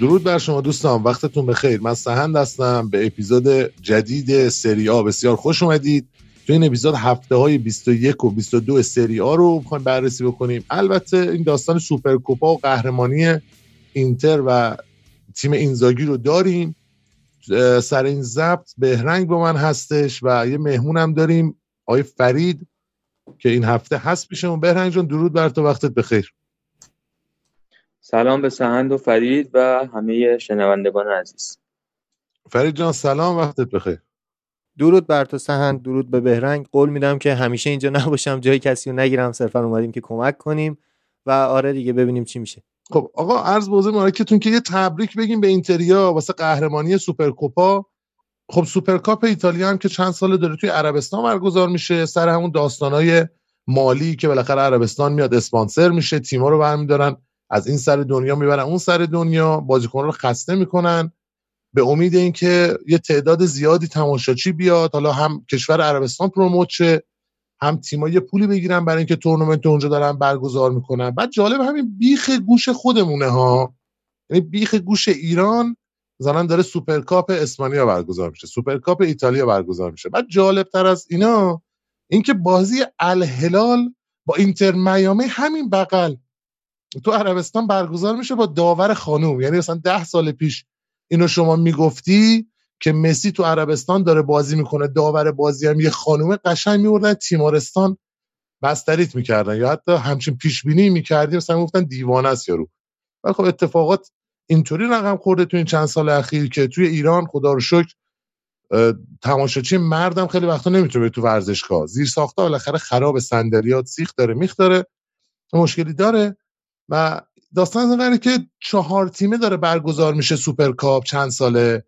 درود بر شما دوستان وقتتون بخیر. من سهند هستم به اپیزود جدید سری آ. بسیار خوش اومدید. تو این اپیزود هفته های 21 و 22 سری آ رو می‌خوایم بررسی بکنیم. البته این داستان سوپرکوپا و قهرمانی اینتر و تیم اینزاگی رو داریم. سر این ضبط بهرنگ با من هستش و یه مهمونم داریم آقای فرید که این هفته هست پیشمون بهرنگ جان درود بر تو وقتت بخیر. سلام به سهند و فرید و همه شنوندگان عزیز. فرید جان سلام وقتت بخیر. درود بر تو سهند درود به بهرنگ. قول میدم که همیشه اینجا نباشم جای کسی رو نگیرم صرفا اومدیم که کمک کنیم و آره دیگه ببینیم چی میشه. خب آقا عرض به حضور مبارکتون که یه تبریک بگیم به اینتریا واسه قهرمانی سوپرکوپا. خب سوپرکاپ ایتالیا هم که چند ساله داره توی عربستان برگزار میشه. سر همون داستانای مالی که بالاخره عربستان میاد اسپانسر میشه تیما رو برمیدارن. از این سر دنیا می‌برن. اون سر دنیا بازیکن رو خسته می‌کنن به امید اینکه یه تعداد زیادی تماشاچی بیاد. حالا هم کشور عربستان promote شه هم تیم‌ها یه پولی بگیرن برای اینکه تورنمنت اونجا دارن برگزار می‌کنن. بعد جالب همین بیخ گوش خودمونه ها. یعنی بیخ گوش ایران زنان داره سوپرکاپ اسپانیا برگزار میشه سوپرکاپ ایتالیا برگزار میشه. بعد جالب تر از اینا اینکه بازی الهلال با اینتر میامی همین بغل تو عربستان برگزار میشه با داور خانوم. یعنی مثلا ده سال پیش اینو شما می‌گفتی که مسی تو عربستان داره بازی می‌کنه داور بازی هم یه خانوم قشنگ میوردن تیمارستان بستریت می‌کردن. یا حتی همچین پیش بینی می‌کردی مثلا گفتن دیوانه است یارو. ولی خب اتفاقات اینطوری رقم خورده تو این چند سال اخیر که توی ایران خدا رو شکر تماشاچی مردم خیلی وقتا نمی‌تونه تو ورزشگاه. زیر ساخته بالاخره خراب صندلیات سیخ داره میخ مشکلی داره. و داستان از که چهار تیمه داره برگزار میشه سوپرکاپ چند ساله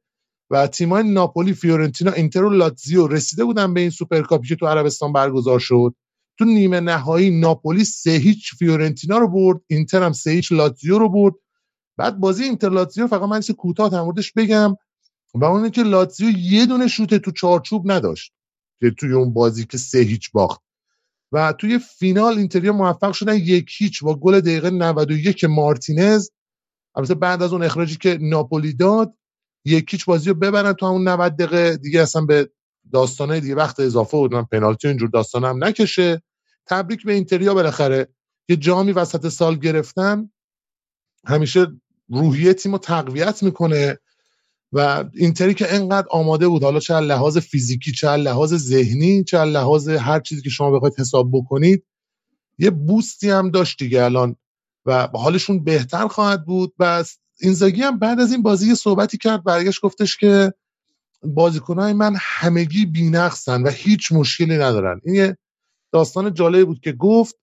و تیمای ناپولی فیورنتینا اینتر و لاتزیو رسیده بودن به این سوپرکاپی که تو عربستان برگزار شد. تو نیمه نهایی ناپولی سه هیچ فیورنتینا رو برد اینتر هم سه هیچ لاتزیو رو برد. بعد بازی اینتر لاتزیو فقط من کوتاه در بگم و اون که لاتزیو یه دونه شوت تو چارچوب نداشت. که توی اون بازی که سه هیچ باخت. و توی فینال اینتریا موفق شدن یک هیچ با گل دقیقه 91 مارتینز. البته بعد از اون اخراجی که ناپولی داد یک هیچ بازی رو ببرن تو همون 90 دقیقه. دیگه اصلا به داستانه دیگه وقت اضافه بود. پنالتی اینجور داستان هم نکشه. تبریک به اینتریا بالاخره. یه جامی وسط سال گرفتن. همیشه روحیه تیم رو تقویت می‌کنه. و اینتری که انقدر آماده بود. حالا چه لحاظ فیزیکی چه لحاظ ذهنی چه لحاظ هر چیزی که شما بخواید حساب بکنید یه بوستی هم داشت دیگه الان. و حالشون بهتر خواهد بود. و اینزاگی هم بعد از این بازی صحبتی کرد. برگشت گفتش که بازیکنهای من همگی بینقصن و هیچ مشکلی ندارن. این یه داستان جالبی بود که گفت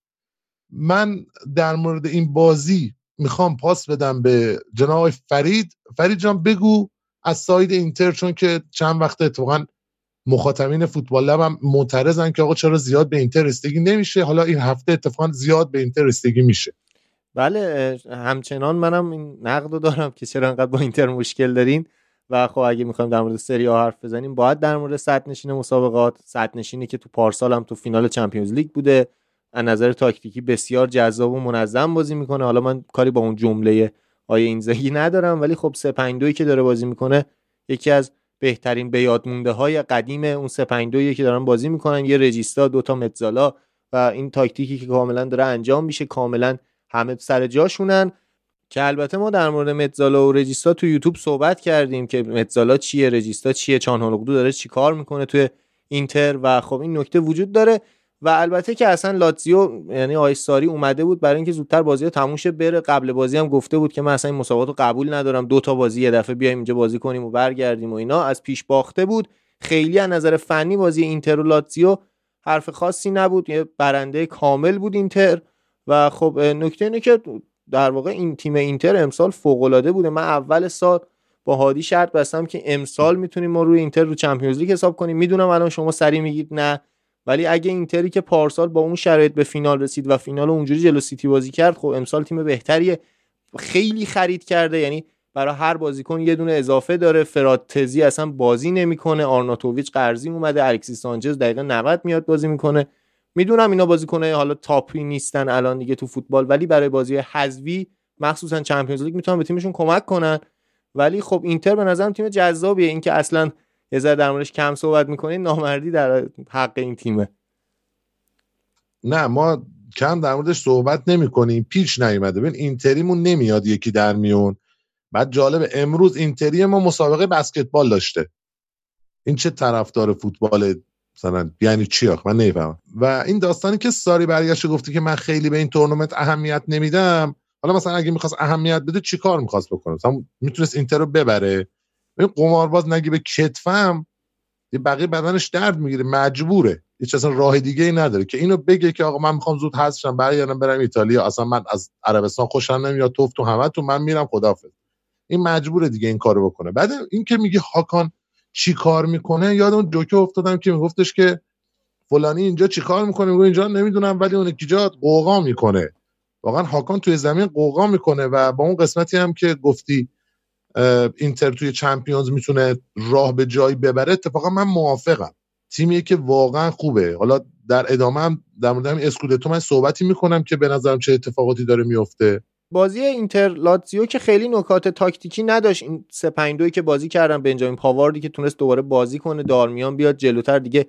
من در مورد این بازی می‌خوام پاس بدم به جناب فرید. فرید جان بگو. از side اینتر چون که چند وقت اتفاقا مخاطبین فوتبال هم معترضن که آقا چرا زیاد به اینتر رسیدگی نمیشه؟ حالا این هفته اتفاقا زیاد به اینتر رسیدگی میشه. بله همچنان منم این نقد دارم که چرا انقدر با اینتر مشکل دارین. و خب اگه می‌خوایم در مورد سری آ حرف بزنیم باید در مورد صدر نشین مسابقات صدر نشینی که تو پارسال هم تو فینال Champions League بوده از نظر تاکتیکی بسیار جذاب و منظم بازی می‌کنه. حالا من کاری با اون جمله آیه اینزاگی ندارم؟ ولی خب 352 که داره بازی می‌کنه یکی از بهترین به یاد مونده های قدیم اون 352 که دارن بازی می‌کنن. یه رجیستا دو تا متزالا و این تاکتیکی که کاملا داره انجام میشه. کاملا همه سر جاشونن. که البته ما در مورد متزالا و رجیستا تو یوتیوب صحبت کردیم که متزالا چیه رجیستا چیه چانهالوگدو داره چیکار می‌کنه توی اینتر و خب این نکته وجود داره. و البته که اصلا لاتزیو یعنی آیساری اومده بود برای اینکه زودتر بازی تموم شه بره قبل بازی هم گفته بود که من اصلا این مسابقات رو قبول ندارم دو تا بازی یه دفعه بیایم اینجا بازی کنیم و برگردیم و اینا. از پیش باخته بود. خیلی از نظر فنی بازی اینتر و لاتزیو حرف خاصی نبود. یه برنده کامل بود اینتر. و خب نکته اینه که در واقع این تیم اینتر امسال فوق العاده بوده. من اول سال با هادی شرط بستم که امسال می‌تونیم ما روی اینتر رو Champions League حساب کنیم. می‌دونم الان شما سریع میگید نه. ولی اگه اینتری که پارسال با اون شرایط به فینال رسید و فینال اونجوری جلو سیتی بازی کرد خب امسال تیم بهتریه. خیلی خرید کرده یعنی برای هر بازیکن یه دونه اضافه داره. فراتسی اصلا بازی نمی‌کنه. آرناتوویچ قرضی اومده. الکسی سانچز دقیقه 90 میاد بازی می‌کنه. می‌دونم اینا بازیکنه حالا تاپی نیستن الان دیگه تو فوتبال ولی برای بازی حذوی مخصوصا چمپیونز لیگ می‌تونن به تیمشون کمک کنن. ولی خب اینتر به نظرم تیم جذابیه. اینکه اصلا یه ذره در موردش کم صحبت می‌کنین نامردی در حق این تیمه. نه ما کم در موردش صحبت نمی کنیم پیش نیومده. ببین اینتریمون نمیاد یکی در میون. بعد جالب امروز اینتری ما مسابقه بسکتبال داشته. این چه طرفدار فوتبال مثلا؟ یعنی چی آخ من نمی‌فهمم. و این داستانی که ساری برگشت گفته که من خیلی به این تورنمنت اهمیت نمیدم. حالا مثلا اگه می‌خواست اهمیت بده چیکار می‌خواست بکنه؟ مثلا می‌تونست اینتر رو ببره. این قمارباز نگی به کتفم یه بقیه بدنش درد می‌گیره مجبوره. هیچ اصلا راه دیگه ای نداره. که اینو بگه که آقا من می‌خوام زود حذف شم برگردم برم ایتالیا. اصلا من از عربستان خوشم نمیاد توف تو همه تو من میرم خدافظ این مجبوره دیگه این کارو بکنه. بعد این که میگه هاکان چی کار می‌کنه یاد اون جوکه افتادم که میگفتش که فلانی اینجا چی کار می‌کنه؟ میگه اینجا نمی‌دونم ولی اون کیجا قوقا می‌کنه. واقعا هاکان توی زمین غوغا می‌کنه و با اون قسمتی هم که گفتی اینتر توی چمپیونز می‌تونه راه به جایی ببره اتفاقا من موافقم. تیمیه که واقعا خوبه. حالا در ادامه هم در مورد همین اسکودتو من صحبتی می‌کنم که به نظرم چه اتفاقاتی داره میفته بازی اینتر لاتزیو که خیلی نکات تاکتیکی نداشت. این 3 5 2 که بازی کردن بنجامین پاواردی که تونست دوباره بازی کنه دارمیان بیاد جلوتر دیگه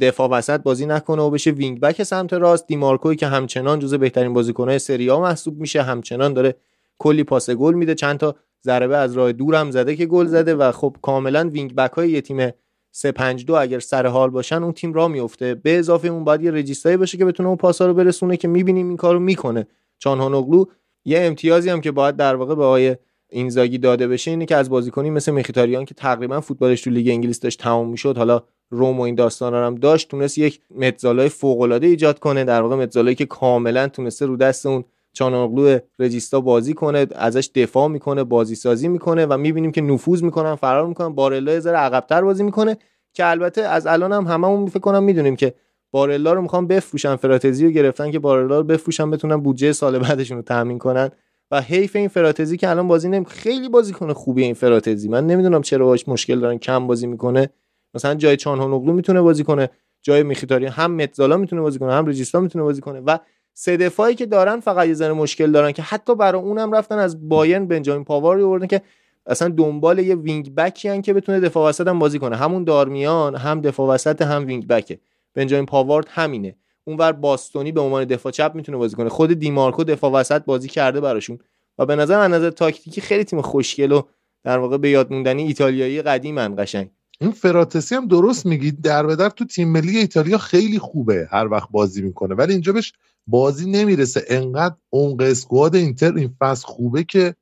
دفاع وسط بازی نکنه و بشه وینگ بک سمت راست. دیمارکوی که همچنان جزو بهترین بازیکن‌های سری محسوب میشه. همچنان داره کلی پاس گل میده. چند تا ضربه از راه دور هم زده که گل زده و خب کاملا وینگ بک های یه تیم 3 5 2 اگر سر حال باشن اون تیم را میفته به اضافه اون باید یه رجیستری باشه که بتونه اون پاسا رو برسونه که می‌بینیم این کارو می‌کنه. چالهانوغلو یه امتیازی هم که باید در واقع به آقای اینزاگی داده بشه اینه که از بازیکنی مثل مخیتاریان که تقریبا فوتبالش تو لیگ انگلیس داشت تمام می‌شد حالا رم و این داستان هم داشت تونست یک mezzala ی فوق العاده ایجاد کنه. در واقع mezzala یی که کاملا تونسته رو دست اون چاناغلو رجیستا بازی کنه ازش دفاع می‌کنه بازی سازی می‌کنه و می‌بینیم که نفوذ می‌کنن فرار می‌کنن. بارلا یه ذره عقبتر بازی می‌کنه که البته از الان هم هممون فکر کنم می‌دونیم که بارلا رو می‌خوان بفروشن. فراتزی رو گرفتن که بارلا رو بفروشن بتونن بودجه سال بعدشون رو تامین کنن. و حیف این فراتزی که الان بازی نمی خیلی بازی کنه خوبی این فراتزی. من نمی‌دونم چرا باش مشکل دارن کم بازی می‌کنه. مثلا جای چانهانوغلو می‌تونه بازی کنه جای میخیتاری هم متزالا می‌تونه بازی کنه هم رجیستا می‌تونه بازی کنه. و سه دفاعی که دارن فقط یه ذره مشکل دارن که حتی برای اونم رفتن از بایرن بنجامین پاوارد آوردن که اصلا دنبال یه وینگ بکی که بتونه دفاع وسط هم بازی کنه. همون دارمیان هم دفاع وسط هم وینگ بکه بنجامین پاوارد همینه. اونور باستونی به عنوان دفاع چپ می‌تونه بازی کنه. خود دیمارکو دفاع وسط بازی کرده براشون. و به نظر من از نظر تاکتیکی خیلی تیم خوشگل و در واقع به یاد موندنی ایتالیای قدیمن قشنگ. این فراتسی هم درست میگید در به در تو تیم ملی ایتالیا خیلی خوبه هر وقت بازی می‌کنه. ولی اینجا بهش بازی نمی‌رسه. انقدر اون اسکواد اینتر این فصل خوبه که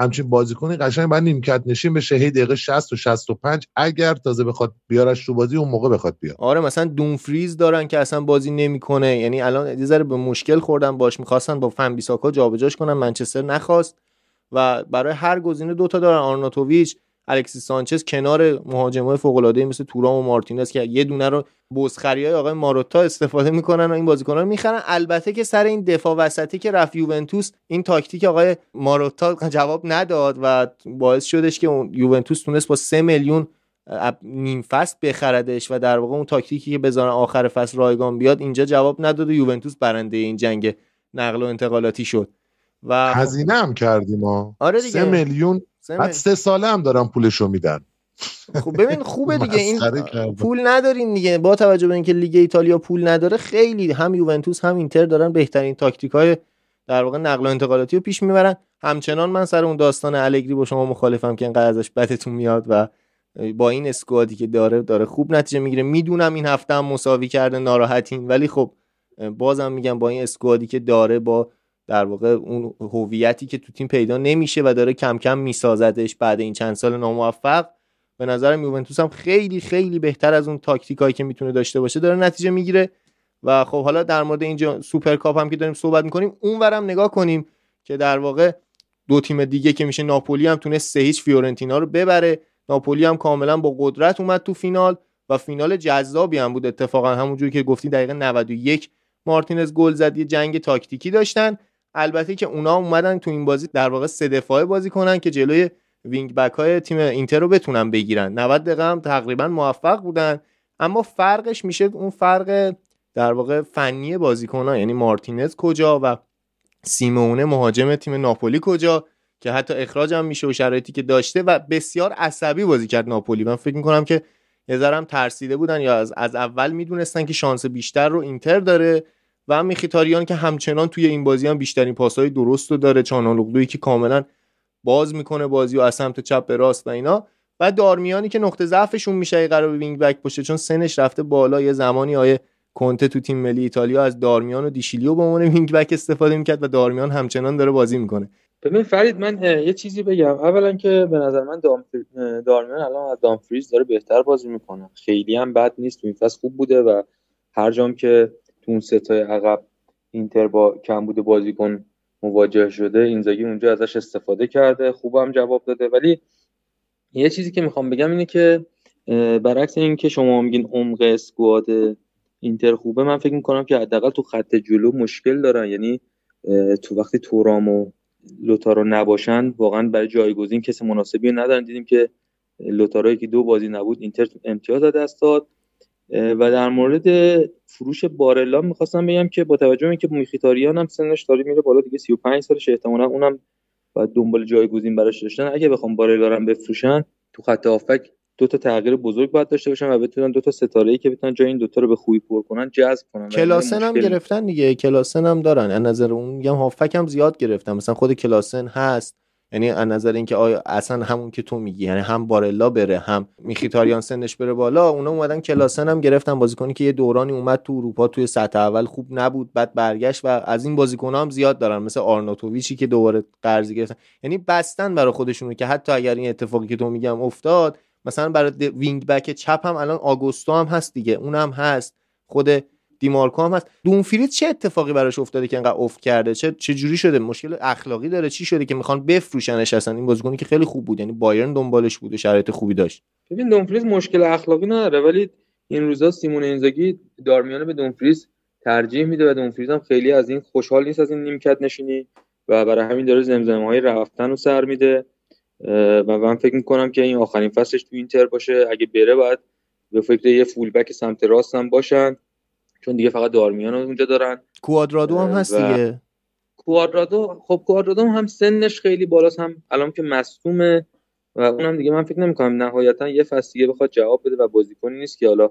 همچین بازیکنی قشنگ بعد نیمکت نشین بشه هی دقیقه 60 و 65 اگر تازه بخواد بیارش تو بازی اون موقع بخواد بیاد. آره مثلا دونفریز دارن که اصلا بازی نمی‌کنه. یعنی الان یه ذره به مشکل خوردن باش می‌خواستن با فن بیساکا جابجاش کنن. منچستر نخواست و برای هر گزینه دوتا دارن. آرناتوویچ الکسیس سانچز کنار مهاجمای فوق العاده مثل تورام و مارتینز که یه دونه رو بزخری های آقای ماروتا استفاده می‌کنن و این بازیکنان رو می‌خرن. البته که سر این دفاع وسطی که رفت یوونتوس این تاکتیک آقای ماروتا جواب نداد و باعث شدش که اون یوونتوس تونست با سه میلیون نیم فصل بخردش و در واقع اون تاکتیکی که بذارن آخر فصل رایگان بیاد اینجا جواب نداد و یوونتوس برنده این جنگ نقل و انتقالاتی شد. و هزینه هم کردیم ما آره دیگه. سه میلیون بعد سه ساله هم دارن پولشو میدن. خب ببین خوبه دیگه. این پول ندارین دیگه. با توجه به اینکه لیگ ایتالیا پول نداره خیلی هم یوونتوس هم اینتر دارن بهترین تاکتیک های در واقع نقل و انتقالاتی رو پیش می‌برن. همچنان من سر اون داستان الگری با شما مخالفم که اینقدر ازش بدتون میاد و با این squad ی که داره داره خوب نتیجه می‌گیره. می‌دونم این هفته هم مساوی کرده ناراحتین. ولی خب بازم میگم با این squad ی که داره با در واقع اون هویتی که تو تیم پیدا نمیشه و داره کم کم میسازدش بعد این چند سال ناموفق به نظرم یوونتوس هم خیلی خیلی بهتر از اون تاکتیکایی که می‌تونه داشته باشه داره نتیجه می‌گیره. و خب حالا در مورد اینجا سوپر کاپ هم که داریم صحبت می‌کنیم اونورم نگاه کنیم که در واقع دو تیم دیگه که میشه ناپولی هم تونست سه هیچ فیورنتینا رو ببره. ناپولی هم کاملا با قدرت اومد تو فینال و فینال جذابی هم بود اتفاقا. همونجوری که گفتی دقیقه 91 مارتینز گل زد یه جنگ تاکتیکی داشتن. البته که اونا اومدن تو این بازی در واقع سه دفاعه بازی کنن که جلوی وینگ بک های تیم اینتر رو بتونن بگیرن. 90 دقیقه هم تقریبا موفق بودن. اما فرقش میشه اون فرق در واقع فنی بازیکن ها یعنی مارتینز کجا و سیمونه مهاجم تیم ناپولی کجا که حتی اخراج هم میشه و شرایطی که داشته و بسیار عصبی بازی کرد ناپولی. من فکر می‌کنم که یه ذرم ترسیده بودن یا از, از اول می‌دونستن که شانس بیشتر رو اینتر داره. و میخیتاریان که همچنان توی این بازی هم بیشترین پاسهای درست رو داره. چانالوگلویی که کاملا باز می‌کنه بازی و از سمت چپ به راست و اینا. و دارمیانی که نقطه ضعفشون میشه قرار وینگ بک باشه چون سنش رفته بالا. یه زمانی آقای کنته تو تیم ملی ایتالیا از دارمیان و دشیلیو به عنوان وینگ بک استفاده می‌کرد و دارمیان همچنان داره بازی می‌کنه. ببین فرید من یه چیزی بگم. اولا که به نظر من دارمیان الان از دامفریز داره بهتر بازی می‌کنه. خیلی هم بد نیست. تو این فصل خوب بوده و هر جام که تو اون ستای عقب اینتر با کم بوده بازیکن مواجه شده اینزاگی اونجا ازش استفاده کرده خوبم جواب داده. ولی یه چیزی که می‌خوام بگم اینه که برعکس این که شما میگین عمق اسکواد اینتر خوبه من فکر می‌کنم که حداقل تو خط جلو مشکل دارن. یعنی تو وقتی تورام و لوتارو نباشن واقعا برای جایگزین کسی مناسبی ندارن. دیدیم که لوتارو که دو بازی نبود اینتر امتیاز دست داد. و در مورد فروش بارلا می‌خواستم بگم که با توجه به اینکه میخیتاریان هم سنش داره میره بالا دیگه 35 سالش احتمالا اونم باید دنبال جایگزین براش داشتن. اگه بخوام بارلا رو بفروشن تو خط هافک دو تا تغییر بزرگ باید داشته باشن و بتونن دو تا ستاره ای که بتونن جای این دوتا رو به خوبی پر کنن جذب کنن. کلاسن هم گرفتن دیگه کلاسن هم دارن. از نظر اون میگم هافک هم زیاد گرفتن. مثلا خود کلاسن هست. یعنی از نظر اینکه آیا اصلا همون که تو میگی یعنی هم بارلا بره هم میخیتاریان سنش بره بالا اونا اومدن کلاسن هم گرفتن بازیکنی که یه دورانی اومد تو اروپا توی سطح اول خوب نبود بعد برگشت و از این بازیکن هم زیاد دارن مثل آرناتوویچی که دوباره قرضی گرفتن. یعنی بستن برای خودشون که حتی اگر این اتفاقی که تو میگم افتاد مثلا برای وینگ بک چپ هم الان آگوستو هم هست دیگه اونم هست. خود دیمارکو هم هست. دونفرید چه اتفاقی براش افتاده که انقدر افت کرده؟ چه چه جوری شده؟ مشکل اخلاقی داره. چی شده که می‌خوان بفروشنش اصلا؟ این بازیکنی که خیلی خوب بود. یعنی بایرن دنبالش بود شرایط خوبی داشت. ببین دونفریز مشکل اخلاقی نداره ولی این روزا سیمون انزاگی دارمیانه به دونفریز ترجیح میده و دونفریز هم خیلی از این خوشحال نیست از این نیمکت نشینی و برای همین داره زمزمه های رفتن و سر میده. و من فکر می‌کنم که این آخرین فصلش تو اینتر باشه. اگه بره باید به فکر یه فولبک سمت راست هم باشن. چون دیگه فقط دارمیان اونجا دارن. کوادرادو هم هست دیگه. کوادرادو خب کوادرادو هم سنش خیلی بالاست هم الان که مصدومه و اونم دیگه من فکر نمی‌کنم نهایتا یه فصل دیگه بخواد جواب بده و بازیکنی نیست که حالا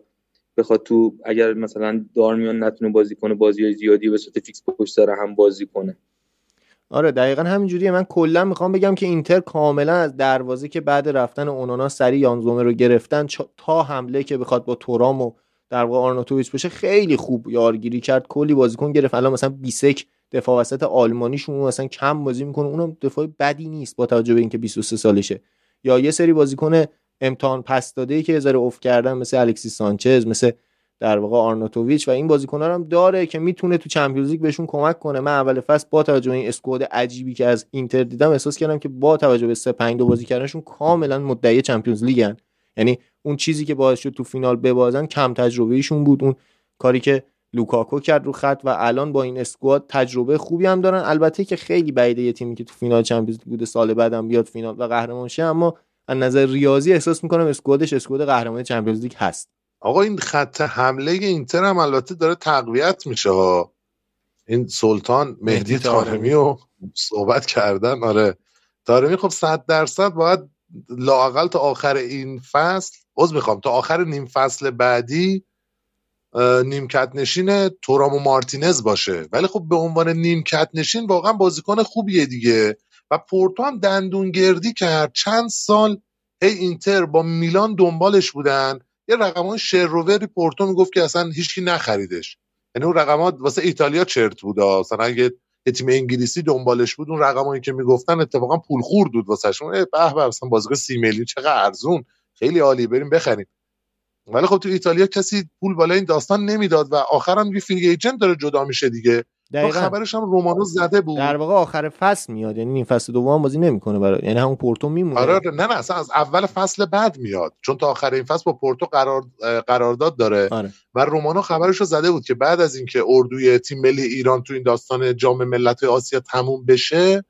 بخواد تو اگر مثلا دارمیان نتونه بازی کنه بازی زیادی به صورت فیکس پشت سر هم بازی کنه. آره دقیقا همینجوریه. من کلا می‌خوام بگم که اینتر کاملا از دروازه که بعد رفتن اونانا سراغ یان زومر رو گرفتن تا حمله که بخواد با تورام و در واقع آرناتوویچ باشه خیلی خوب یارگیری کرد کلی بازیکن گرفت. الان مثلا بیسِک دفاع وسط آلمانیشون مثلا کم بازی می‌کنه اونم دفاع بدی نیست با توجه به اینکه 23 سالشه. یا یه سری بازیکن امتحان پس داده ای که ذره افت کردن مثل الکسی سانچز مثل در واقع آرناتوویچ و این بازیکن‌ها هم داره که می‌تونه تو چمپیونز لیگ بهشون کمک کنه. من اول فصل با توجه به این squad عجیبی که از اینتر دیدم احساس کردم که با توجه به 3 5 2 بازی کردنشون کاملا مدعی چمپیونز لیگن. یعنی اون چیزی که باعث شد تو فینال ببازن کم تجربگیشون بود. اون کاری که لوکاکو کرد رو خط و الان با این squad تجربه خوبی هم دارن. البته که خیلی بعیده یه تیمی که تو فینال چمپیونز بوده سال بعدم بیاد فینال و قهرمان شه اما از نظر ریاضی احساس می‌کنم squad ش squad قهرمان چمپیونز لیگ هست. آقا این خط حمله اینتر هم البته داره تقویت میشه ها. این سلطان مهدی تارمی رو صحبت کردن آره. تارمی خب صد درصد باید لاقل تا آخر این فصل عذر می‌خوام. تا آخر نیم فصل بعدی نیمکت نشین تورام و مارتینز باشه. ولی خب به عنوان نیمکت نشین واقعا بازیکن خوبیه دیگه. و پورتو هم دندون گردی کرد. چند سال هی اینتر با میلان دنبالش بودن. یه رقمان شروری پورتو می‌گفت که اصلا هیچکی نخریدش. یعنی اون رقمات واسه ایتالیا چرت بود مثلا اگه تیم انگلیسی دنبالش بود اون رقمایی که می‌گفتن اتفاقا پول خورد بود واسهشون. به به مثلا بازیکن 30 میلیون چقدر ارزون. خیلی عالی بریم بخریم. ولی خب تو ایتالیا کسی پول بالای این داستان نمی‌داد و آخرم یه فری ایجنت داره جدا میشه دیگه. دقیقاً. خبرش هم رومانو زده بود. در واقع آخر فصل میاد یعنی این فصل دوم بازی نمی‌کنه برای یعنی همون پورتو میمونه. آره, آره. نه نه اصلا از اول فصل بعد میاد. چون تا آخر این فصل با پورتو قرار قرارداد داره. آره. و رومانو خبرش رو زده بود که بعد از اینکه اردوی تیم ملی ایران تو این داستان جام ملت آسیا تموم بشه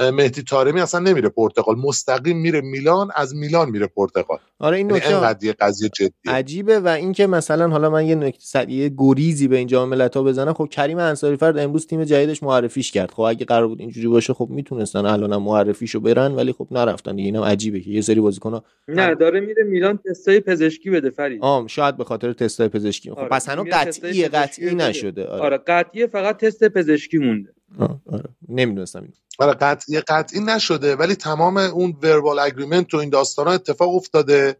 مهدی تارمی اصلا نمیره پرتغال. مستقیم میره میلان از میلان میره پرتغال. آره این یعنی نکته قضیه جدیه. عجیبه و اینکه مثلا حالا من یه نکته یه گریزی به این جام ملت‌ها بزنم. خب کریم انصاری فرد امروز تیم جدیدش معرفیش کرد. خب اگه قرار بود اینجوری باشه خب می‌تونستن الان معرفیشو برن ولی خب نرفتن دیگه. اینم عجیبه که یه سری بازیکن‌ها نه داره میره میلان تستای پزشکی بده فرید. آم شاید به خاطر تستای پزشکی خب آره، پس هنوز قطعی قطعی. نشده. آره, آره قطعیه فقط تست پزشکی مونده. آره. نمی‌دونستم این آره قطعی قطعی نشده ولی تمام اون verbal agreement و این داستان ها اتفاق افتاده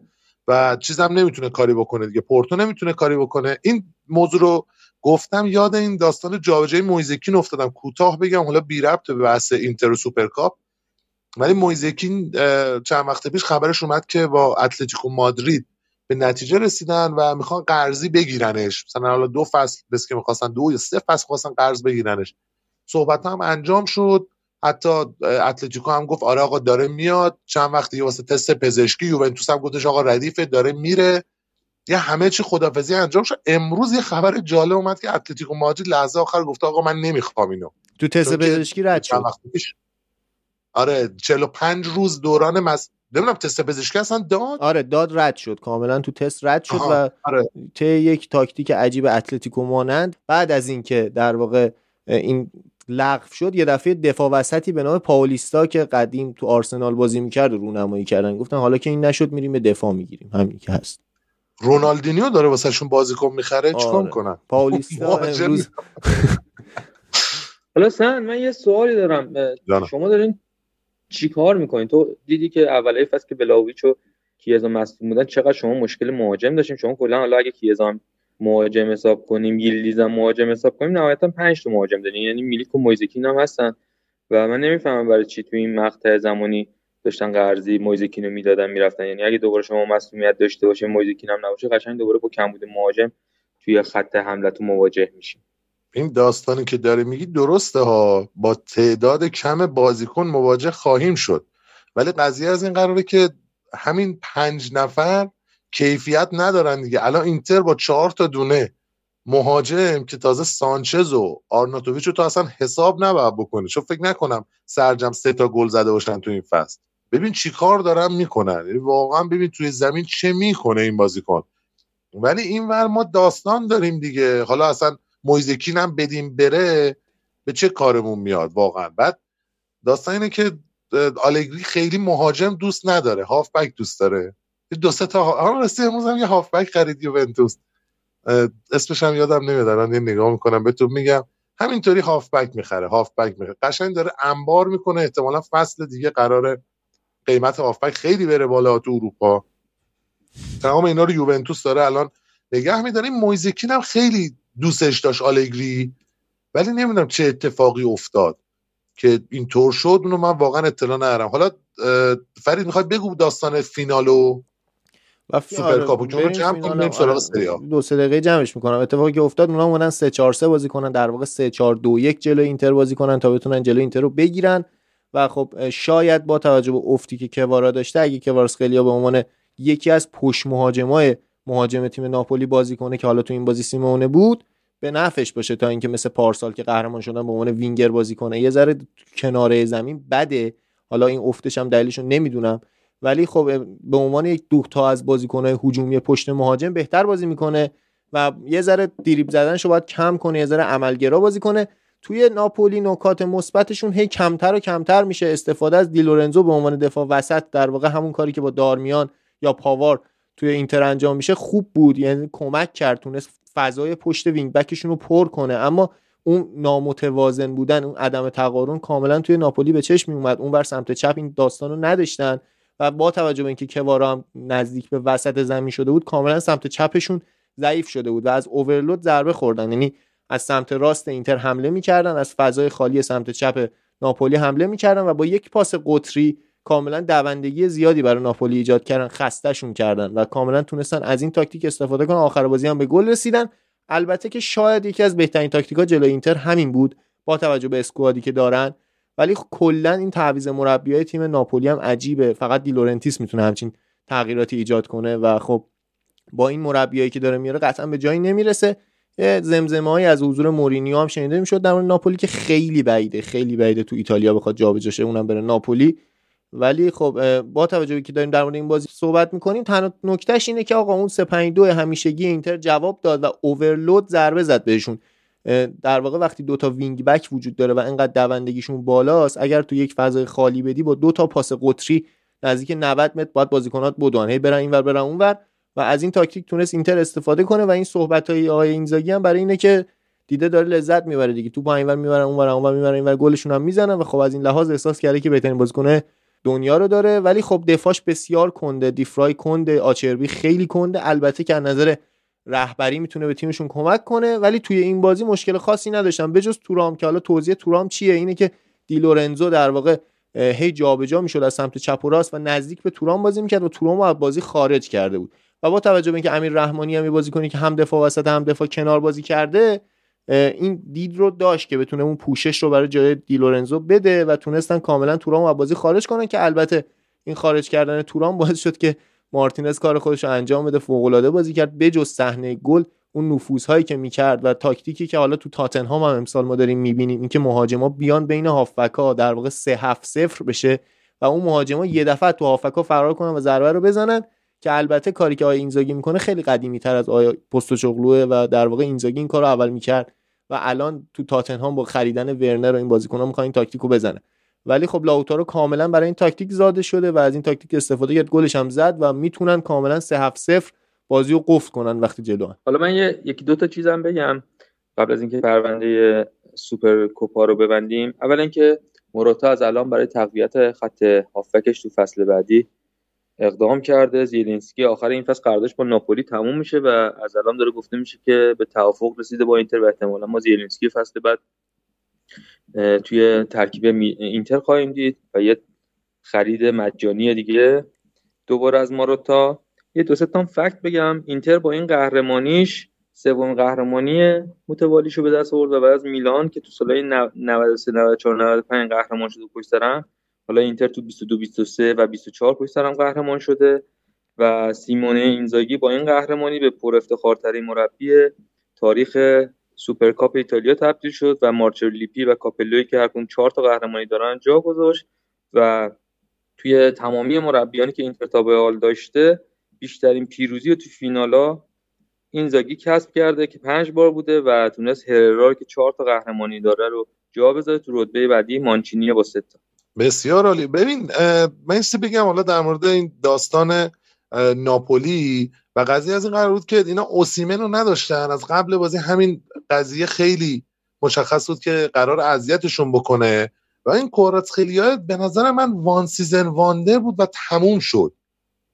و چیزم نمی‌تونه کاری بکنه دیگه. پورتو نمی‌تونه کاری بکنه. این موضوع رو گفتم یاد این داستان جابجایی مویزه کین افتادم. کوتاه بگم حالا بی ربط به بحث اینتر و سوپرکاپ. ولی مویزه کین چند وقت پیش خبرش اومد که با اتلتیکو مادرید به نتیجه رسیدن و می‌خوان قرضی بگیرنش. مثلا حالا دو فصل بس که می‌خواستن دو یا سه فصل خواستن قرض بگیرنش. صحبت هم انجام شد. حتی اتلتیکو هم گفت آره آقا داره میاد. چند وقت دیگه واسه تست پزشکی یوونتوس هم گفتش آقا ردیفه داره میره. یه همه چی خدافظی انجام شد. امروز یه خبر جالب اومد که اتلتیکو مادرید لحظه آخر گفت آقا من نمی‌خوام اینو. تو تست پزشکی رد شد. آره 45 روز دوران مز... نمی‌دونم تست پزشکی اصلا داد؟ آره داد رد شد. کاملا تو تست رد شد آها، و آره. طی یک تاکتیک عجیب اتلتیکو مادرید بعد از اینکه در واقع این لغو شد یه دفعه دفاع وسطی به نام پاولیستا که قدیم تو آرسنال بازی می‌کرد رونمایی کردن گفتن حالا که این نشد میریم به دفاع می‌گیریم. همین که هست. رونالدینیو داره واسهشون بازیکن می‌خره؟ چیکار آره. می‌کنن؟ پاولیستا مهاجم امروز حالا سن من یه سوالی دارم. اه، جانم. شما دارین چی کار می‌کنین؟ تو دیدی که اولای فصل که بلاویچ و کیزا مصدوم بودن چقدر شما مشکل مهاجم داشتیم شما کلا حالا اگه کیزا هم مهاجم حساب کنیم ییلدیز هم مهاجم حساب کنیم نهایتا 5 تا مهاجم دارین یعنی میلیک و مویزکین هم هستن. و من نمی‌فهمم برای چی تو این مقطع زمانی داشتن قرضی مویزکین رو می‌دادن می‌رفتن. یعنی اگه دوباره شما مصونیت داشته باشه مویزکین هم نباشه قشنگ دوباره با کمبود مهاجم توی خط حملتون مواجه میشیم. این داستانی که داره میگی درسته ها. با تعداد کم بازیکن مواجه خواهیم شد. ولی قضیه از این قراره که همین پنج نفر کیفیت ندارن دیگه. الان اینتر با چهار تا دونه مهاجم که تازه سانچز و آرناتوویچ رو تو اصلا حساب نباید بکنه. چون فکر نکنم سرجم سه تا گل زده باشن تو این فصل. ببین چی کار دارن می‌کنن. یعنی واقعا ببین توی زمین چه می‌کنه این بازیکن. ولی اینور ما داستان داریم دیگه. حالا اصلا مویزکین هم بدیم بره به چه کارمون میاد واقعا؟ بعد داستان اینه که آلگری خیلی مهاجم دوست نداره. هافبک دوست داره. دو سه تا ها- آها راستی امروز هم یه هافبک خرید یوونتوس اسمش هم یادم نمیاد الان یه نگاه می‌کنم بهتون میگم. همینطوری هافبک می‌خره هافبک می‌خره. قشنگ داره انبار می‌کنه احتمالا فصل دیگه قراره قیمت هافبک خیلی بره بالا تو اروپا. تمام اینا رو یوونتوس داره الان نگه میداره. این مویزکین هم خیلی دوستش داشت آلگری. ولی نمی‌دونم چه اتفاقی افتاد که اینطور شد. اونو من واقعا اطلاع ندارم. حالا فرید می‌خواد بگو داستان فینالو؟ و فی- سوپر کاپو که اونو بریم جمع کنیم هم. بریم سراغ آره، سری. دو سه دقیقه جمعش می‌کنم. اتفاقی که افتاد اونا اومدن 3 4 3 بازی کنن در واقع 3 4 2 1 جلوی اینتر بازی کنن تا بتونن جلوی اینتر رو بگیرن. و خب شاید با توجه به افتی که کوارا داشته اگه کواراتسخلیا به عنوان یکی از پشت مهاجمای مهاجم تیم ناپولی بازی کنه که حالا تو این بازی سیمئونه بود به نفعش باشه تا اینکه مثل پارسال که قهرمان شدن به عنوان وینگر بازی کنه. یه ذره کناره زمین بده. حالا این افتش هم دلیلشو نمی‌دونم. ولی خب به عنوان یک دوتا از بازیکنهای هجومی پشت مهاجم بهتر بازی می‌کنه و یه ذره دریب زدنشو باید کم کنه یه ذره عملگرا بازی کنه. توی ناپولی نکات مثبتشون هی کمتر و کمتر میشه. استفاده از دیلورنزو به عنوان دفاع وسط در واقع همون کاری که با دارمیان یا پاوار توی اینتر انجام میشه خوب بود. یعنی کمک کرد تونست فضای پشت wing back شون رو پر کنه. اما اون نامتوازن بودن اون عدم تقارن کاملا توی ناپولی به چشم می اومد اون بر سمت چپ این داستان رو نداشتن. و با توجه به اینکه کوارا هم نزدیک به وسط زمین شده بود کاملا سمت چپشون ضعیف شده بود و از overload ضربه خوردن. یعنی از سمت راست اینتر حمله می‌کردن از فضای خالی سمت چپ ناپولی حمله می‌کردن و با یک پاس قطری کاملا دوندگی زیادی برای ناپولی ایجاد کردن خستهشون کردن و کاملا تونستن از این تاکتیک استفاده کنن. آخر بازی هم به گل رسیدن. البته که شاید یکی از بهترین تاکتیکا جلوی اینتر همین بود با توجه به squad ی که دارن. ولی کلا این تعویض مربیای تیم ناپولی هم عجیبه. فقط دلاورنتیس می‌تونه همچین تغییراتی ایجاد کنه و خب با این مربیایی که داره میاره قطعا به جایی نمی‌رسه. زمزمه از حضور مورینیو هم شنیده می‌شد در مورد ناپولی که خیلی بعیده خیلی بعیده تو ایتالیا بخواد جابجا شه اونم بره ناپولی. ولی خب با توجه که داریم در مورد این بازی صحبت می‌کنیم تنها نکتهش اینه که آقا اون 352 همیشگی اینتر جواب داد و overload ضربه زد بهشون. در واقع وقتی دوتا wing back وجود داره و انقدر دوندگیشون بالاست اگر تو یک فضای خالی بدی با دو تا پاس قطری نزدیک 90 متر باید بازیکنات بدوئن هی برن اینور برن اونور و از این تاکتیک تونست اینتر استفاده کنه و این صحبت های آقای اینزاگی هم برای اینه که دیده داره لذت می‌بره دیگه. تو اینور می‌برن اونور اونور می‌برن اینور گلشون هم می‌زنن و خب از این لحاظ احساس کرده که بهترین بازیکن دنیا رو داره. ولی خب دفاعش بسیار کنده. دیفرای کنده آچربی خیلی کنده. البته که از نظر رهبری می‌تونه به تیمشون کمک کنه ولی توی این بازی مشکل خاصی نداشتن. بجز تورام که حالا توضیح تورام چیه؟ اینه که دیلورنزو در واقع هی جابجا می‌شد از سمت چپ و راست و نزدیک به تورام بازی می‌کرد و تورام از بازی خارج کرده بود. و با توجه به اینکه امیر رحمانی هم بازی کنی که هم دفاع وسط هم دفاع کنار بازی کرده این دید رو داشت که بتونه اون پوشش رو برای جای دیلورنزو بده و تونستن کاملا تورام از بازی خارج کنن که البته این خارج کردن تورام باعث شد که مارتینز کار خودش رو انجام بده فوق العاده بازی کرد. بجز صحنه گل اون نفوذهایی که می‌کرد و تاکتیکی که حالا تو تاتنهام هم امسال ما داریم می‌بینیم اینکه مهاجما بیان بین هافبکا در واقع 3 7 0 بشه و اون مهاجما یه دفعه تو هافبکا فرار کنن و ضربه رو بزنن که البته کاری که آقای اینزاگی می‌کنه خیلی قدیمی تر از آیا پستوچوغلوه و در واقع اینزاگی این کارو اول می‌کرد و الان تو تاتنهام با خریدن ورنر و این بازیکن‌ها می‌خوان این تاکتیکو بزنه ولی خب لاوتارو کاملا برای این تاکتیک زاده شده و از این تاکتیک استفاده کرد. گلش هم زد و می‌تونن کاملا 3 7 0 بازی رو قفل کنن وقتی جلو حالا من یه یکی دو تا چیزم بگم قبل از اینکه پرونده سوپر کوپا رو ببندیم. اولا اینکه موراتا از الان برای تقویت خط هافبکش تو فصل بعدی اقدام کرده. زیلینسکی آخر این فصل قراردادش با ناپولی تموم میشه و از الان داره گفته میشه که به توافق رسیده با اینتر و احتمالا ما زیلینسکی فصل بعد توی ترکیب اینتر خواهیم دید و یه خرید مجانی دیگه. دوباره از ماروتا یه دو تا فکت بگم. اینتر با این قهرمانیش سوم قهرمانی متوالیشو به دست آورد و بعد از میلان که تو سالهای 93 94 95 قهرمان شده پشت سرم. حالا اینتر تو 22 23 و 24 پشت سرم قهرمان شده و سیمونه اینزاگی با این قهرمانی به پر افتخارترین مربی تاریخ سوپرکاپ ایتالیا تبدیل شد و مارچلو لیپی و کاپلوی که هر کدوم 4 تا قهرمانی دارن جا گذاشت و توی تمامی مربیانی که اینتر تا داشته بیشترین پیروزی رو تو فینالا اینزاگی کسب کرده که پنج بار بوده و تونست هررا که چهار تا قهرمانی داره رو جا بذاره تو رتبه بعدی مانچینی با سه بسیار عالی. ببین من بگم حالا در مورد این داستان ناپولی و قضیه از این قرار بود که اینا اوسیمن رو نداشتن. از قبل بازی همین قضیه خیلی مشخص بود که قرار اذیتشون بکنه و این کوارا خیلی به نظر من one season wonder بود و تموم شد.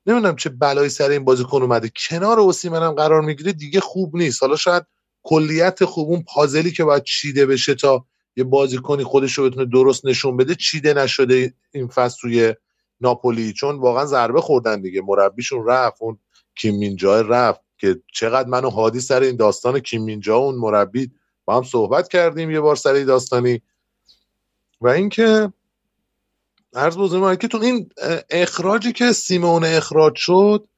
نمی‌دونم چه بلایی سر این بازیکن اومده. کنار اوسیمن هم قرار می‌گیره دیگه خوب نیست. حالا شاید کلیت خوب اون پازلی که باید چیده بشه تا یه بازیکنی خودش رو بتونه درست نشون بده چیده نشده این فصل توی ناپولی چون واقعا ضربه خوردن دیگه. مربیشون رفت اون کیمینجا رفت که چقدر منو هادی سر این داستان کیمینجا اون مربی. با هم صحبت کردیم یه بار سر داستانی. و اینکه عرض بزرگ که تو این اخراجی که سیمون اخراج شد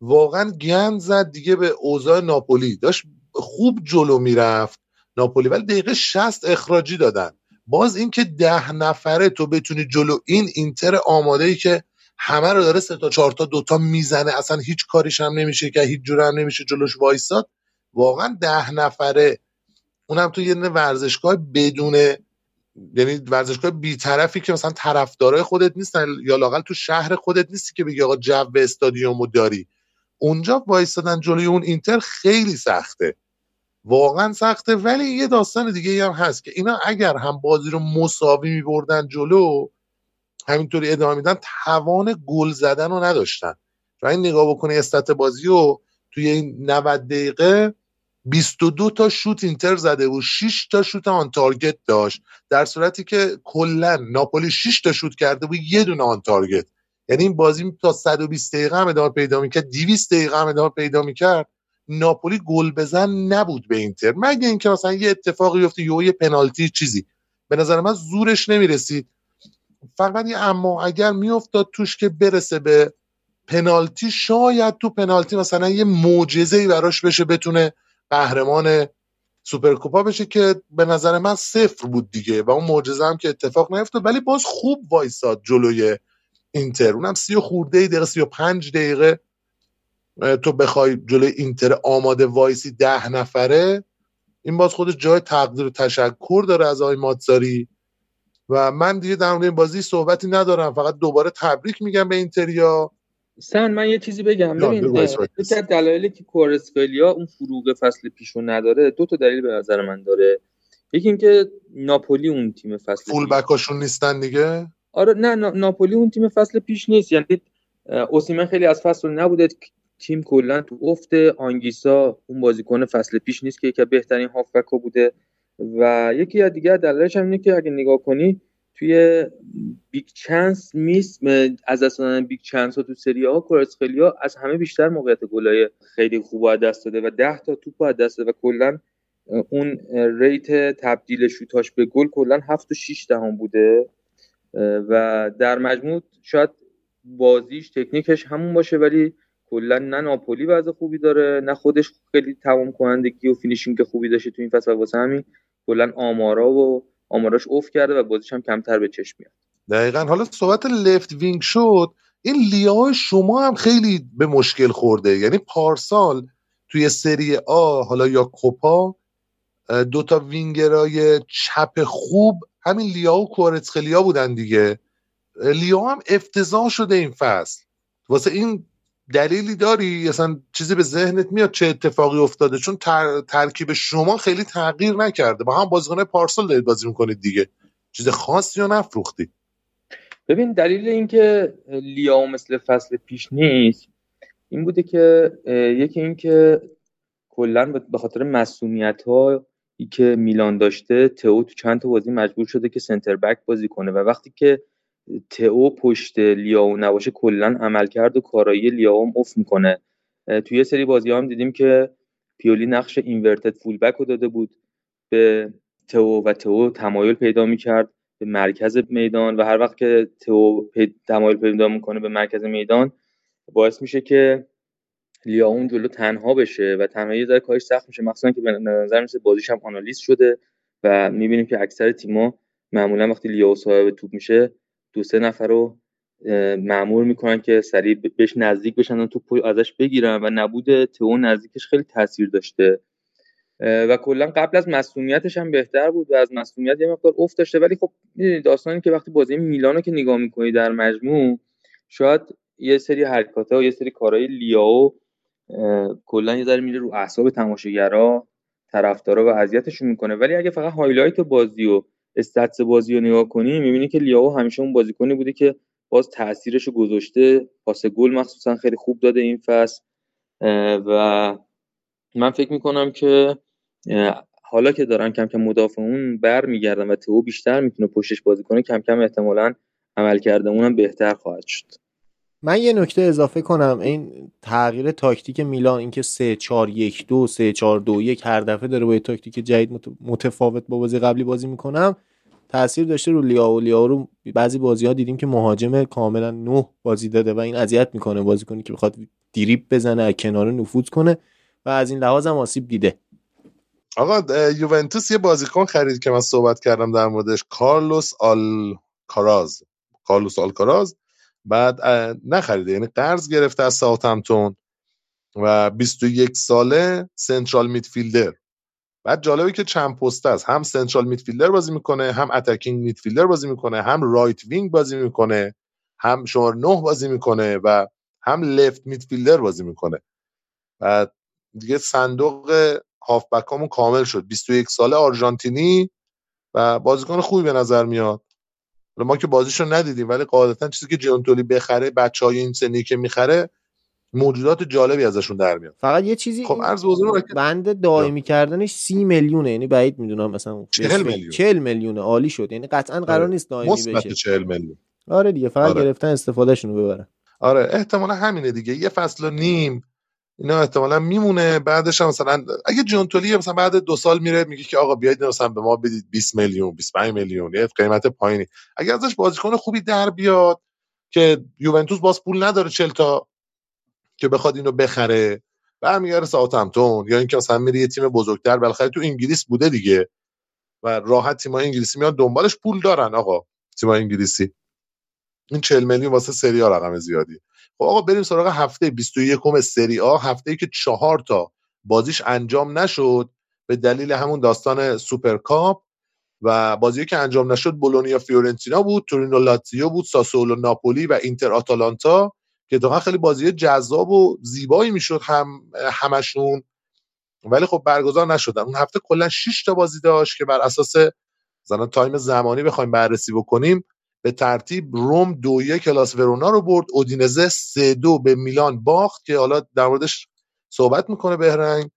واقعا گند زد دیگه به اوضاع ناپولی. داشت خوب جلو می‌رفت ناپولی ولی دقیقه 60 اخراجی دادن. باز اینکه ده نفره تو بتونی جلو این اینتر آماده ای که همه رو داره سه تا چهار تا دوتا می‌زنه اصلا هیچ کاریش هم نمیشه که هیچ جور هم نمیشه جلوش وایساد. واقعا ده نفره اونم تو یه ورزشگاه بدون یعنی ورزشگاه بیطرفی که مثلا طرفدارای خودت نیستن یا لاقل تو شهر خودت نیستی که بگی آقا جو استادیومو داری. اونجا وایستادن جلوی اون اینتر خیلی سخته. واقعا سخته ولی یه داستان دیگه هم هست که اینا اگر هم بازی رو مساوی میبردن جلو همینطوری ادامه میدن توان گل زدن رو نداشتن. و این نگاه بکنه استت بازی رو توی این 90 دقیقه 22 تا شوت اینتر زده و 6 تا شوت آن تارگت داشت. در صورتی که کلا ناپولی 6 تا شوت کرده و یه دونه آن تارگت. یعنی این بازی تا 120 دقیقه هم ادامه پیدا می‌کرد 200 دقیقه هم ادامه پیدا می‌کرد. ناپولی گل بزن نبود به اینتر. مگه اینکه مثلا یه اتفاقی بیفته یه پنالتی چیزی. به نظر من زورش نمی‌رسید. فقط اما اگر میافتاد توش که برسه به پنالتی شاید تو پنالتی مثلا یه معجزه ای براش بشه بتونه قهرمان سوپرکوپا بشه که به نظر من صفر بود دیگه و اون معجزه هم که اتفاق نیفتاد. ولی باز خوب وایساد جلوی اینتر. اونم سی و خورده دقیقه سی و پنج دقیقه تو بخوای جلوی اینتر آماده وایسی ده نفره این باز خودش جای تقدیر و تشکر داره از آقای ماتزاری و من دیگه در این بازی صحبتی ندارم فقط دوباره تبریک میگم به اینتریا. سن من یه چیزی بگم. ببین یکی از دلایلی که کورسکالیا اون فروغ فصل پیشو نداره دو تا دلیل به نظر من داره. یکی اینکه ناپولی اون تیم فصل فول بکاشون نیستن دیگه؟ آره نه ناپولی اون تیم فصل پیش نیست. یعنی اوسیمن خیلی از فصل نبوده. تیم کلا تو افت آنگیسا اون بازیکن فصل پیش نیست که یکی بهترین هافبک بوده و یکی از دیگه دلایلش هم اینه که اگه نگاه کنی توی big chance miss از دست دادن big chance ها تو سری آ از همه بیشتر موقعیت گلای خیلی خوب از دست داده و 10 تا توپ از دست داده و کلا اون rate تبدیل شوتاش به گل کلا 7 و 6 دهم بوده و در مجموع شاید بازیش تکنیکش همون باشه ولی کلا نه ناپولی وضع خوبی داره نه خودش خیلی تمام کنندگی و finishing خوبی داشته تو این فصل واسه همین کلا آمارا و آماراش افت کرده و بازیش هم کمتر به چشم میاد. دقیقا. حالا صحبت left wing شد این لیائو شما هم خیلی به مشکل خورده. یعنی پارسال توی سری آ حالا یا کوپا دوتا وینگرای چپ خوب همین لیا و کورتخلیا بودن دیگه. لیا هم افتضاح شده این فصل. واسه این دلیلی داری؟ اصلا چیزی به ذهنت میاد چه اتفاقی افتاده؟ چون ترکیب شما خیلی تغییر نکرده. با هم بازیکن پارسال دارید بازی می‌کنید دیگه. چیز خاصی یا نفروختی. ببین دلیل اینکه لیاو مثل فصل پیش نیست این بوده که یکی اینکه کلا به خاطر مسئولیت ها که میلان داشته تئو تو چند تا بازی مجبور شده که سنتر بک بازی کنه. و وقتی که تئو پشت لیاو نباشه کلا عملکرد و کارایی لیاو افت می‌کنه. توی یه سری بازی هم دیدیم که پیولی نقش اینورتد فول بک رو داده بود. به تئو و تئو تمایل پیدا می‌کرد به مرکز میدان و هر وقت که تئو تمایل پیدا می‌کنه به مرکز میدان باعث میشه که لیاون جلو تنها بشه و تنهایی ذره کارش سخت میشه. مخصوصا که به نظر میسه بازیش هم آنالیز شده و می‌بینیم که اکثر تیما معمولا وقتی لیاو صاحب توپ میشه دو سه نفر رو معمول می‌کنن که سریع بهش نزدیک بشن و توپ ازش بگیرن و نبود تو نزدیکش خیلی تاثیر داشته. و کلا قبل از مسئولیتش هم بهتر بود و از مسئولیت یه مقدار افت داشته. ولی خب داستانی که وقتی بازی میلانو که نگاه می‌کنی در مجموع شاید یه سری حرکات و یه سری کارهای لیاو کلا یه ذره میره رو اعصاب تماشاگرا طرفدارا و اذیتشون می‌کنه. ولی اگه فقط highlight بازی و stats بازی رو نگاه کنی می‌بینی که لیاو همیشه اون بازیکنی بوده که باز تاثیرش رو گذاشته. پاس گل مخصوصا خیلی خوب داده این فصل. و من فکر می‌کنم که حالا که دارن کم کم مدافعون بر میگردن و تو بیشتر می‌تونه پشتش بازی کنه کم کم احتمالا عمل کرده اونم بهتر خواهد شد. من یه نکته اضافه کنم. این تغییر تاکتیک میلان اینکه 3 4 1 2 3 4 2 1 هر دفعه داره با تاکتیک جدید متفاوت با بازی قبلی بازی می‌کنم. تاثیر داشته رو لیا و لیا رو بعضی بازی ها دیدیم که مهاجم کاملا نه بازی داده و این اذیت می‌کنه بازی کنی که بخواد دیریب بزنه از کنار نفوذ کنه و از این لحاظ هم آسیب دیده. آقا یوونتوس یه بازیکن خرید که من صحبت کردم در موردش. کارلوس آلکاراز کارلوس آلکاراز بعد نخریده یعنی قرض گرفته از ساوثهمپتون و 21 ساله central midfielder ه. بعد جالبه که چند پسته. هم central midfielder بازی می‌کنه هم attacking midfielder بازی می‌کنه هم right wing بازی می‌کنه هم شماره نه بازی می‌کنه و هم لفت میدفیلدر بازی می‌کنه. بعد دیگه صندوق هافبک کامل شد. 21 ساله آرژانتینی و بازیکن خوبی به نظر میاد. ما که بازیشو ندیدیم ولی قاعدتا چیزی که جونتولی بخره بچه های این سنی که می‌خره موجودات جالبی ازشون در میاد. فقط یه چیزی خب عرض بزرگ بند دائمی کردنش سی میلیونه یعنی بعید می‌دونم مثلا 40 میلیون. 40 میلیونه عالی شد یعنی قطعا قرار آره. نیست دائمی بشه. 40 میلیون. آره دیگه فقط آره. گرفتن استفادهشون رو ببرن. آره احتمالا همینه دیگه. یه فصل و نیم اینا احتمالا میمونه. بعدش هم مثلا اگه جونتولی مثلا بعد دو سال میره میگه که آقا بیاید مثلا به ما بدید 20 میلیون 25 میلیون یه قیمت پایینی. اگه ازش بازیکن خوبی در بیاد که یوونتوس باز پول نداره 40 تا که بخواد اینو بخره برمیگره ساوثهمپتون یا اینکه مثلا میری یه تیم بزرگتر بالاخره تو انگلیس بوده دیگه و راحت تیم انگلیسی میان دنبالش پول دارن آقا تیم انگلیسی. این 40 میلیون واسه سری آ رقم زیادی خب آقا بریم سراغ هفته 21 سری آ هفته ای که چهار تا بازیش انجام نشد به دلیل همون داستان سوپرکاپ و بازی که انجام نشد بولونیا فیورنتینا بود تورینو لاتزیو بود ساسولو ناپولی و اینتر آتالانتا که واقعا خیلی بازی جذاب و زیبایی می‌شد هم همشون. ولی خب برگزار نشدن. اون هفته کلا 6 تا بازی داشت که بر اساس مثلا تایم زمانی بخوایم بررسی بکنیم. به ترتیب روم دو یک کلاس ورونا رو برد اودینزه سه دو به میلان باخت که حالا در موردش صحبت می‌کنه بهرنگ.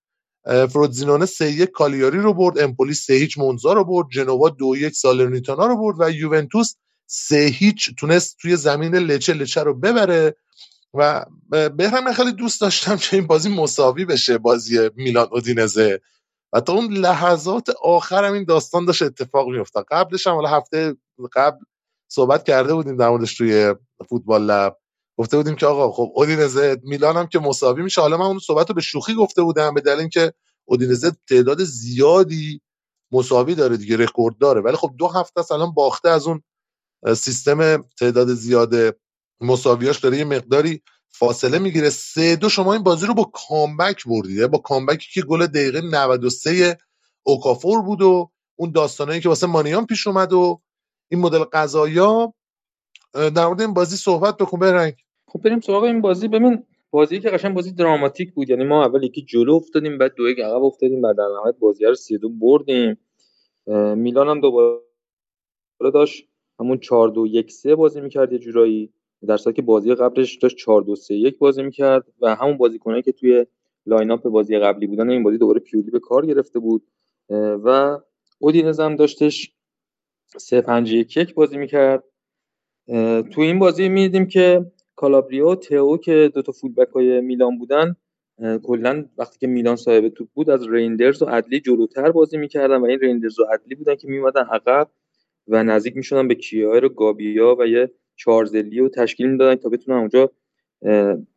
فرودزینونه سه یک کالیاری رو برد امپولی سه هیچ مونزا رو برد جنوا دو یک سالرنیتانا رو برد و یوونتوس سه هیچ تونست توی زمین لچه لچه رو ببره و بهرم من خیلی دوست داشتم که این بازی مساوی بشه بازی میلان اودینزه. و تا اون لحظات آخر این داستان داشت اتفاق میافتاد. قبلش هم حالا هفته قبل صحبت کرده بودیم در موردش توی فوتبال لب. گفته بودیم که آقا خب اودینزه میلان هم که مساوی میشه. حالا من اون صحبت رو به شوخی گفته بودم به دلیل اینکه اودینزه تعداد زیادی مساوی داره دیگه رکورد داره. ولی خب دو هفته است باخته از اون سیستم تعداد زیاد مساویاش داره یه مقداری فاصله می‌گیره. سه دو شما این بازی رو با کامبک بردید. با کامبکی که گل دقیقه 93 اوکافور بود و اون داستانایی که واسه مانیان پیش اومد و این مدل قضایا در مورد این بازی صحبت بکن برنگ. خب بریم سراغ این بازی. ببین بازی که قشنگ بازی دراماتیک بود. یعنی ما اول یکی جلو افتادیم بعد دو یک عقب افتادیم بعد در نهایت بازی رو 3 دو بردیم. میلان هم دوباره داشت همون 4 2 1 3 بازی می‌کرد یه جورایی. در که بازی قبلش داشت 4 2 3 1 بازی می‌کرد و همون بازیکنایی که توی line-up بازی قبلی بودن این بازی دوباره پیولی به کار گرفته بود. و اودینز هم داشتش 3 5 1 1 بازی می‌کرد. تو این بازی می‌دیدیم که کالابریو و تئو که دو تا فولبک های میلان بودن کلا وقتی که میلان صاحب توپ بود از ریندرز و ادلی جلوتر بازی می‌کردن و این ریندرز و ادلی بودن که میومدن عقب و نزدیک می‌شدن به کیایر و گابیا و یه چارزلی رو تشکیل می‌دادن تا بتونن اونجا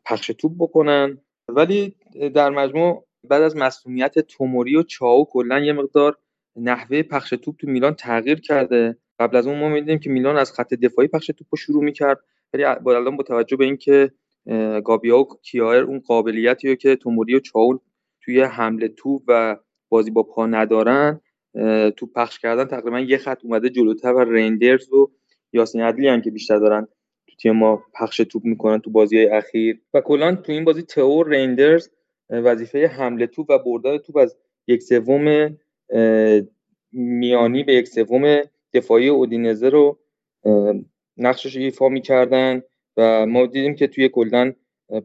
پخش توپ بکنن. ولی در مجموع بعد از مسئولیت توموری و چاو کلا یه مقدار نحوه پخش توپ تو میلان تغییر کرده. قبل از اون ما می‌دیدیم که میلان از خط دفاعی پخش توپ رو شروع می‌کرد. ولی الان با توجه به اینکه گابیا و کیایر اون قابلیتی رو که توموری و چاول توی حمله توپ و بازی با پا ندارن تو پخش کردن تقریبا یه خط اومده جلوتر و رندرز و یاسین عدلی هم که بیشتر دارن تو تیم ما پخش توپ می‌کنن تو بازی های اخیر. و کلا تو این بازی تئو رندرز وظیفه حمله توپ و بردن توپ از یک سوم میانی به یک سوم دفاعی اودینزه رو نقشش ایفا می‌کردن و ما دیدیم که توی کلا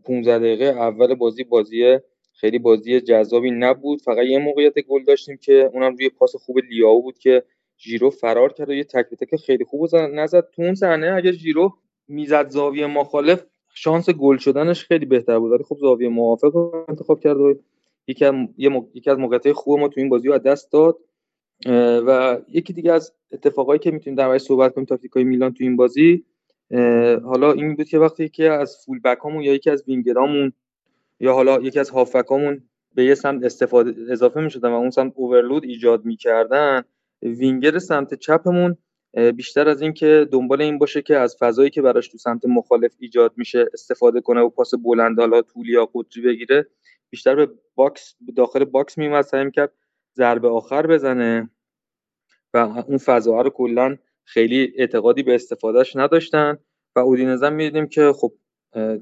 15 دقیقه اول بازی بازی خیلی بازی جذابی نبود. فقط یه موقعیت گل داشتیم که اونم روی پاس خوب لیاو بود که جیرو فرار کرد و یه تک تک خیلی خوب نزد تو اون صحنه اگر جیرو می‌زد زاویه مخالف شانس گل شدنش خیلی بهتر بود. ولی خب زاویه موافق رو انتخاب کرد و یکی از یکی از خوب ما تو این بازی رو از دست داد. و یکی دیگه از اتفاقایی که می‌تونیم در صحبت کنیم تاکتیکای میلان تو این بازی حالا این بود که وقتی که از فول بکامون یا یکی از وینگرامون یا حالا یکی از هافکامون به یه سمت استفاده اضافه می‌شدن و اون سمت overload ایجاد می‌کردن وینگر سمت چپمون بیشتر از این که دنبال این باشه که از فضایی که براش تو سمت مخالف ایجاد میشه استفاده کنه و پاس بلند حالا یا قطری بگیره. بیشتر به box داخل box میومد سعی می‌کرد ضربه آخر بزنه و اون فضاها رو کلا خیلی اعتقادی به استفادهش نداشتن و اودینزم می‌دیدیم که خب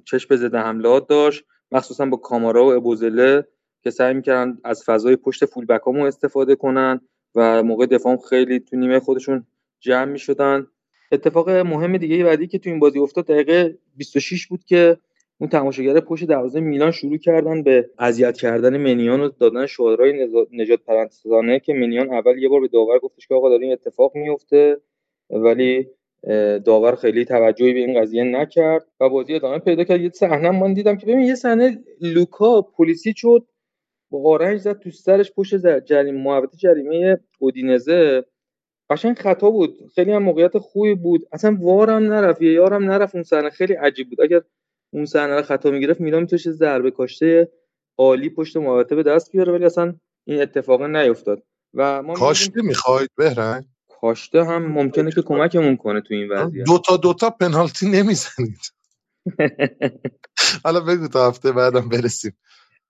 چشم زده حملات داشت مخصوصا با کامارا و ابوزله که سعی می‌کردن از فضای پشت فولبکامون استفاده کنن و موقع دفاع خیلی تو نیمه خودشون جمع می‌شدن. اتفاق مهم دیگه بعدی که تو این بازی افتاد دقیقه 26 بود که اون تماشاگر پشت دروازه میلان شروع کردن به اذیت کردن منیان و دادن شعارهای نجات پرستانه که منیان اول یه بار به داور گفتش که آقا داره این اتفاق میفته ولی داور خیلی توجهی به این قضیه نکرد و بازی ادامه پیدا کرد. یه صحنه من دیدم که ببین یه صحنه لوکا پلیسی شد با آرنج زد تو سرش پشت جریمه محوطه جریمه اودینزه. قشنگ خطا بود. خیلی هم موقعیت خوبی بود. اصلا وارم نرفت یا یارم نرفت اون صحنه. خیلی عجیب بود. اگر اون صحنه رو خطا می‌گرفت میلان می‌تونست ضربه کاشته عالی پشت محوطه به دست بیاره ولی اصلا این اتفاق نیفتاد. و ما کاشته می‌خواید بهرنگ؟ کاشته هم ممکنه که کمکمون کنه تو این وضعیت. دو تا دو تا پنالتی نمی‌زنید. حالا بگو تا هفته بعدم برسیم.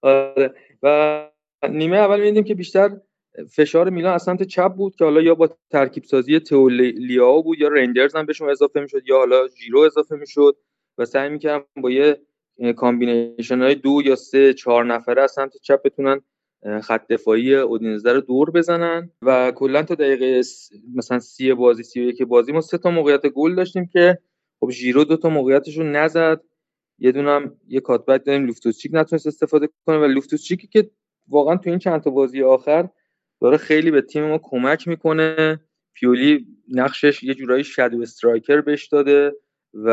آره. و نیمه اول می‌دیدیم که بیشتر فشار میلان از سمت چپ بود که حالا یا با ترکیب سازی لیاو بود یا ریندرز هم بهشون اضافه می‌شد یا حالا ژیرو اضافه می‌شد. و سعی می‌کردن با یه combination های دو یا سه چهار نفره از سمت چپ بتونن خط دفاعی اودینزه رو دور بزنن و کلا تا دقیقه مثلا سی بازی سی و یک بازی ما سه تا موقعیت گل داشتیم که خب ژیرو دو تا موقعیتش رو نزد. یه دونم یه cutback دادیم لوفتوسچیک نتونست استفاده کنه و لوفتوسچیکی که واقعا تو این چند تا بازی آخر داره خیلی به تیم ما کمک می‌کنه. پیولی نقشش یه جورایی shadow striker بهش داده. و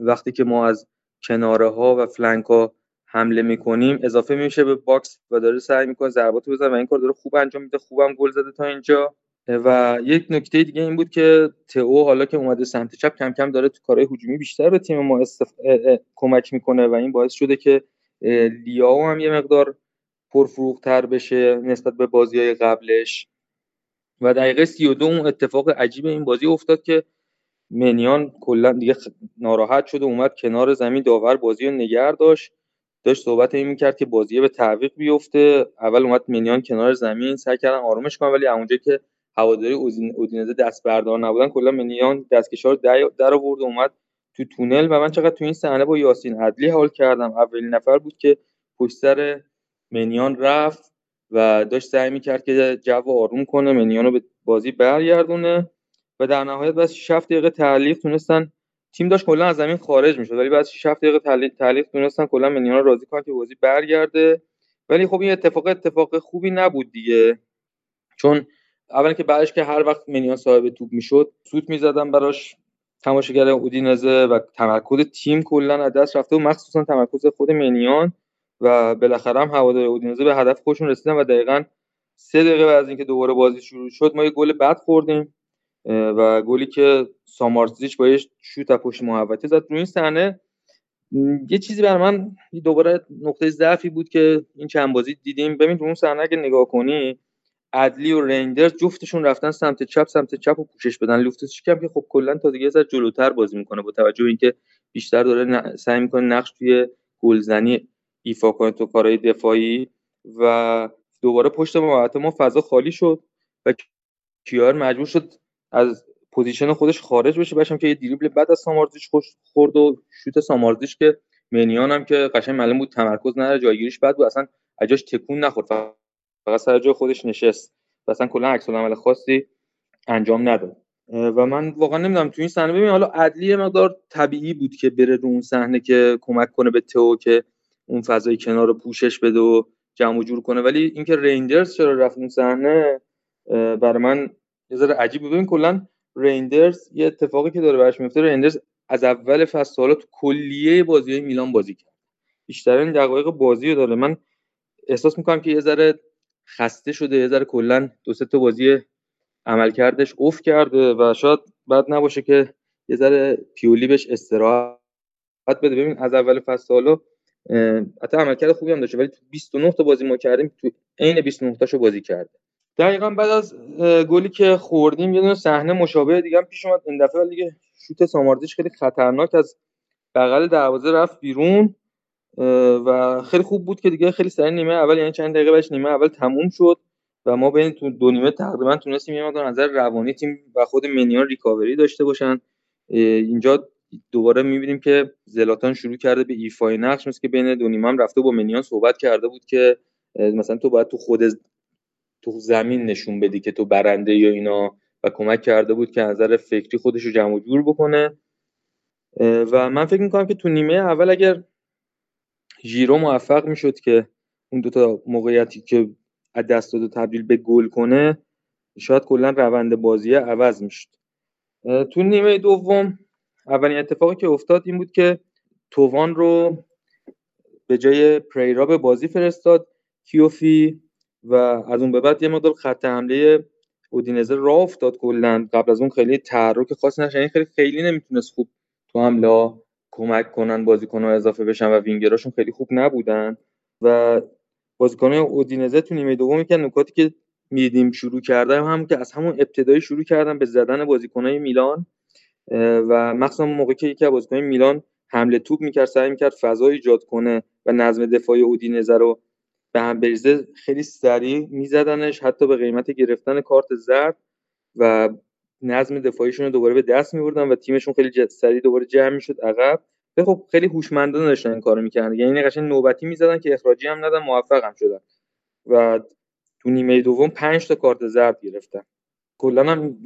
وقتی که ما از کناره ها و flank ها حمله می‌کنیم اضافه میشه به box و داره سعی می‌کنه ضربات بزنه و این کار داره خوب انجام میده خوبم گل زده تا اینجا. و یک نکته دیگه این بود که تئو حالا که اومده سمت چپ کم کم داره تو کارهای هجومی بیشتر به تیم ما استف... کمک می‌کنه و این باعث شده که لیاو هم یه مقدار پرفروغتر بشه نسبت به بازی های قبلش. و دقیقه 32 اون اتفاق عجیب این بازی افتاد که منیان کلا دیگه ناراحت شده اومد کنار زمین داور بازی رو نگر داشت. داشت صحبت این می‌کرد که بازی به تعویق بیفته. اول اومد منیان کنار زمین سعی کردن آرومش کنن ولی اونجا که هواداری اودینزه دست بردار نبودن کلا منیان دستکشا رو در آورد اومد تو تونل. و من چقدر تو این صحنه با یاسین عدلی حال کردم. اولین نفر بود که پشت سر منیان رفت و داشت سعی می‌کرد که جو آروم کنه. منیان رو به بازی برگردونه. و در نهایت بعد 6 دقیقه تعلیق تونستن تیم داشت کلا از زمین خارج می‌شد ولی بعد 6 دقیقه تعلیق تعلیق تونستن کلا منیان راضی کنن که بازی برگرده. ولی خب این اتفاق اتفاق خوبی نبود دیگه. چون اولا که بعدش که هر وقت منیان صاحب توپ می‌شد سوت می‌زدن براش تماشاگر اودینزه و تمرکز تیم کلا از دست رفته و مخصوصا تمرکز خود منیان و بالاخره هم هوادار اودینزه به هدف خودشون رسیدن و دقیقا سه دقیقه بعد از اینکه دوباره بازی شروع شد ما یه گل بد خوردیم. و گلی که سامارزیچ با یه شوت پشت محوطه زد روی این صحنه. یه چیزی بر من دوباره نقطه ضعفی بود که این چند بازی دیدیم. ببین اون صحنه اگه نگاه کنی ادلی و رینجرز جفتشون رفتن سمت چپ سمت چپ و پوشش بدن. لوفتوس هم که خب کلا تا دیگه جلوتر بازی می‌کنه با توجه به اینکه بیشتر داره سعی می‌کنه نقش توی گلزنی ایفا کنه تو کارهای دفاعی و دوباره پشت ما ما فضا خالی شد و کیار مجبور شد از پوزیشن خودش خارج بشه. باشم که یه دریبل بعد از سامارزیش خوش خورد و شوت سامارزیش که منیان هم که قشنگ معلوم بود تمرکز نداره جایگیریش بد بود. اصلا اجاش تکون نخورد. فقط سر جای خودش نشست. و اصلا کلا عکس عمل خاصی انجام نداد. و من واقعا نمی‌دونم تو این صحنه ببین حالا عدلی مقدار طبیعی بود که بره رو اون صحنه که کمک کنه به تو که اون فضای کنار رو پوشش بده و جمع جور کنه. ولی اینکه رینجرز چرا رفت اون صحنه برای من یه ذره عجیب ببین کلا رینجرز یه اتفاقی که داره براش میفته رینجرز از اول فصل حالا تو کلیه بازی های میلان بازی کرد. بیشترین دقایق بازی رو داره. من احساس می‌کنم که یه ذره خسته شده یه ذره کلا دو سه تا بازی عملکردش اوف کرده و شاید بعد نباشه که یه ذره پیولی بهش استراحت بده. ببین از اول فصل حالا حتی عملکرد خوبی هم داشته ولی تو 29 تا بازی ما کردیم تو عین 29 تاشو بازی کرده. دقیقا بعد از گلی که خوردیم یه دونه صحنه مشابه دیگه هم پیش اومد. این دفعه دیگه شوت ساماردیش خیلی خطرناک از بغل دروازه رفت بیرون و خیلی خوب بود که دیگه خیلی سریع نیمه اول یعنی چند دقیقه بعدش نیمه اول تموم شد و ما بین تو دو نیمه تقریبا تونستیم یه مقدار نظر روانی تیم و خود منیان ریکاوری داشته باشن. اینجا دوباره می‌بینیم که زلاتان شروع کرده به ایفای نقش مثل که بین دو نیمه هم رفته با منیان صحبت کرده بود که مثلا تو باید تو خود تو زمین نشون بدی که تو برنده یا اینا و کمک کرده بود که نظر فکری خودش رو جمع جور بکنه. و من فکر می‌کنم که تو نیمه اول اگر ژیرو موفق می‌شد که اون دوتا موقعیتی که از دست داده تبدیل به گل کنه شاید کلا روند بازی عوض می‌شد. تو نیمه دوم اولین اتفاقی که افتاد این بود که تووان رو به جای پریرا به بازی فرستاد. کیوفی و از اون به بعد یه مدل خط حمله اودینزه راه افتاد کلا. قبل از اون خیلی تحرک خاصی نشه یعنی خیلی خیلی نمی‌تونست خوب تو حمله کمک کنن بازیکن‌ها اضافه بشن و وینگراشون خیلی خوب نبودن. و بازیکن اودینزه تو نیمه دوم که نکاتی که میدیم شروع کردم هم که از همون ابتدایی شروع کردم به زدن بازیکنهای میلان و مخصوصا موقعی که یکی از بازیکنهای میلان حمله توپ می‌کرد سعی می‌کرد فضا ایجاد کنه و نظم دفاعی اودینزه رو به هم بریزه خیلی سریع میزدنش حتی به قیمت گرفتن کارت زرد و نظم دفاعیشون رو دوباره به دست میبردن و تیمشون خیلی سریع دوباره جمع می‌شد عقب. خب خیلی هوشمندانه داشتن این کارو می‌کردن. یعنی قشنگ نوبتی می‌زدن که اخراجی هم ندن موفق هم شدن. و تو نیمه دوم 5 تا کارت زرد گرفتن. کلا هم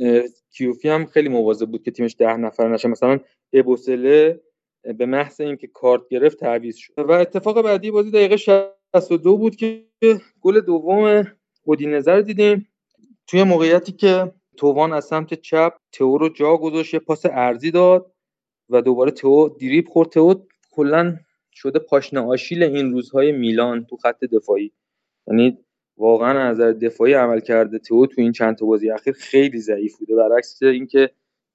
کیوفی هم خیلی مواظب بود که تیمش ده نفر نشه. مثلا ابوسله به محض اینکه کارت گرفت تعویض شد. و اتفاق بعدی بازی دقیقه 62 بود که گل دوم اودینزه رو دیدیم. توی موقعیتی که تووان از سمت چپ تئو رو جا گذاشت یه پاس ارزی داد و دوباره تئو دریپ خورد. تئو کلا شده پاشنه آشیل این روزهای میلان تو خط دفاعی. یعنی واقعا از نظر دفاعی عمل کرده تئو تو این چند تا بازی اخیر خیلی ضعیف بوده. برعکس اینکه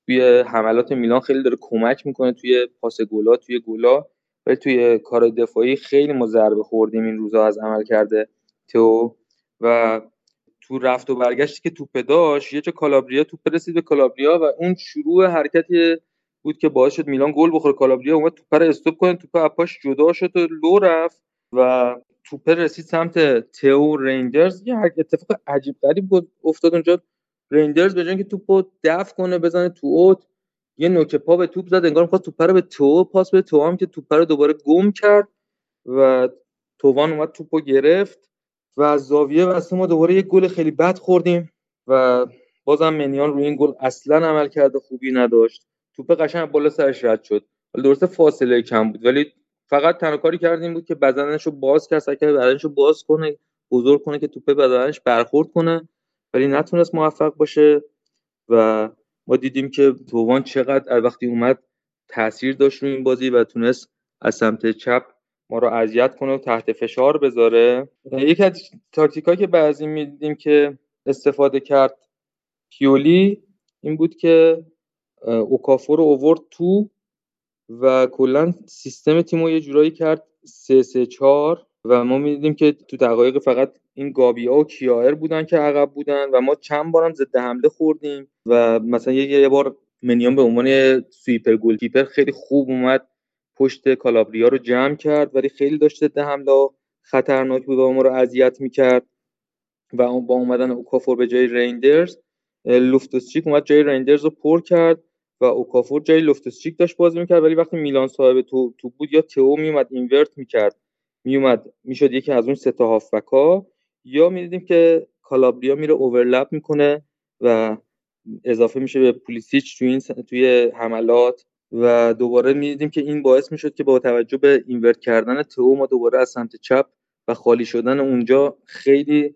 توی حملات میلان خیلی داره کمک می‌کنه توی پاس گلا توی گلا. ولی توی کار دفاعی خیلی ما ضربه خوردیم این روزا از عمل کرده تو. و تو رفت و برگشتی که توپ داشت یه جا کالابریا توپ رسید به کالابریا و اون شروع حرکتی بود که باعث شد میلان گل بخوره. کالابریا اومد توپ رو استوب کنه توپ اپاش جدا شد و لو رفت و توپ رسید سمت تئو رنجرز یه اتفاق عجیب غریب افتاد اونجا. رنجرز به که توپو دفع کنه بزنه تو اوت یه نوک پا به توپ زد انگار می‌خواست توپ رو به تو پاس به تو هم که توپ رو دوباره گم کرد و تووان اومد توپو گرفت و از زاویه واسه ما دوباره یه گل خیلی بد خوردیم و بازم منیان روی این گل اصلا عمل کرده خوبی نداشت. توپ قشنگ بالا سرش رد شد. درسته فاصله کم بود ولی فقط تنها کردیم بود که بدنش رو باز کرد که بدنش رو باز کنه بزرگ کنه که توپ بدنش برخورد کنه ولی نتونست موفق باشه و ما دیدیم که تووان چقدر وقتی اومد تاثیر داشت روی این بازی و تونست از سمت چپ ما رو اذیت کنه و تحت فشار بذاره. یکی از تاکتیکایی که بعضی می‌دیدیم که استفاده کرد پیولی این بود که اوکافور رو اوورد تو و کلا سیستم تیم رو یه جورایی کرد سه سه چهار و ما می‌دیدیم که تو دقایق فقط این گابیا و کیایر بودن که عقب بودن و ما چند بارم ضد حمله خوردیم و مثلا یه, یه بار منیان به عنوان سویپر گلکیپر خیلی خوب اومد پشت کالابریا رو جمع کرد ولی خیلی داشت ضد حمله خطرناک بود و ما رو اذیت می‌کرد و با اومدن اوکافور به جای ریندرز لوفتوسچیک اومد جای ریندرز رو پر کرد و اوکافور جای لوفتوسچیک داشت بازی می‌کرد ولی وقتی میلان صاحب توپ, توپ بود یا تئو میومد invert می‌کرد. میومد می‌شد یکی از اون سه تا هافبکا یا می‌دیدیم که کالابریا میره overlap می‌کنه و اضافه میشه به پولیسیچ توی این توی حملات و دوباره می‌دیدیم که این باعث می‌شد که با توجه به invert کردن تئو ما دوباره از سمت چپ و خالی شدن اونجا خیلی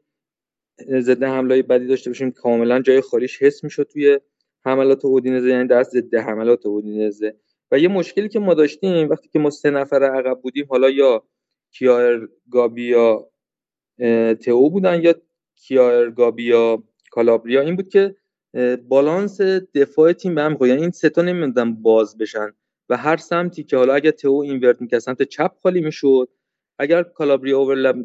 ضد حمله بدی داشته باشیم. کاملا جای خالیش حس می‌شد توی حملات اودینزه یعنی دست ضد حملات اودینزه. و یه مشکلی که ما داشتیم وقتی که ما سه نفر عقب بودیم حالا یا کیایر گابیا تئو بودن یا کیایر گابیا کالابریا؟ این بود که بالانس دفاع تیم به هم یعنی این سه تا نمیدن باز بشن و هر سمتی که حالا اگر تئو اینورت می‌کرد سمت چپ خالی می‌شد. اگر کالابریا overlap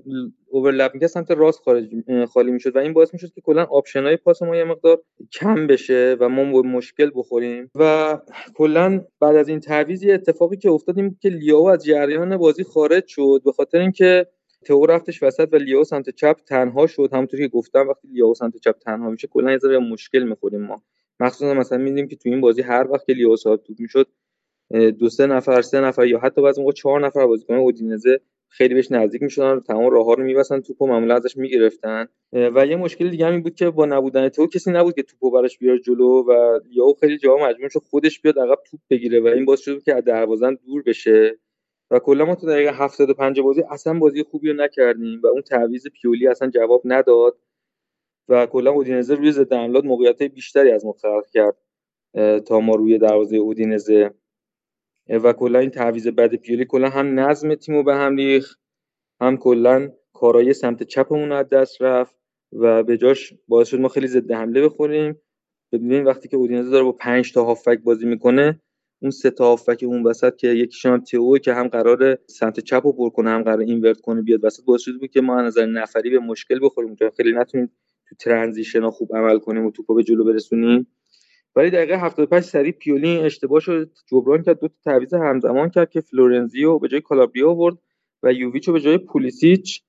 overlap می‌کرد سمت راست خارج خالی می‌شد و این باعث می‌شد که کلا option های پاس ما یه مقدار کم بشه و ما مشکل بخوریم. و کلا بعد از این تعویض اتفاقی که افتاد این که لیاو از جریان بازی خارج شد. به خاطر اینکه تئو رفتش وسط و لیاو سمت چپ تنها شد. همونطوری که گفتم وقتی لیاو سمت چپ تنها میشه کلا یه ذره مشکل می‌خوریم ما. مخصوصا مثلا می‌دیدیم که تو این بازی هر وقت که لیاو صاحب توپ می‌شد دو سه نفر سه نفر یا حتی بعضی موقع چهار نفر بازیکن اودینزه خیلی بهش نزدیک می‌شدن تمام راه ها رو میبسن توپو معمولا ازش می‌گرفتن. و یه مشکل دیگه این بود که با نبودن تو کسی نبود که توپو براش بیاره جلو و یا خیلی جا مجبور شد خودش بیاد عقب توپ بگیره و این باعث شد که از دروازه دور بشه. و کلا ما تو دقیقه 75 بازی اصلا بازی خوبی رو نکردیم و اون تعویض پیولی اصلا جواب نداد و کلا اودینزه روی ضد حملات موقعیت بیشتری از ما کرد تا ما روی دروازه اودینزه. و کلا این تعویض بد پیولی کلا هم نظم تیمو به هم ریخ هم کلا کارای سمت چپمون از دست رفت و به جاش باعث شد ما خیلی ضد حمله بخوریم. ببینید وقتی که اودینزه داره با 5 تا هافک بازی می‌کنه اون سه تا که اون وسط که یکیشون هم تئو که هم قرار سمت چپ رو پر کنه هم قرار اینورت کنه بیاد وسط باعث شده بود که ما از نظر نفری به مشکل بخوریم. اونجا خیلی نتونیم تو transition ها خوب عمل کنیم و توپو به جلو برسونیم. ولی دقیقه 75 سری پیولی اشتباهش رو جبران کرد دو تا تعویض همزمان کرد که فلورنزیو به جای کالابریا آورد و یوویچو به جای پولیسیچ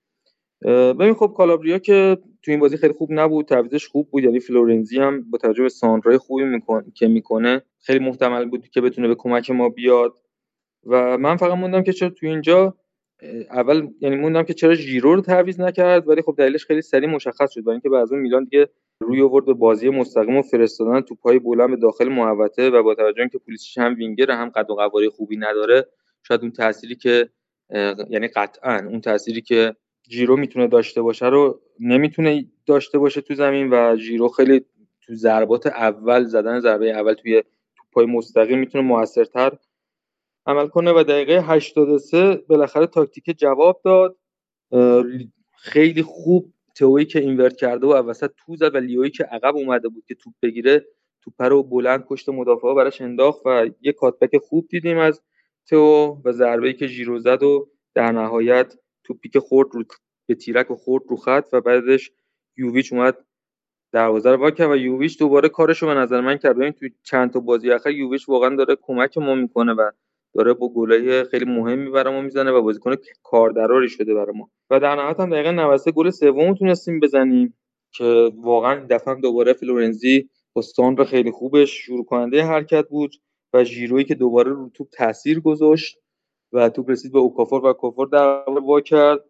ببین خب کالابریا که تو این بازی خیلی خوب نبود تعویضش خوب بود. یعنی فلورنزی هم با توجه به سانترای خوبی می‌کنه که می‌کنه خیلی محتمل بود که بتونه به کمک ما بیاد. و من فقط موندم که چرا تو اینجا اول یعنی موندم که چرا ژیرو رو تعویض نکرد ولی خب دلیلش خیلی سریع مشخص شد. برای اینکه بعد اون میلان دیگه روی آورد به بازی مستقیم و فرستادن پای بلند به داخل محوطه و با توجه اینکه پلیسیش هم وینگر هم قد و قواره خوبی نداره شاید اون تأثیری که یعنی قطعا اون تأثیری که جیرو می‌تونه داشته باشه رو نمی‌تونه داشته باشه تو زمین و جیرو خیلی تو ضربات اول زدن ضربه اول توی پای مستقیم می‌تونه موثرتر عمل کنه و دقیقه 83 بالاخره تاکتیک جواب داد. خیلی خوب تویی که اینورت کرده و وسط تو زد و لیوی که عقب اومده بود که توپ بگیره توپ رو بلند پشت مدافعا براش انداخت و یه کاتبک خوب دیدیم از تو و ضربه‌ای که ژیرو زد و در نهایت توپی که خورد رو به تیرک و خورد رو خط و بعدش یوویچ اومد دروازه رو کرد و یوویچ دوباره کارش رو به نظر من کرد. ببین تو چند تا بازی اخر یوویچ واقعا داره کمک ما می‌کنه و داره با گلای خیلی مهمی برای ما می‌زنه و بازیکن کاردراری شده برای ما. و در نهایت هم دقیقه 93 گل سوم تونستیم بزنیم که واقعا دفعه دوباره فلورنزی با ساندر خیلی خوبش شروع کننده حرکت بود و ژیرویی که دوباره رو توپ تاثیر گذاشت. و توپ رسید به اوکافور و اوکافور در وا کرد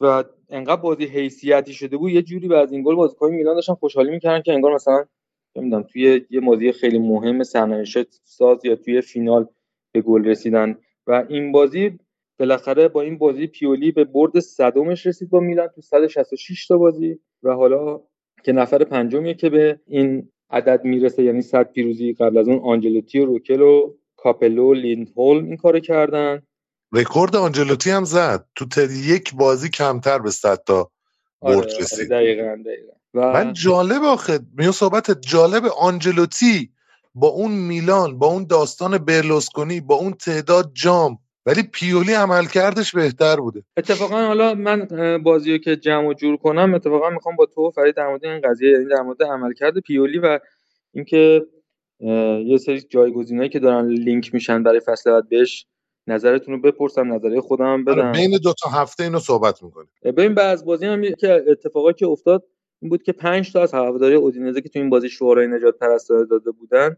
و انقدر بازی حیثیتی شده بود یه جوری بعد این گل بازیکن میلان داشتن خوشحالی می‌کردن که انگار مثلا نمی‌دونم توی یه بازی خیلی مهم سرنوشت ساز یا توی فینال به گل رسیدن و این بازی بالاخره با این بازی پیولی به برد صدومش رسید با میلان تو 166 تا بازی و حالا که نفر پنجمیه که به این عدد می‌رسه یعنی 100 پیروزی قبل از اون آنجلوتی و روکو و کاپلو لیدهولم این کارو کردن. رکورد آنجلوتی هم زد. تو تر یک بازی کمتر به 100 تا برد آره، رسید. آره دقیقاً دقیقاً. و... من جالب آخه میو صحبت جالب آنجلوتی با اون میلان با اون داستان برلوسکونی با اون تعداد جام. ولی پیولی عمل کردش بهتر بوده. اتفاقا حالا من بازی رو که جمع و جور کنم اتفاقا می‌خوام با تو فرید در مورد این قضیه یعنی در مورد عملکرد پیولی و اینکه یه سری جایگزینایی که دارن لینک میشن برای فصل بعد بهش نظرتون رو بپرسم نظریه خودم هم آره، بدم بین دو تا هفته اینو صحبت می‌کنیم. ببین بعض بازی هم که اتفاقی که افتاد این بود که 5 تا از هواداری اودینزه که تو این بازی شورای نجات پرستاری داده بودن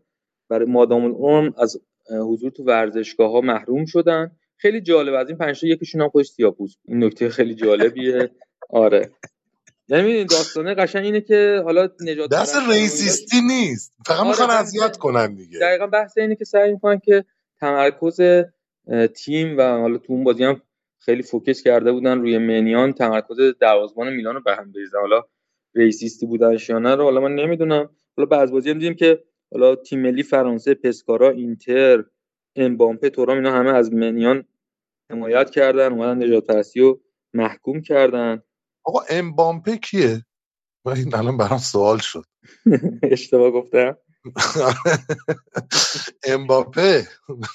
برای مادام اون از حضور تو ورزشگاه ها محروم شدن. خیلی جالب از این 5 تا یکیشون هم خودش سیاپوس. این نکته خیلی جالبیه. آره. یعنی داستانه قشنگ اینه که حالا نجات دست ریسیستی نیست. فقط آره می‌خوان اذیت کنن دیگه. دقیقا بحث اینه که سعی می‌کنن که تمرکز تیم و حالا تو اون بازی هم خیلی فوکس کرده بودن روی منیان. تمرکز دروازه‌بان میلان رو به هم بریزن. حالا ریسیستی بودنش یا نه رو حالا من نمی‌دونم. حالا بعض بازی هم دیدیم که حالا تیم ملی فرانسه پسکارا اینتر امبامپه تورام اینا همه از منیان حمایت کردن اومدن نجات رو محکوم کردن. آقا امبامپه کیه؟ این الان برام سوال شد. اشتباه گفتم. امباپه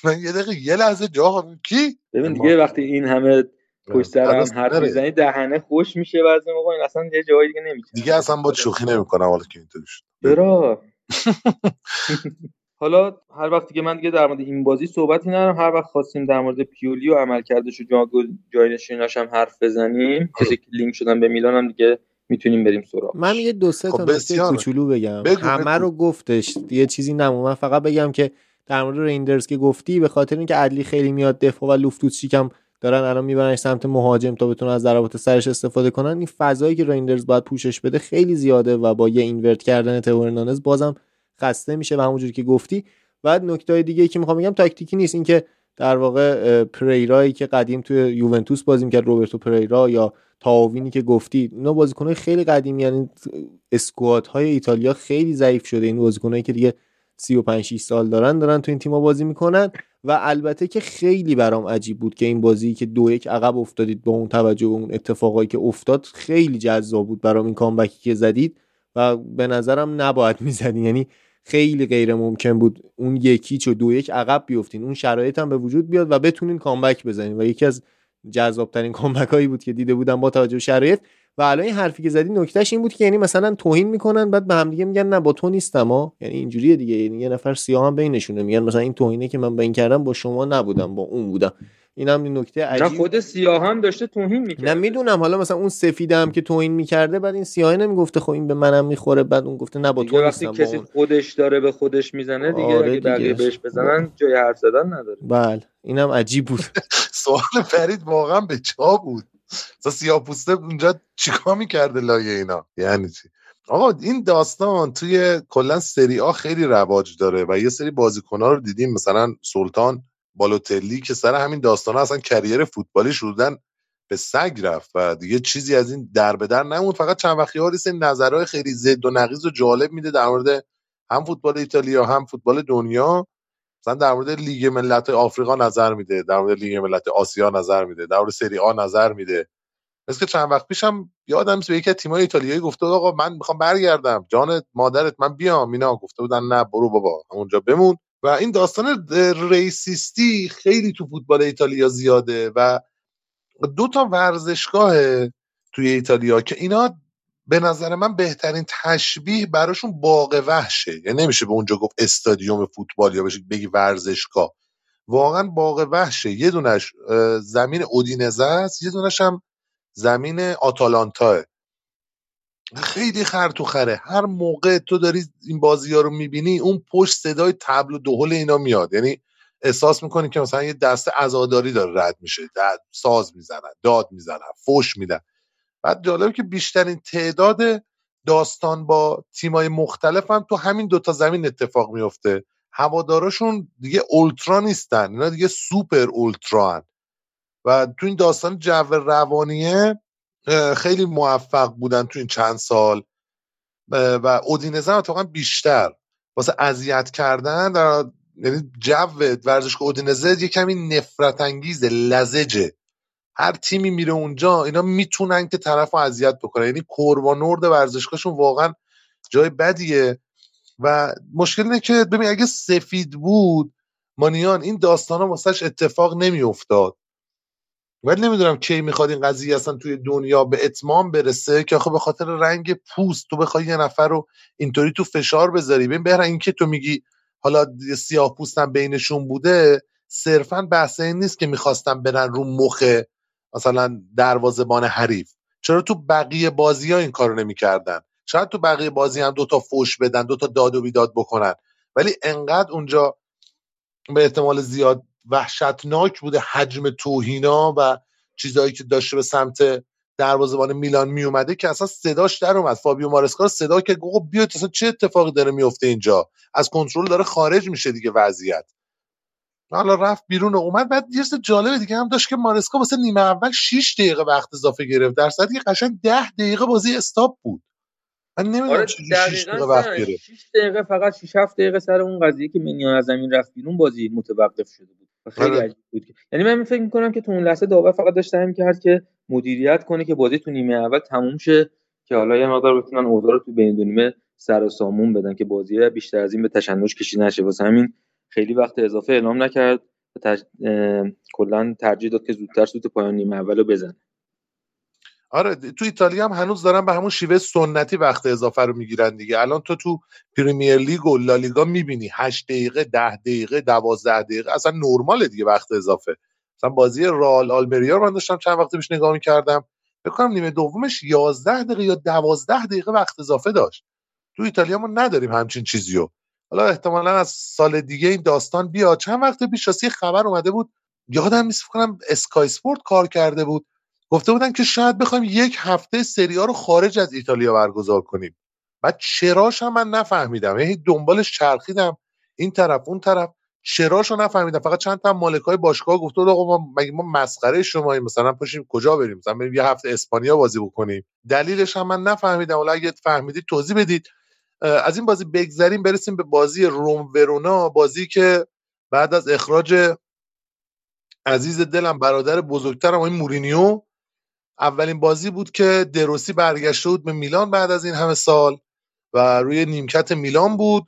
من یه دقیقه یه لحظه جا کی؟ ببین دیگه وقتی این همه پشت سر هم حرف می‌زنی دهنه خوش میشه بعضی موقع این اصلا یه جایی دیگه نمیشه دیگه اصلا با شوخی نمی‌کنم حالا که اینطوری شد. برا حالا هر وقتی که من دیگه در مورد این بازی صحبتی ندارم. هر وقت خواستیم در مورد پیولی و عملکردش و جاینشیناش هم حرف بزنیم کسی که لینک شدن به میلان هم دیگه می‌تونیم بریم سراغ من یه دو سه تا خب نکته کوچولو بگم. همه رو گفتش. یه چیزی نمون من فقط بگم که در مورد ریندرز که گفتی به خاطر اینکه عدلی خیلی میاد دفاع و لوفتوس کم دارن الان میبرنش سمت مهاجم تا بتونن از ضربات سرش استفاده کنن این فضایی که ریندرز باید پوشش بده خیلی زیاده و با یه invert کردن تورنانز بازم خسته میشه و همونجوری که گفتی. بعد نکته دیگه که می‌خوام بگم تاکتیکی نیست. اینکه در واقع پریرایی که قدیم توی یوونتوس بازی می‌کرد روبرتو پریرا یا تاوینی که گفتی اینا بازیکنای خیلی قدیمی یعنی اسکواد های ایتالیا خیلی ضعیف شده. این بازیکنایی که دیگه 35 6 سال دارن دارن تو این تیم‌ها بازی می‌کنن. و البته که خیلی برام عجیب بود که این بازی که دو یک عقب افتادید با اون توجه به اون اتفاقایی که افتاد خیلی جذاب بود برام این کامبکی که زدید. و به نظرم نباید می‌زدین. یعنی خیلی غیر ممکن بود اون یکی چو دو یک عقب بیفتین. اون شرایط هم به وجود بیاد و بتونین کامبک بزنین. و یکی از جذابترین کامبک هایی بود که دیده بودم با توجه به شرایط. و الان این حرفی که زدی نکتهش این بود که یعنی مثلا توهین می‌کنن بعد به هم دیگه میگن نه با تو نیستم ها. یعنی اینجوریه دیگه. یعنی یه نفر سیاه هم بینشونه. میگن مثلا این توهینه که من به این کردم با شما نبودم با اون بودم. این هم نکته عجیب. خود سیاه هم داشته توهین می‌کرد نه می‌دونم. حالا مثلا اون سفیده هم که توهین می‌کرده بعد این سیاه نمی‌گفته خب این به منم می‌خوره بعد اون گفته نه با تو وقتی کسی خودش داره به خودش می‌زنه دیگه آره اگه بقیه بهش بزنن جای حرف زدن نداره. بله اینم عجیب بود. سوال فرید واقعا به جا بود؟ سیاه پوسته اونجا چیکار می‌کرده لایه اینا؟ یعنی چی؟ آقا این داستان توی کلا سری آ خیلی رواج داره و یه سری بازیکن‌ها رو دیدیم. مثلا سلطان بالوتلی که سر همین داستان اصلا کریر فوتبالی شدن به سگ رفت و دیگه چیزی از این در به در نموند. فقط چند وقتی ها این نظرهای خیلی زد و نقیض و جالب میده در مورد هم فوتبال ایتالیا هم فوتبال دنیا. مثلا در مورد لیگ ملت آفریقا نظر میده در مورد لیگ ملت آسیا نظر میده در مورد سری آ نظر میده. مثل که چند وقت پیشم یادم به یکی از ایتالیایی گفته آقا من می‌خوام برگردم. جان مادرت من بیام. اینا گفته بودن نه برو بابا. اونجا بمون. و این داستان ریسیستی خیلی تو فوتبال ایتالیا زیاده و دو تا ورزشگاه توی ایتالیا که اینا به نظر من بهترین تشبیه براشون باغ وحشه. یعنی نمیشه به اونجا گفت استادیوم فوتبال یا بگی ورزشگاه. واقعا باغ وحشه. یه دونش زمین اودینزه است یه دونش هم زمین آتالانتا. خیلی خر تو خره هر موقع تو داری این بازی ها رو می‌بینی اون پشت صدای تبل و دهل اینا میاد. یعنی احساس می‌کنی که مثلا یه دست ازاداری داره رد میشه. ساز می‌زنن داد می‌زنن فوش میدن. بعد جالبه که بیشترین تعداد داستان با تیمای مختلف هم تو همین دوتا زمین اتفاق میفته هواداراشون دیگه اولترا نیستن اینا دیگه سوپر اولترا هن. و تو این داستان جو روانیه خیلی موفق بودن تو این چند سال. و اودینزه اتفاقا بیشتر. واسه اذیت کردن در یعنی جو ورزشگاه اودینزه یه کمی نفرت انگیزه لزجه. هر تیمی میره اونجا اینا می‌تونن که طرف اذیت بکنن. یعنی نورد ورزشگاهشون واقعا جای بدیه. و مشکل اینه که ببین اگه سفید بود مانیان این داستان ها واسهش اتفاق نمیافتاد. ولی نمی‌دونم کی می‌خواد این قضیه اصلا توی دنیا به اتمام برسه که آخه به خاطر رنگ پوست تو بخوای یه نفر رو اینطوری تو فشار بذاری. ببین بهر اینکه تو میگی حالا سیاه پوستم بینشون بوده صرفا بحث این نیست که می‌خواستم برن رو مخ مثلا دروازبان حریف. چرا تو بقیه بازی ها این کارو نمی‌کردن؟ شاید تو بقیه بازی هم دوتا فوش بدن دوتا داد و بیداد بکنن. ولی انقدر اونجا به احتمال زیاد وحشتناک بوده حجم توهینا و چیزهایی که داشته به سمت دروازه‌بان میلان می اومده که اصلا صداش در اومد. فابیو مارسکا صدا که گفت بیا اصلا چه اتفاقی داره میفته اینجا؟ از کنترل داره خارج میشه دیگه وضعیت. حالا رفت بیرون و اومد. بعد یه جالب دیگه هم داشت که مارسکا واسه نیمه اول 6 دقیقه وقت اضافه گرفت. در صورتی که قشنگ 10 دقیقه بازی استاپ بود. من نمی‌دونم آره 6 دقیقه وقت گرفت. 6 دقیقه فقط 6 7 دقیقه سر اون قضیه که منیان از زمین رفت بیرون بازی متوقف شده خیلی آره. عجیب بود یعنی من فکر می‌کنم که تو اون لحظه داور فقط داشت همین کرد که مدیریت کنه که بازی تو نیمه اول تموم شه که حالا یه مقدار بتونن اوضاع رو تو بین دو نیمه سر و سامون بدن که بازی بیشتر از این به تشنج کشیده نشه واسه همین خیلی وقت اضافه اعلام نکرد تج... کلا ترجیح داد که زودتر سوت پایان نیمه اول رو بزنه آره تو ایتالیا هم هنوز دارن به همون شیوه سنتی وقت اضافه رو می‌گیرن دیگه. الان تو تو پریمیر لیگ و لالیگا می‌بینی. 8 دقیقه 10 دقیقه 12 دقیقه اصلا نرماله دیگه وقت اضافه. مثلا بازی رال آلمریا رو من داشتم چند وقت پیش نگاه می‌کردم. بکنم نیمه دومش 11 دقیقه یا 12 دقیقه وقت اضافه داشت. تو ایتالیا ما نداریم همچین چیزیو حالا احتمالا از سال دیگه این داستان بیاد. چند وقت پیش خبر اومده بود. یادم نیست کنم اسکای اسپورت کار کرده بود. گفته بودن که شاید بخوایم یک هفته سری ها رو خارج از ایتالیا برگزار کنیم. بعد چراش هم من نفهمیدم. یعنی دنبالش چرخیدم. این طرف اون طرف. چراش رو نفهمیدم. فقط چند تا مالک های باشگاه بود آقا ما مگه ما مسخره شما مثلا پاشیم کجا بریم؟ مثلا بریم یه هفته اسپانیا بازی بکنیم. دلیلش هم من نفهمیدم. حالا اگه فهمیدید توضیح بدید. از این بازی بگذریم برسیم به بازی روم ورونا. بازی که بعد از اخراج عزیز دلم برادر بزرگترم این مورینیو. اولین بازی بود که دروسی برگشته بود به میلان بعد از این همه سال و روی نیمکت میلان بود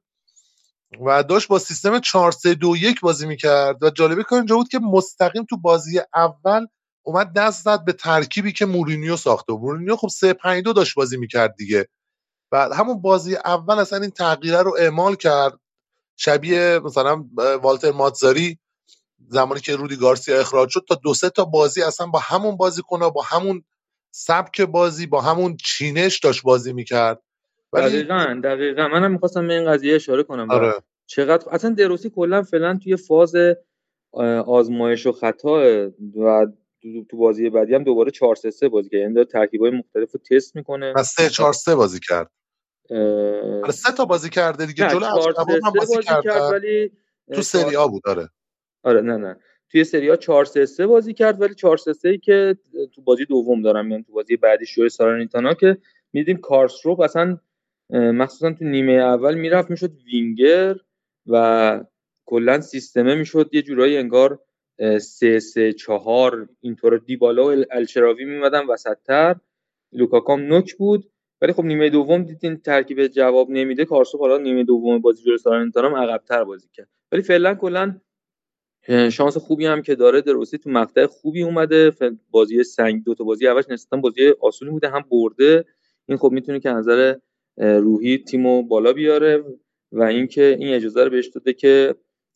و داشت با سیستم 4 3 2 1 بازی می‌کرد و جالبه کار اینجا بود که مستقیم تو بازی اول اومد دست زد به ترکیبی که مورینیو ساخته. مورینیو خب 3 5 2 داشت بازی می‌کرد دیگه. و همون بازی اول اصلا این تغییره رو اعمال کرد. شبیه مثلا والتر ماتزاری زمانی که رودی گارسیا اخراج شد تا دو سه تا بازی اصلا با همون بازی کنه با همون سبک بازی با همون چینش داشت بازی می‌کرد. ولی دقیقا دقیقا. منم می‌خواستم به این قضیه اشاره کنم آره. چقدر اصلا دروسی کلا فعلا توی فاز آزمایش و خطا و تو بازی بعدی هم دوباره 4 3 3 بازی کرد. یعنی ترکیبای مختلف رو تست می‌کنه. و 3 4 3 بازی کرد. اه... سه تا بازی کرده دیگه. جلو هم بازی, بازی کرد ولی تو سری ها بود آره. آره نه نه. توی سری ها 4 3 3 بازی کرد ولی 4 3 3 ای که تو بازی دوم دارم یعنی تو بازی بعدی شوی سارانیتانا که میدیم کارسروپ اصلا مخصوصا تو نیمه اول می‌رفت می‌شد وینگر و کلا سیستمه می‌شد یه جورایی انگار سه سه چهار اینطور دیبالا و الشراوی میمدن وسطتر. لوکاکام نوک بود. ولی خب نیمه دوم دیدین ترکیب جواب نمیده. کارسو حالا نیمه دوم بازی جلوی سالرنیتانا هم عقبتر بازی کرد. ولی فعلا کلا شانس خوبی هم که داره دروسی تو مقطع خوبی اومده. بازی سنگ دو تا بازی اولش نسبتا بازی آسونی بوده هم برده. این خب می‌تونه که از نظر روحی تیمو بالا بیاره و اینکه این اجازه رو بهش داده که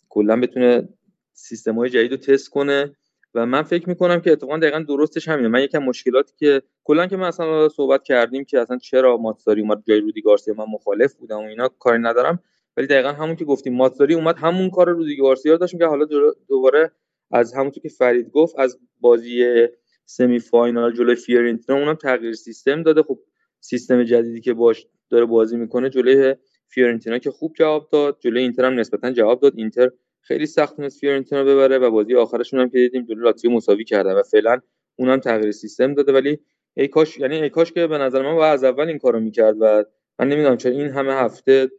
کلا بتونه سیستم های جدید رو تست کنه. و من فکر می‌کنم که اتفاقا دقیقا درستش همینه. من یکم مشکلاتی که کلا که ما اصلا صحبت کردیم که اصلا چرا ماتساری اومد جای رودی گارسیا من مخالف بودم و اینا کاری ندارم. ولی دقیقا همون که گفتیم ماتساری اومد همون کار رودی گارسیا رو داشت که حالا دوباره از همونطور که فرید گفت از بازی semi final جلوی فیورنتینا اونم تغییر سیستم داده. خب سیستم جدیدی که باش داره بازی می‌کنه جلوی فیورنتینا که خوب جواب داد. جلوی اینتر هم نسبتا جواب داد. اینتر خیلی سخت تونست فیورنتینا ببره و بازی آخرشون هم که دیدیم جلوی لاتزیو مساوی کردن و فعلا اونم تغییر سیستم داده. ولی ای کاش یعنی ای کاش که به نظر من باید از اول این کارو می‌کرد و من نمی‌دونم چرا این همه هفته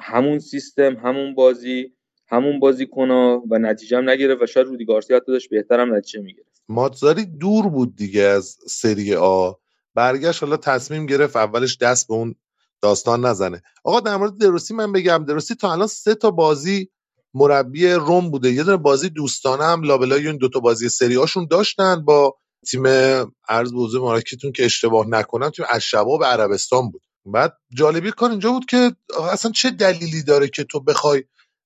همون سیستم همون بازی همون بازی کنا و نتیجه هم نگرفت و شاید رودی گارسیا حتی داشت بهترم نتیجه می‌گرفت. ماتزاری دور بود دیگه از سری آ. برگشت حالا تصمیم گرفت اولش دست به اون داستان نزنه. آقا در مورد دروسی من بگم. دروسی تا الان سه تا بازی مربی روم بوده. یه دونه بازی دوستانه هم لابلای اون دوتا بازی سری هاشون داشتن با تیم عرض بوزه مراکتون که اشتباه نکنم تیم به عربستان بود. بعد جالبی کار اینجا بود که اصلا چه دلیلی داره که تو بخوای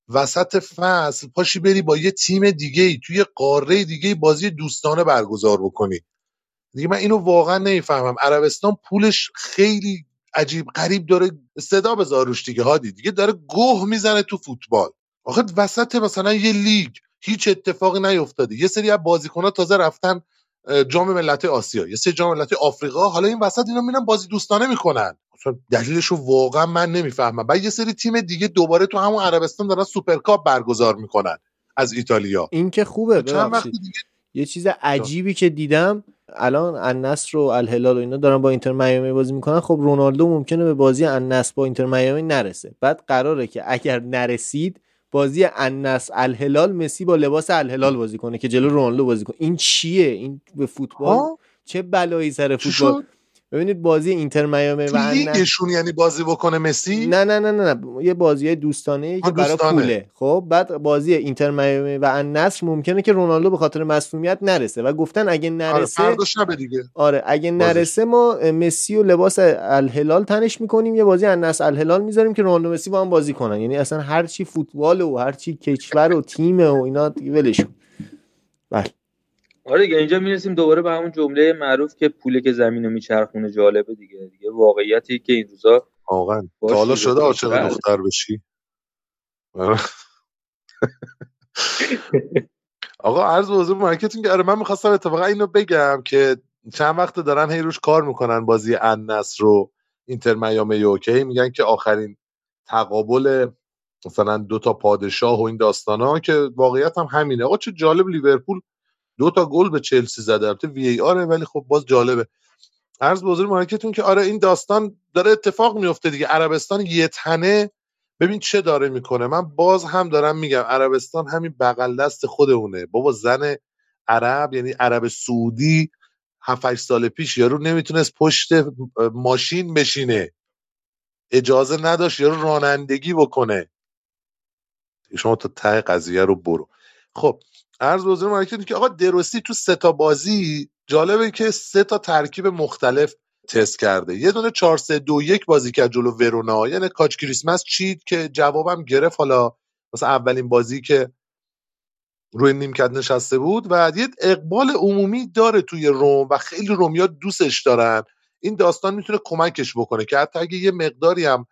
وسط فصل پاشی بری با یه تیم دیگه ای توی قاره دیگه بازی دوستانه برگزار بکنی؟ دیگه من اینو واقعا نمی‌فهمم. عربستان پولش خیلی عجیب غریب داره. صدا بذار روش دیگه هادی. دیگه داره گوه می‌زنه تو فوتبال. آخه وسط مثلا یه لیگ هیچ اتفاقی نیفتاده. یه سری از بازیکن‌ها تازه رفتن جام ملت آسیا. یه سری جام ملت آفریقا. حالا این وسط اینا میرن بازی دوستانه می‌کنن. دلیلش رو واقعا من نمی‌فهمم. بعد یه سری تیم دیگه دوباره تو همون عربستان دارن سوپرکاپ برگزار می‌کنن از ایتالیا. این که خوبه دیگه... یه چیز عجیبی که دیدم الان النصر و الهلال و اینا دارن با اینتر میامی بازی می‌کنن. خب رونالدو ممکنه به بازی النصر با اینتر میامی نرسه. بعد قراره که اگر نرسید بازی النصر الهلال مسی با لباس الهلال بازی کنه که جلو رونالدو بازی کنه این چیه؟ این به فوتبال چه بلایی سر فوتبال؟ ببینید بازی اینتر میامی و لیگشون یعنی بازی بکنه مسی؟ نه نه نه نه, نه. یه بازی دوستانه که برای پوله. خب بعد بازی اینتر میامی و النصر ممکنه که رونالدو به خاطر مسئولیت نرسه و گفتن اگه آره، نرسه آره دیگه. آره اگه نرسه ما مسی و لباس الهلال تنش می‌کنیم. یه بازی النصر الهلال می‌ذاریم که رونالدو مسی با هم بازی کنن. یعنی اصلا هر چی فوتبال و هر چی کشور و تیم و اینا ولشون بله. آره دیگه اینجا می‌رسیم دوباره به همون جمله معروف که پوله که زمین رو میچرخونه جالبه دیگه دیگه واقعیتی که این روزا واقعا. تا حالا شده عاشق دختر بشی. آقا عرض حضور مارکتینگ آره من می‌خواستم اتفاقا اینو بگم که چند وقت دارن هی روش کار می‌کنن بازی انس رو اینتر میامی اوکی میگن که آخرین تقابل مثلا دو تا پادشاه و این داستان ها که واقعیت هم همینه. آقا چه جالب لیورپول دو تا گل به چلسی زده. البته وی ای آره ولی خب باز جالبه. عرض بزرگ مارکتون که آره این داستان داره اتفاق میفته دیگه. عربستان یه تنه. ببین چه داره می‌کنه. من باز هم دارم میگم عربستان همین بغل دست خودمونه. بابا زن عرب یعنی عرب سعودی 7 سال پیش یارو نمی‌تونست پشت ماشین بشینه. اجازه نداشت یارو رانندگی بکنه. شما تا ته قضیه رو برو. خب عرض بزرگ مارکت که آقا دروسی تو سه تا بازی جالبه که سه تا ترکیب مختلف تست کرده. یه دونه 4 3 2 1 بازی کرد جلو ورونا. یعنی کاچ کریسمس چید که جوابم گرفت. حالا مثلا اولین بازی که روی نیمکت نشسته بود و یه اقبال عمومی داره توی روم و خیلی رومیا دوستش دارن. این داستان می‌تونه کمکش بکنه که حتی اگه یه مقداری هم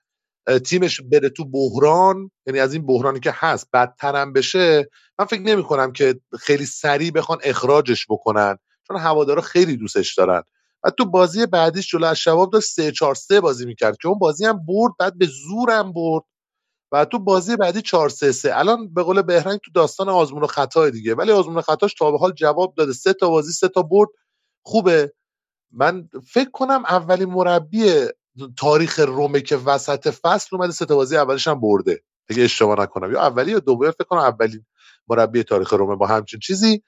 تیمش بره تو بحران یعنی از این بحرانی که هست بدترم بشه من فکر نمی کنم که خیلی سریع بخوان اخراجش بکنن چون هوادارا خیلی دوستش دارن. و تو بازی بعدیش جلو از شباب داشت 3 4 3 بازی می‌کرد که اون بازی هم برد بعد به زورم برد. و تو بازی بعدی 4 3 3 الان به قول بهرنگ تو داستان آزمون و خطا دیگه. ولی آزمون و خطاش تا به حال جواب داده. سه تا بازی سه تا برد. خوبه. من فکر کنم اولین مربی تاریخ رومه که وسط فصل اومده سه بازی اولش هم برده. اگه اشتباه نکنم. یا اولی یا دومی فکر کنم اولین مربی تاریخ رومه با همچین چیزی.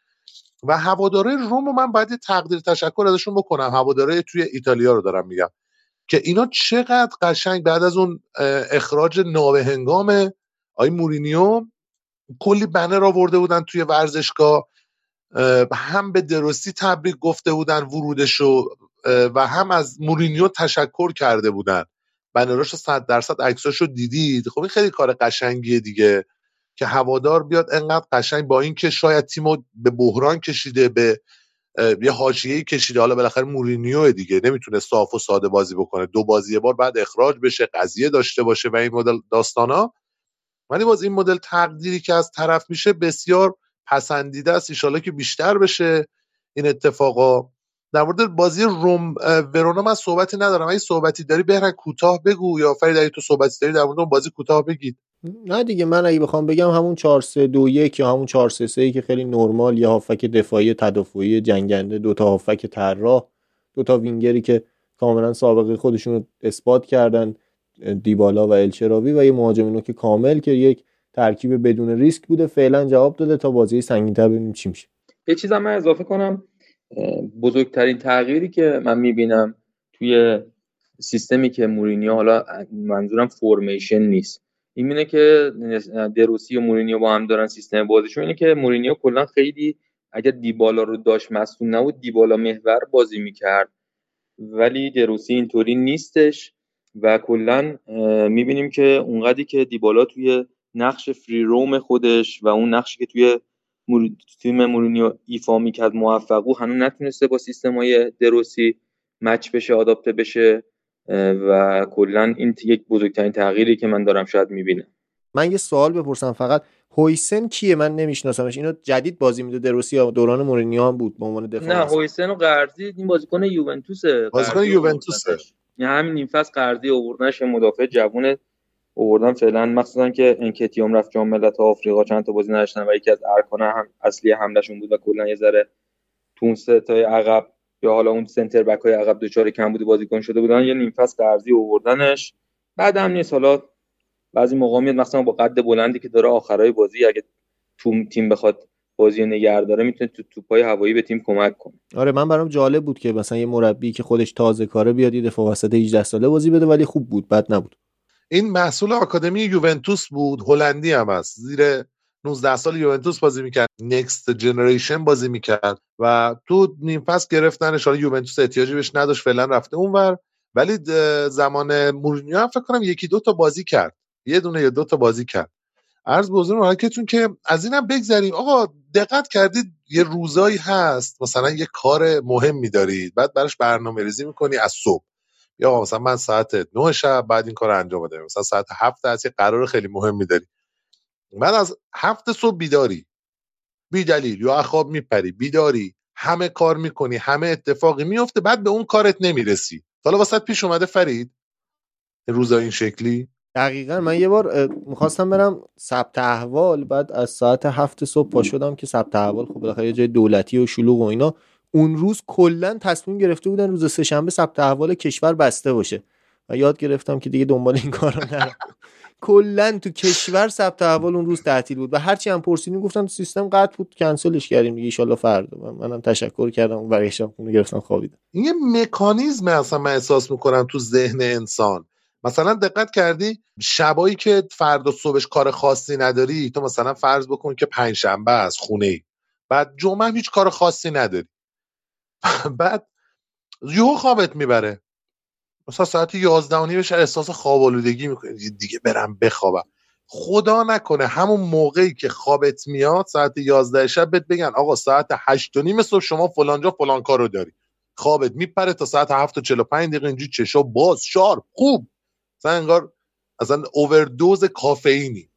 و هواداره روم من باید تقدیر تشکر ازشون بکنم. هواداره توی ایتالیا رو دارم میگم. که اینا چقدر قشنگ بعد از اون اخراج نابهنگام آی مورینیو کلی بنر آورده بودن توی ورزشگاه. هم به درستی تبریک گفته بودن ورودشو و هم از مورینیو تشکر کرده بودن. بنراش صد درصد عکساشو دیدید؟ خب این خیلی کار قشنگیه دیگه که هوادار بیاد انقدر قشنگ با اینکه شاید تیمو به بحران کشیده به یه حاشیه‌ای کشیده. حالا بالاخره مورینیو دیگه نمی‌تونه صاف و ساده بازی بکنه. دو بازی یه بار بعد اخراج بشه قضیه داشته باشه و این مدل داستانا. ولی باز این مدل تقدیری که از طرف میشه بسیار پسندیده است ایشالا که بیشتر بشه این اتفاقا. در مورد بازی روم ورونا من صحبتی ندارم. اگه صحبتی داری بهرن کوتاه بگو یا فرید اگه تو صحبتی داری در مورد اون بازی کوتاه بگید. نه دیگه من اگه بخوام بگم همون 4 3 2 1 یا همون 4 3 3 که خیلی نرمال یه هافک دفاعی تدافعی جنگنده دو تا هافک طراح دو تا وینگری که کاملا سابقه خودشون رو اثبات کردن دیبالا و الچراوی و یه مهاجم که کامل که یک ترکیب بدون ریسک بوده. فعلا جواب داده تا بازی سنگین‌تر ببینیم چی میشه. یه چیزم من اضافه کنم. بزرگترین تغییری که من می‌بینم توی سیستمی که مورینیو حالا منظورم فرمیشن نیست. این اینه که دروسی و مورینیو با هم دارن سیستم بازیشون. اینه که مورینیو کلا خیلی اگر دیبالا رو داشت مصدوم نبود دیبالا محور بازی می‌کرد. ولی دروسی اینطوری نیستش و کلا می‌بینیم که اونقدری که دیبالا توی نقش فری روم خودش و اون نقشی که توی تیم مورینیو ایفا می‌کرد موفقو هنوز نتونسته با سیستم های دروسی مچ بشه آداپته بشه و کلا این یک بزرگترین تغییری که من دارم شاید می‌بینم. من یه سوال بپرسم فقط. هویسن کیه؟ من نمیشناسمش. اینو جدید بازی میده دروسی یا دوران مورینیو هم بود به عنوان دفاع نه هویسن و قرضی این بازیکن یوونتوسه. بازیکن یوونتوسه. یعنی همین نیم فصل قرضی آوردنش مدافع جوون آوردن فعلا مخصوصا که انکتیوم رفت جام ملت آفریقا چند تا بازی نداشتن و یکی از ارکان هم اصلی حملهشون بود و کلا یه ذره تون ستای عقب یا حالا اون سنتر بک های عقب دوچار کم بودی بازیکن شده بودن یه نیم فصل قرضی آوردنش. بعد هم نیست حالا بعضی موقع میاد مثلا با قد بلندی که داره آخرای بازی اگه تو تیم بخواد بازی نگه داره می‌تونه تو توپای هوایی به تیم کمک کنه. آره من برام جالب بود که مثلا یه مربی که خودش تازه کاره بیاد یه دفعه وسط 18 ساله بازی بده ولی خوب بود بد نبود. این محصول آکادمی یوونتوس بود هلندی هم است زیر 19 سال یوونتوس بازی می‌کرد. نکست جنریشن بازی می‌کرد. و تو نیم فصل گرفتنش حالا یوونتوس احتیاجی بهش نداشت فعلا رفته اونور. ولی زمان مورینیو هم فکر کنم یکی دو تا بازی کرد. یه دونه یا دو تا بازی کرد. عرض بزرگ حرکتون که از اینم بگذریم. آقا دقت کردید یه روزایی هست مثلا یه کار مهم دارید. بعد براش برنامه ریزی می‌کنی از صبح. یا مثلا من ساعت 9 شب بعد این کار انجام بده مثلا ساعت 7 از یه قرار خیلی مهمی داری من از هفت صبح بیداری. بی دلیل یا خواب میپری. بیداری. همه کار می‌کنی. همه اتفاقی میفته بعد به اون کارت نمی‌رسی. حالا واسط پیش اومده فرید. روزا این شکلی. دقیقا. من یه بار می‌خواستم برم ثبت احوال. بعد از ساعت هفت صبح پا شدم که ثبت احوال خب بالاخره یه جای دولتی و شلوغ و اینا. اون روز کلا تصمیم گرفته بودن روز سهشنبه ثبت احوال کشور بسته باشه. و یاد گرفتم که دیگه دنبال این کارا نرم. کلا تو کشور ثبت احوال اون روز تعطیل بود و هرچی هم پرسیدیم گفتن سیستم قطع بود کنسلش کردیم دیگه ان فردا. منم تشکر کردم و برگشتم خونه گرفتم خوابیدم این یه مکانیزم اصلا من احساس می‌کنم تو ذهن انسان. مثلا دقت کردی؟ شبایی که فردا صبحش کار خاصی نداری تو مثلا فرض بکن که پنجشنبه از خونه ای بعد جمعه هیچ کار خاصی نداری. بعد یهو خوابت می‌بره. مثلا ساعت یازده و نیمش احساس خواب آلودگی می‌کنی دیگه برم بخوابم. خدا نکنه همون موقعی که خوابت میاد ساعت یازده شب بهت بگن آقا ساعت هشت و نیم صبح شما فلانجا فلان کارو داری. خوابت میپره تا ساعت هفت و چلو پنج دقیقه اینجوری چشا باز شارپ خوب. مثلا انگار اصلا اووردوز کافئینی.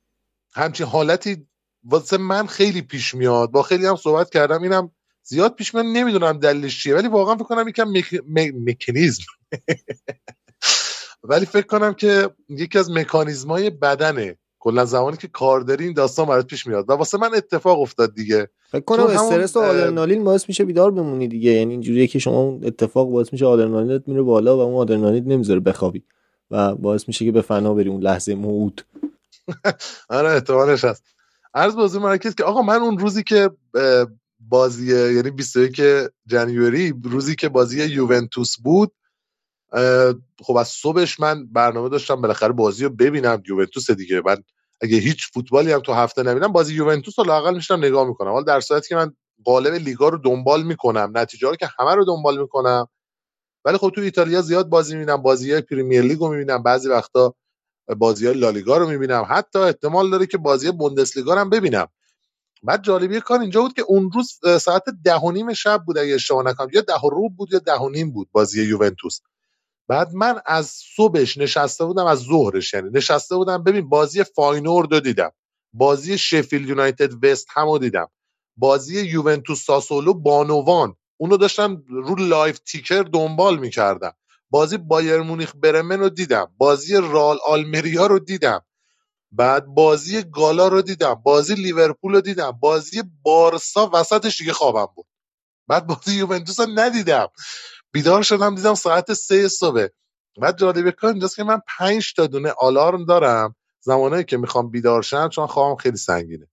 همچین حالتی واسه من خیلی پیش میاد. با خیلی هم صحبت کردم اینم زیاد پیش میاد نمی‌دونم دلیلش چیه ولی واقعا فکر کنم یکم مکانیزم. ولی فکر کنم که یکی از مکانیزمای بدنه. کلا زمانی که کار داری این داستان برات پیش میاد. و واسه من اتفاق افتاد دیگه. فکر کنم استرس و آدرنالین باعث میشه بیدار بمونی دیگه. یعنی اینجوریه که شما اون اتفاق باعث میشه آدرنالینت میره بالا و اون آدرنالین نمی‌ذاره بخوابی. و باعث میشه که به فنا بری اون لحظه موعود. آره احتمالش هست. عرض بازی مرکز که آقا من اون روزی که بازی یعنی 21 جنیوری روزی که بازی یوونتوس بود خب از صبحش من برنامه داشتم بالاخره بازی رو ببینم. یوونتوس دیگه من اگه هیچ فوتبالی هم تو هفته نبینم بازی یوونتوس رو لاقل میشتم نگاه می‌کنم. حالا در صورتی که من قالب لیگا رو دنبال می‌کنم نتیجه رو که همه رو دنبال می‌کنم ولی خب تو ایتالیا زیاد بازی می‌بینم بازی های پریمیر لیگ رو می‌بینم بعضی وقتا بازی های لالیگا رو می‌بینم. حتی احتمال داره که بازی بوندسلیگا رو هم ببینم. بعد جالبی کار اینجا بود که اون روز ساعت ده و نیم شب بود اگه اشتباه نکنم یا ده و ربع بود یا ده و نیم بود بازی یوونتوس. بعد من از صبحش نشسته بودم از ظهرش یعنی نشسته بودم ببین بازی فاینورد رو دیدم بازی شفیلد یونایتد وست هم دیدم بازی یوونتوس ساسولو بانوان اونو داشتم رو live ticker دنبال می‌کردم بازی بایر مونیخ برمن رو دیدم بازی رال آلمریا رو دیدم. بعد بازی گالا رو دیدم بازی لیورپول رو دیدم بازی بارسا وسطش دیگه خوابم بود. بعد بازی یوونتوس رو ندیدم. بیدار شدم دیدم ساعت سه صبح. بعد جالبه کار اینجاست که من پنج تا دونه آلارم دارم زمانایی که می‌خوام بیدار شم چون خوابم خیلی سنگینه.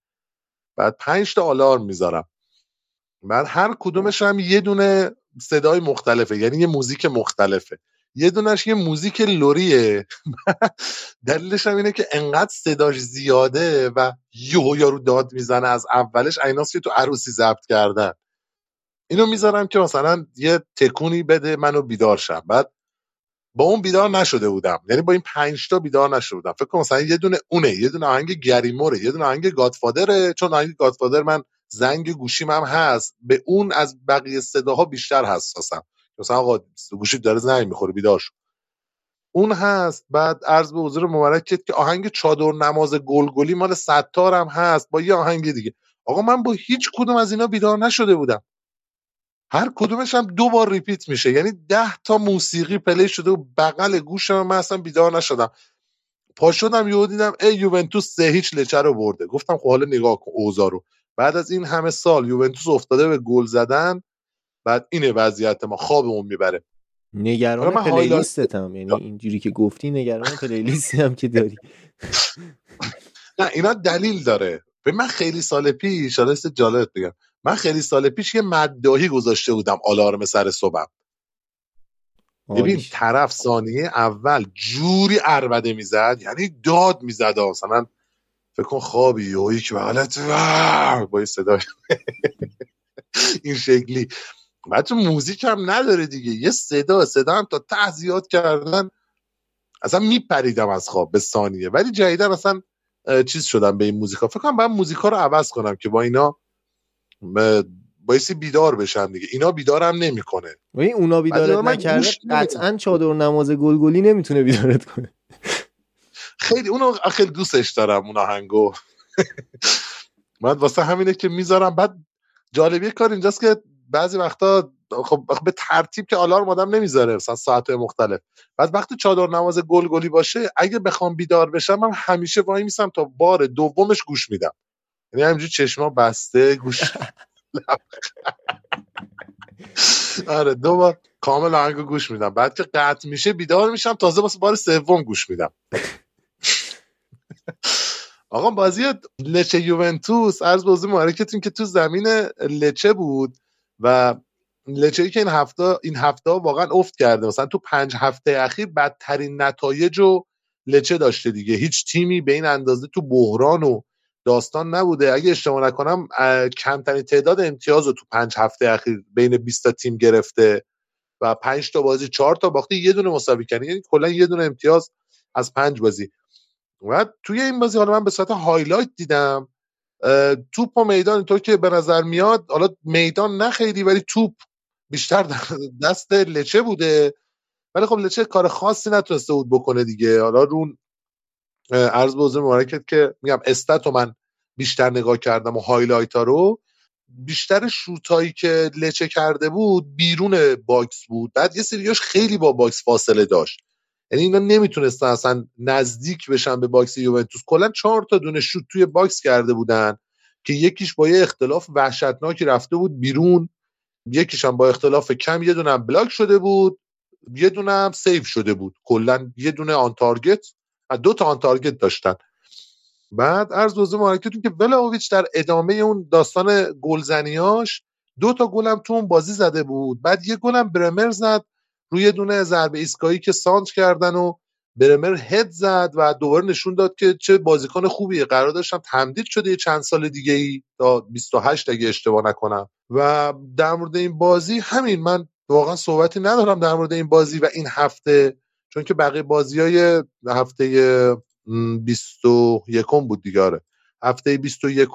بعد پنج تا آلارم می‌ذارم. بعد هر کدومش هم یه دونه صدای مختلفه یعنی یه موزیک مختلفه. یه دونش یه موزیک لوریه. دلیلش هم اینه که انقدر صداش زیاده و یهو یارو داد می‌زنه از اولش ایناست که تو عروسی ضبط کردن. اینو می‌ذارم که مثلا یه تکونی بده منو بیدار شم. بعد با اون بیدار نشده بودم. یعنی با این پنج تا بیدار نشده بودم. فکر کنم مثلا یه دونه اونه یه دونه آهنگ گریموره یه دونه آهنگ گادفادره. چون آهنگ گادفادر من زنگ گوشیم هم هست. به اون از بقیه صداها بیشتر حساسم. مثلا آقا گوشی داره زنگ می‌خوره بیدار شد اون هست بعد عرض به حضور مبارک که آهنگ چادر نماز گلگلی مال ستار هم هست با یه آهنگ دیگه. آقا من با هیچ کدوم از اینا بیدار نشده بودم. هر کدومش هم دو بار repeat میشه. یعنی ده تا موسیقی play شده و بغل گوشم من اصلا بیدار نشدم. پا شدم یهو دیدم ای یوونتوس سه هیچ لچه رو برده. گفتم خب حالا نگاه کن اوضاع رو. بعد از این همه سال یوونتوس افتاده به گل زدن. بعد اینه وضعیت ما خوابمون می‌بره. نگران پلیلیستت هم یعنی اینجوری که گفتی نگران پلیلیستی هم که داری. نه اینا دلیل داره. به من خیلی سال پیش حالا جالبت بگم من خیلی سال پیش یه مدداهی گذاشته بودم آلارم سر صبحم ببین طرف ثانیه اول جوری اربده می‌زد یعنی داد می‌زد مثلا فکر کن خوابی و یک حالت با این صدا این شکلی. بچه موزیک هم نداره دیگه. یه صدا صدا هم تا ته کردن اصلا میپریدم از خواب به ثانیه. ولی جدیدن اصلا چیز شدم به این موزیکا. فکر کنم باید موزیکا رو عوض کنم که با اینا بایستی بیدار بشم دیگه. اینا بیدارم نمی‌کنه. این اونا بیدارت نکرده قطعا چادر نماز گلگلی نمی‌تونه بیدارت کنه. خیلی اونو خیلی دوستش دارم اون آهنگو. من واسه همینه که می‌ذارم. بعد جالبی کار اینجاست که بعضی وقتا خب به ترتیب که آلارم آدم نمی‌ذاره مثلا ساعت مختلف. بعد وقتی چادر نماز گلگلی باشه اگه بخوام بیدار بشم من همیشه وای میسم تا بار دومش گوش میدم. یعنی همینجور چشما بسته گوش آره دو بار کامل آهنگ گوش میدم. بعد که قطع میشه بیدار میشم تازه واسه بار سوم گوش میدم. آقا بازی لچه یوونتوس عرض بازی معرکتون که تو زمین لچه بود. و لچه که این هفته این هفته واقعا افت کرده. مثلا تو پنج هفته اخیر بدترین نتایج رو لچه داشته دیگه. هیچ تیمی به این اندازه تو بحران و داستان نبوده. اگه اشتباه نکنم کمترین تعداد امتیاز رو تو پنج هفته اخیر بین 20 تا تیم گرفته و پنج تا بازی چهار تا باخته یه دونه مساوی کرده یعنی کلا یه دونه امتیاز از پنج بازی. و توی این بازی حالا من به صورت highlight دیدم توپ و میدان تو که به نظر میاد حالا میدان نه خیلی ولی توپ بیشتر دست لچه بوده. ولی خب لچه کار خاصی نتونسته بود بکنه دیگه. حالا رون عرض به حضور که میگم stat و من بیشتر نگاه کردم و highlight ها رو. بیشتر شوتایی که لچه کرده بود بیرون box بود. بعد یه سریاش خیلی با box فاصله داشت. یعنی اینا نمی‌تونستن اصلا نزدیک بشن به box یوونتوس. کلا چهار تا دونه شوت توی box کرده بودن که یکیش با یه اختلاف وحشتناکی رفته بود بیرون. یکیش هم با اختلاف کم یه دونه block شده بود یه دونه هم save شده بود. کلا یه دونه on target دو تا on target داشتن. بعد عرض به حضور مبارکتون که ولاویچ در ادامه اون داستان گلزنیاش دو تا گلم تو اون بازی زده بود. بعد یه گلم برمر زد. روی دونه ضربه ایستگاهی که سانچ کردن و برمر هد زد و دوباره نشون داد که چه بازیکن خوبیه. قرار داشتم تمدید شده چند سال دیگه ای تا 28 اگه اشتباه نکنم. و در مورد این بازی همین من واقعا صحبتی ندارم در مورد این بازی و این هفته چون که بقیه بازی های هفته 21 بود دیگه آره. هفته 21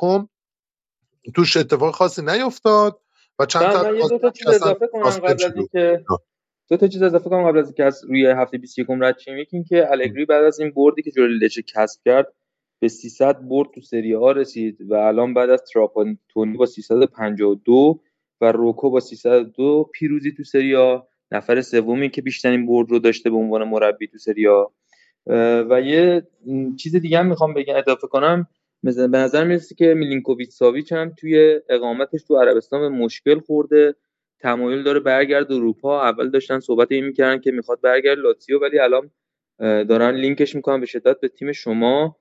توش اتفاق خاصی نیفتاد و چند تا چیز اضافه کنم قبل از اینکه دو تا چیز اضافه کنم قبل از اینکه از روی هفته 21 رد شیم. یکی اینکه الگری بعد از این بردی که جلوی لچه کسب کرد به 300 برد تو سری آ رسید و الان بعد از تراپانتونی با 352 و روکو با 302 پیروزی تو سری آ. نفر سومی که بیشترین برد رو داشته به عنوان مربی تو سری آ. و یه چیز دیگه هم می‌خوام بگم اضافه کنم. به نظر می‌رسه که میلینکوویچ ساویچ هم توی اقامتش تو عربستان به مشکل خورده. تمایل داره برگرد اروپا اول داشتن صحبت این می‌کردن که می‌خواد برگرد لاتسیو ولی الان دارن لینکش می‌کنن به شدت به تیم شما.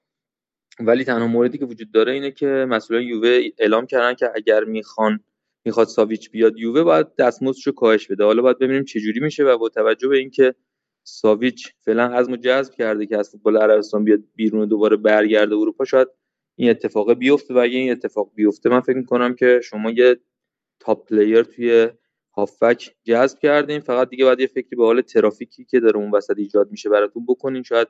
ولی تنها موردی که وجود داره اینه که مسئولان یووه اعلام کردن که اگر می‌خوان می‌خواد ساویچ بیاد یووه باید دستمزدش رو کاهش بده. حالا باید ببینیم چه جوری میشه و با توجه به اینکه ساویچ فعلا عزمو جذب کرده که از فوتبال عربستان بیاد بیرون دوباره برگرده اروپا شاید این اتفاق بیفته. و اگه این اتفاق بیفته من فکر می‌کنم که شما یه top player توی هافبک جذب کردین فقط دیگه باید یه فکری به حال ترافیکی که داره اون وسط ایجاد میشه براتون بکنین شاید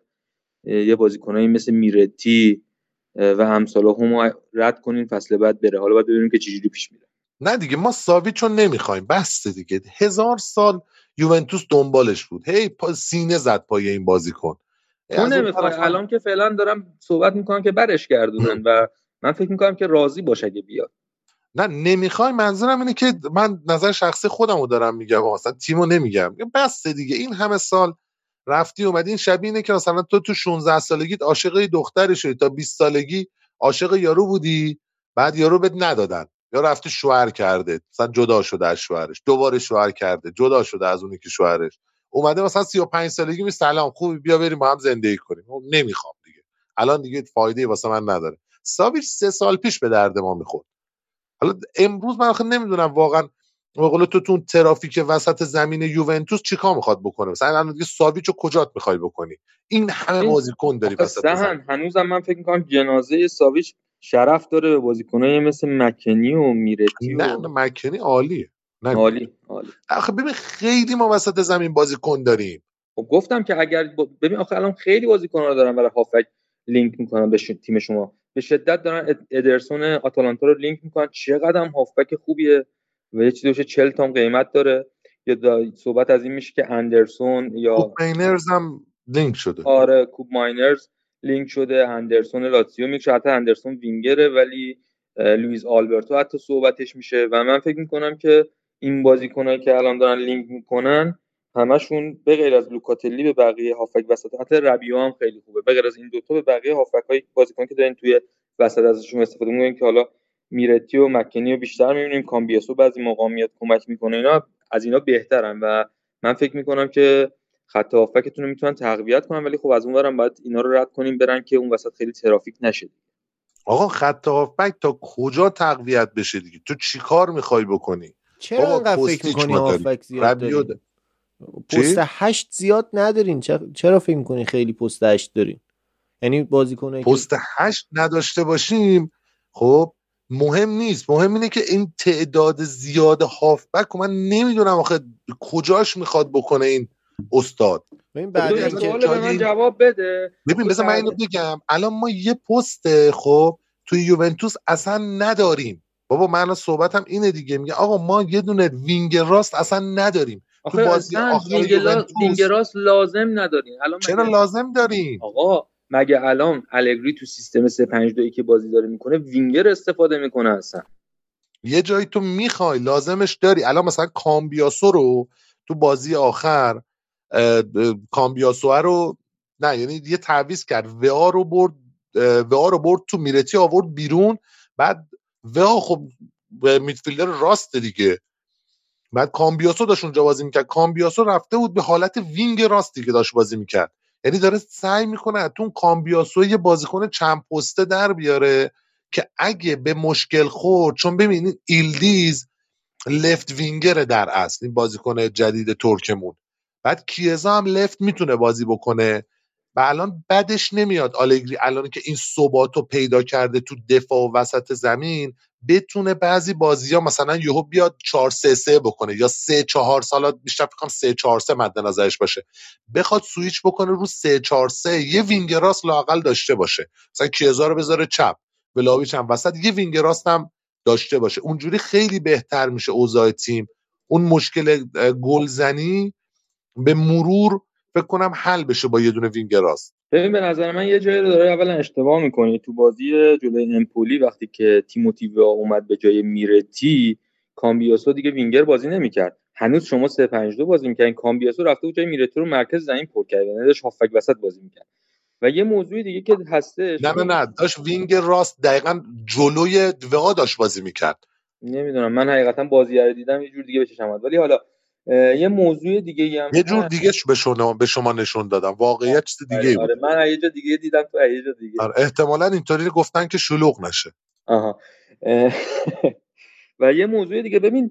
یه بازیکنایی مثل میرتی و امثالهم رد کنین فصل بعد بره. حالا باید ببینیم که چجوری پیش میره. نه دیگه ما ساویچو نمی‌خوایم بس دیگه. هزار سال یوونتوس دنبالش بود. هی پا سینه زد پای این بازیکن. اون نمی‌خواد الان که فعلا دارم صحبت می‌کنم که برش گردونن و من فکر می‌کنم که راضی باشه اگه بیاد. نه نمی‌خوای منظورم اینه که من نظر شخصی خودمو دارم میگم. اصلا تیمو نمیگم. بس دیگه. این همه سال رفتی اومدی. این شبیه اینه که مثلا تو تو 16 سالگیت عاشق دختری شدی تا 20 سالگی عاشق یارو بودی بعد یارو بهت ندادن. یا رفته شوهر کرده. مثلا جدا شده از شوهرش. دوباره شوهر کرده. جدا شده از اونی که شوهرش. اومده مثلا 35 سالگی می سلام خوبی بیا بریم با هم زندگی کنیم. نمی‌خوام دیگه. الان دیگه فایده واسه من نداره. ساویچ سه سال پیش به درد ما می‌خورد. حالا امروز من آخه نمی‌دونم واقعا قول تو تو ترافیک وسط زمین یوونتوس چیکار می‌خواد بکنه؟ مثلا الان دیگه ساویچو کجات می‌خوای بکنی؟ این همه بازیکن داری وسط زمین. هنوزم من فکر می‌کنم جنازه ساویچ شرف داره به بازیکنای مثل مکنی و میرتی و... نه مکنی عالیه. نه. عالی عالی. آخه ببین خیلی ما وسط زمین بازیکن داریم. خب گفتم که اگر ببین آخه الان خیلی بازیکن رو دارن برای هافک لینک می‌کنن به تیم شما. به شدت دارن ادرسون آتالانتا رو لینک می‌کنن. چقدر هم هافبک خوبیه و یه چیزی 40 تام قیمت داره. یا صحبت از این میشه که اندرسون یا کوب ماینرز هم لینک شده. آره کوب ماینرز لینک شده. اندرسون لاتسیو میشه حتی اندرسون وینگره ولی لوئیس آلبرتو حتی صحبتش میشه. و من فکر می‌کنم که این بازیکنایی که الان دارن لینک می‌کنن همشون به غیر از لوکاتلی به بقیه هافک وسط حتی ربیو هم خیلی خوبه. به غیر از این دوتا به بقیه هافک های بازیکن که دارین توی وسط ازشون استفاده می‌کنین که حالا میرتی و مکنی رو بیشتر می‌بینیم کامبیاسو بعضی موقع میاد کمک می‌کنه اینا از اینا بهترن. و من فکر می‌کنم که خط هافکتون رو می‌تونن تقویت کنن ولی خب از اونورم باید اینا رو رد کنیم برن که اون وسط خیلی ترافیک نشه. آقا خط هافبک تا کجا تقویت بشه دیگه؟ تو چیکار می‌خوای بکنی؟ چرا انقدر فکر می‌کنی هافک زیاد پست هشت زیاد ندارین. چرا فکر می‌کنی خیلی پست هشت دارین؟ یعنی بازیکن پست هشت نداشته باشیم خب مهم نیست. مهم اینه که این تعداد زیاد هافبک من نمی‌دونم آخه کجاش می‌خواد بکنه این استاد. ببین بعد به من جواب بده. ببین بذار من اینو بگم. الان ما یه پست خب توی یوونتوس اصلا نداریم. بابا من صحبتم اینه دیگه. میگه آقا ما یه دونه wing راست اصلا نداریم. تو بازی wing راست لازم نداریم الان چرا لازم داریم آقا مگه الان الگری تو سیستم 352 که بازی داره می‌کنه وینگر استفاده می‌کنه اصلا؟ یه جایی تو می‌خوای لازمش داری. الان مثلا کامبیاسو رو تو بازی آخر کامبیاسو رو نه یعنی یه تعویض کرد. وآ رو برد وآ رو برد تو میرتی آورد بیرون. بعد وآ خب midfielder راست دیگه. بعد کامبیاسو داشت اونجا بازی می‌کرد. کامبیاسو رفته بود به حالت wing راستی که داشت بازی می‌کرد. یعنی داره سعی می‌کنه تو کامبیاسو یه بازیکن چند پسته در بیاره که اگه به مشکل خورد چون ببینید ایلدیز left winger در اصل این بازیکن جدید ترکمون. بعد کیزا هم left می‌تونه بازی بکنه. و الان بدش نمیاد آلگری الان که این ثبات رو پیدا کرده تو دفاع و وسط زمین بتونه بعضی بازی ها مثلا یهو بیاد 4 3 3 بکنه یا 3 4 سال بیشتر فکر 3 4 3 مد نظرش باشه. بخواد سویچ بکنه رو 3 4 3 یه wing راست لاقل داشته باشه. مثلا کیزا رو بذاره چپ ولاویچ هم وسط یه wing راست هم داشته باشه. اونجوری خیلی بهتر میشه اوضاع تیم. اون مشکل گلزنی به مرور فکر کنم حل بشه با یه دونه وینگ راست ببین به نظر من یه جایی رو داره اولا اشتباه می‌کنی. تو بازی جلوی امپولی وقتی که تیموتی وه‌آ اومد به جای میرتی کامبیاسو دیگه وینگر بازی نمی‌کرد. هنوز شما 3 5 2 بازی می‌کردین. کامبیاسو رفته بود جای میرتی رو مرکز زمین پر کرد. یعنی داشت هافک وسط بازی می‌کرد. و یه موضوع دیگه که هستش. نه نه نه. داشت وینگ راست دقیقا جلوی وا داشت بازی می‌کرد. نمی‌دونم. من حقیقتا بازی رو دیدم یه جور دیگه بهش اومد ولی حالا یه موضوع دیگه هم یه جور دیگه به شما به شما نشون دادم. واقعیت چیز دیگه آره, آره. من یه جا دیگه دیدم تو یه جا دیگه. آره احتمالاً اینطوری گفتن که شلوغ نشه. آها. و یه موضوع دیگه. ببین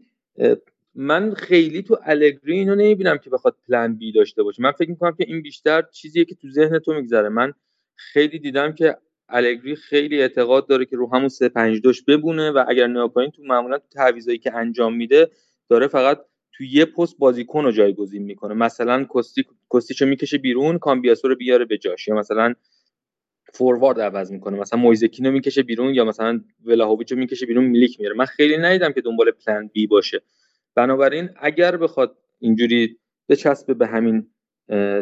من خیلی تو الگری اینو نمی‌بینم که بخواد پلن بی داشته باشه. من فکر می‌کنم که این بیشتر چیزیه که تو ذهن تو میگذره. من خیلی دیدم که الگری خیلی اعتقاد داره که رو همون 3 5 2 ببونه و اگر نگاه کنین تو معمولا تو تعویضایی که انجام میده داره فقط تو یه پست بازیکن رو جایگزین می‌کنه. مثلا کستی کستیچو می‌کشه بیرون کامبیاسو رو بیاره به جاش. یا مثلا فوروارد عوض می‌کنه. مثلا مویزکینو می‌کشه بیرون یا مثلا ولاهویچو می‌کشه بیرون میلیک میاره من خیلی ندیدم که دنبال پلن بی باشه. بنابراین اگر بخواد اینجوری بچسبه به همین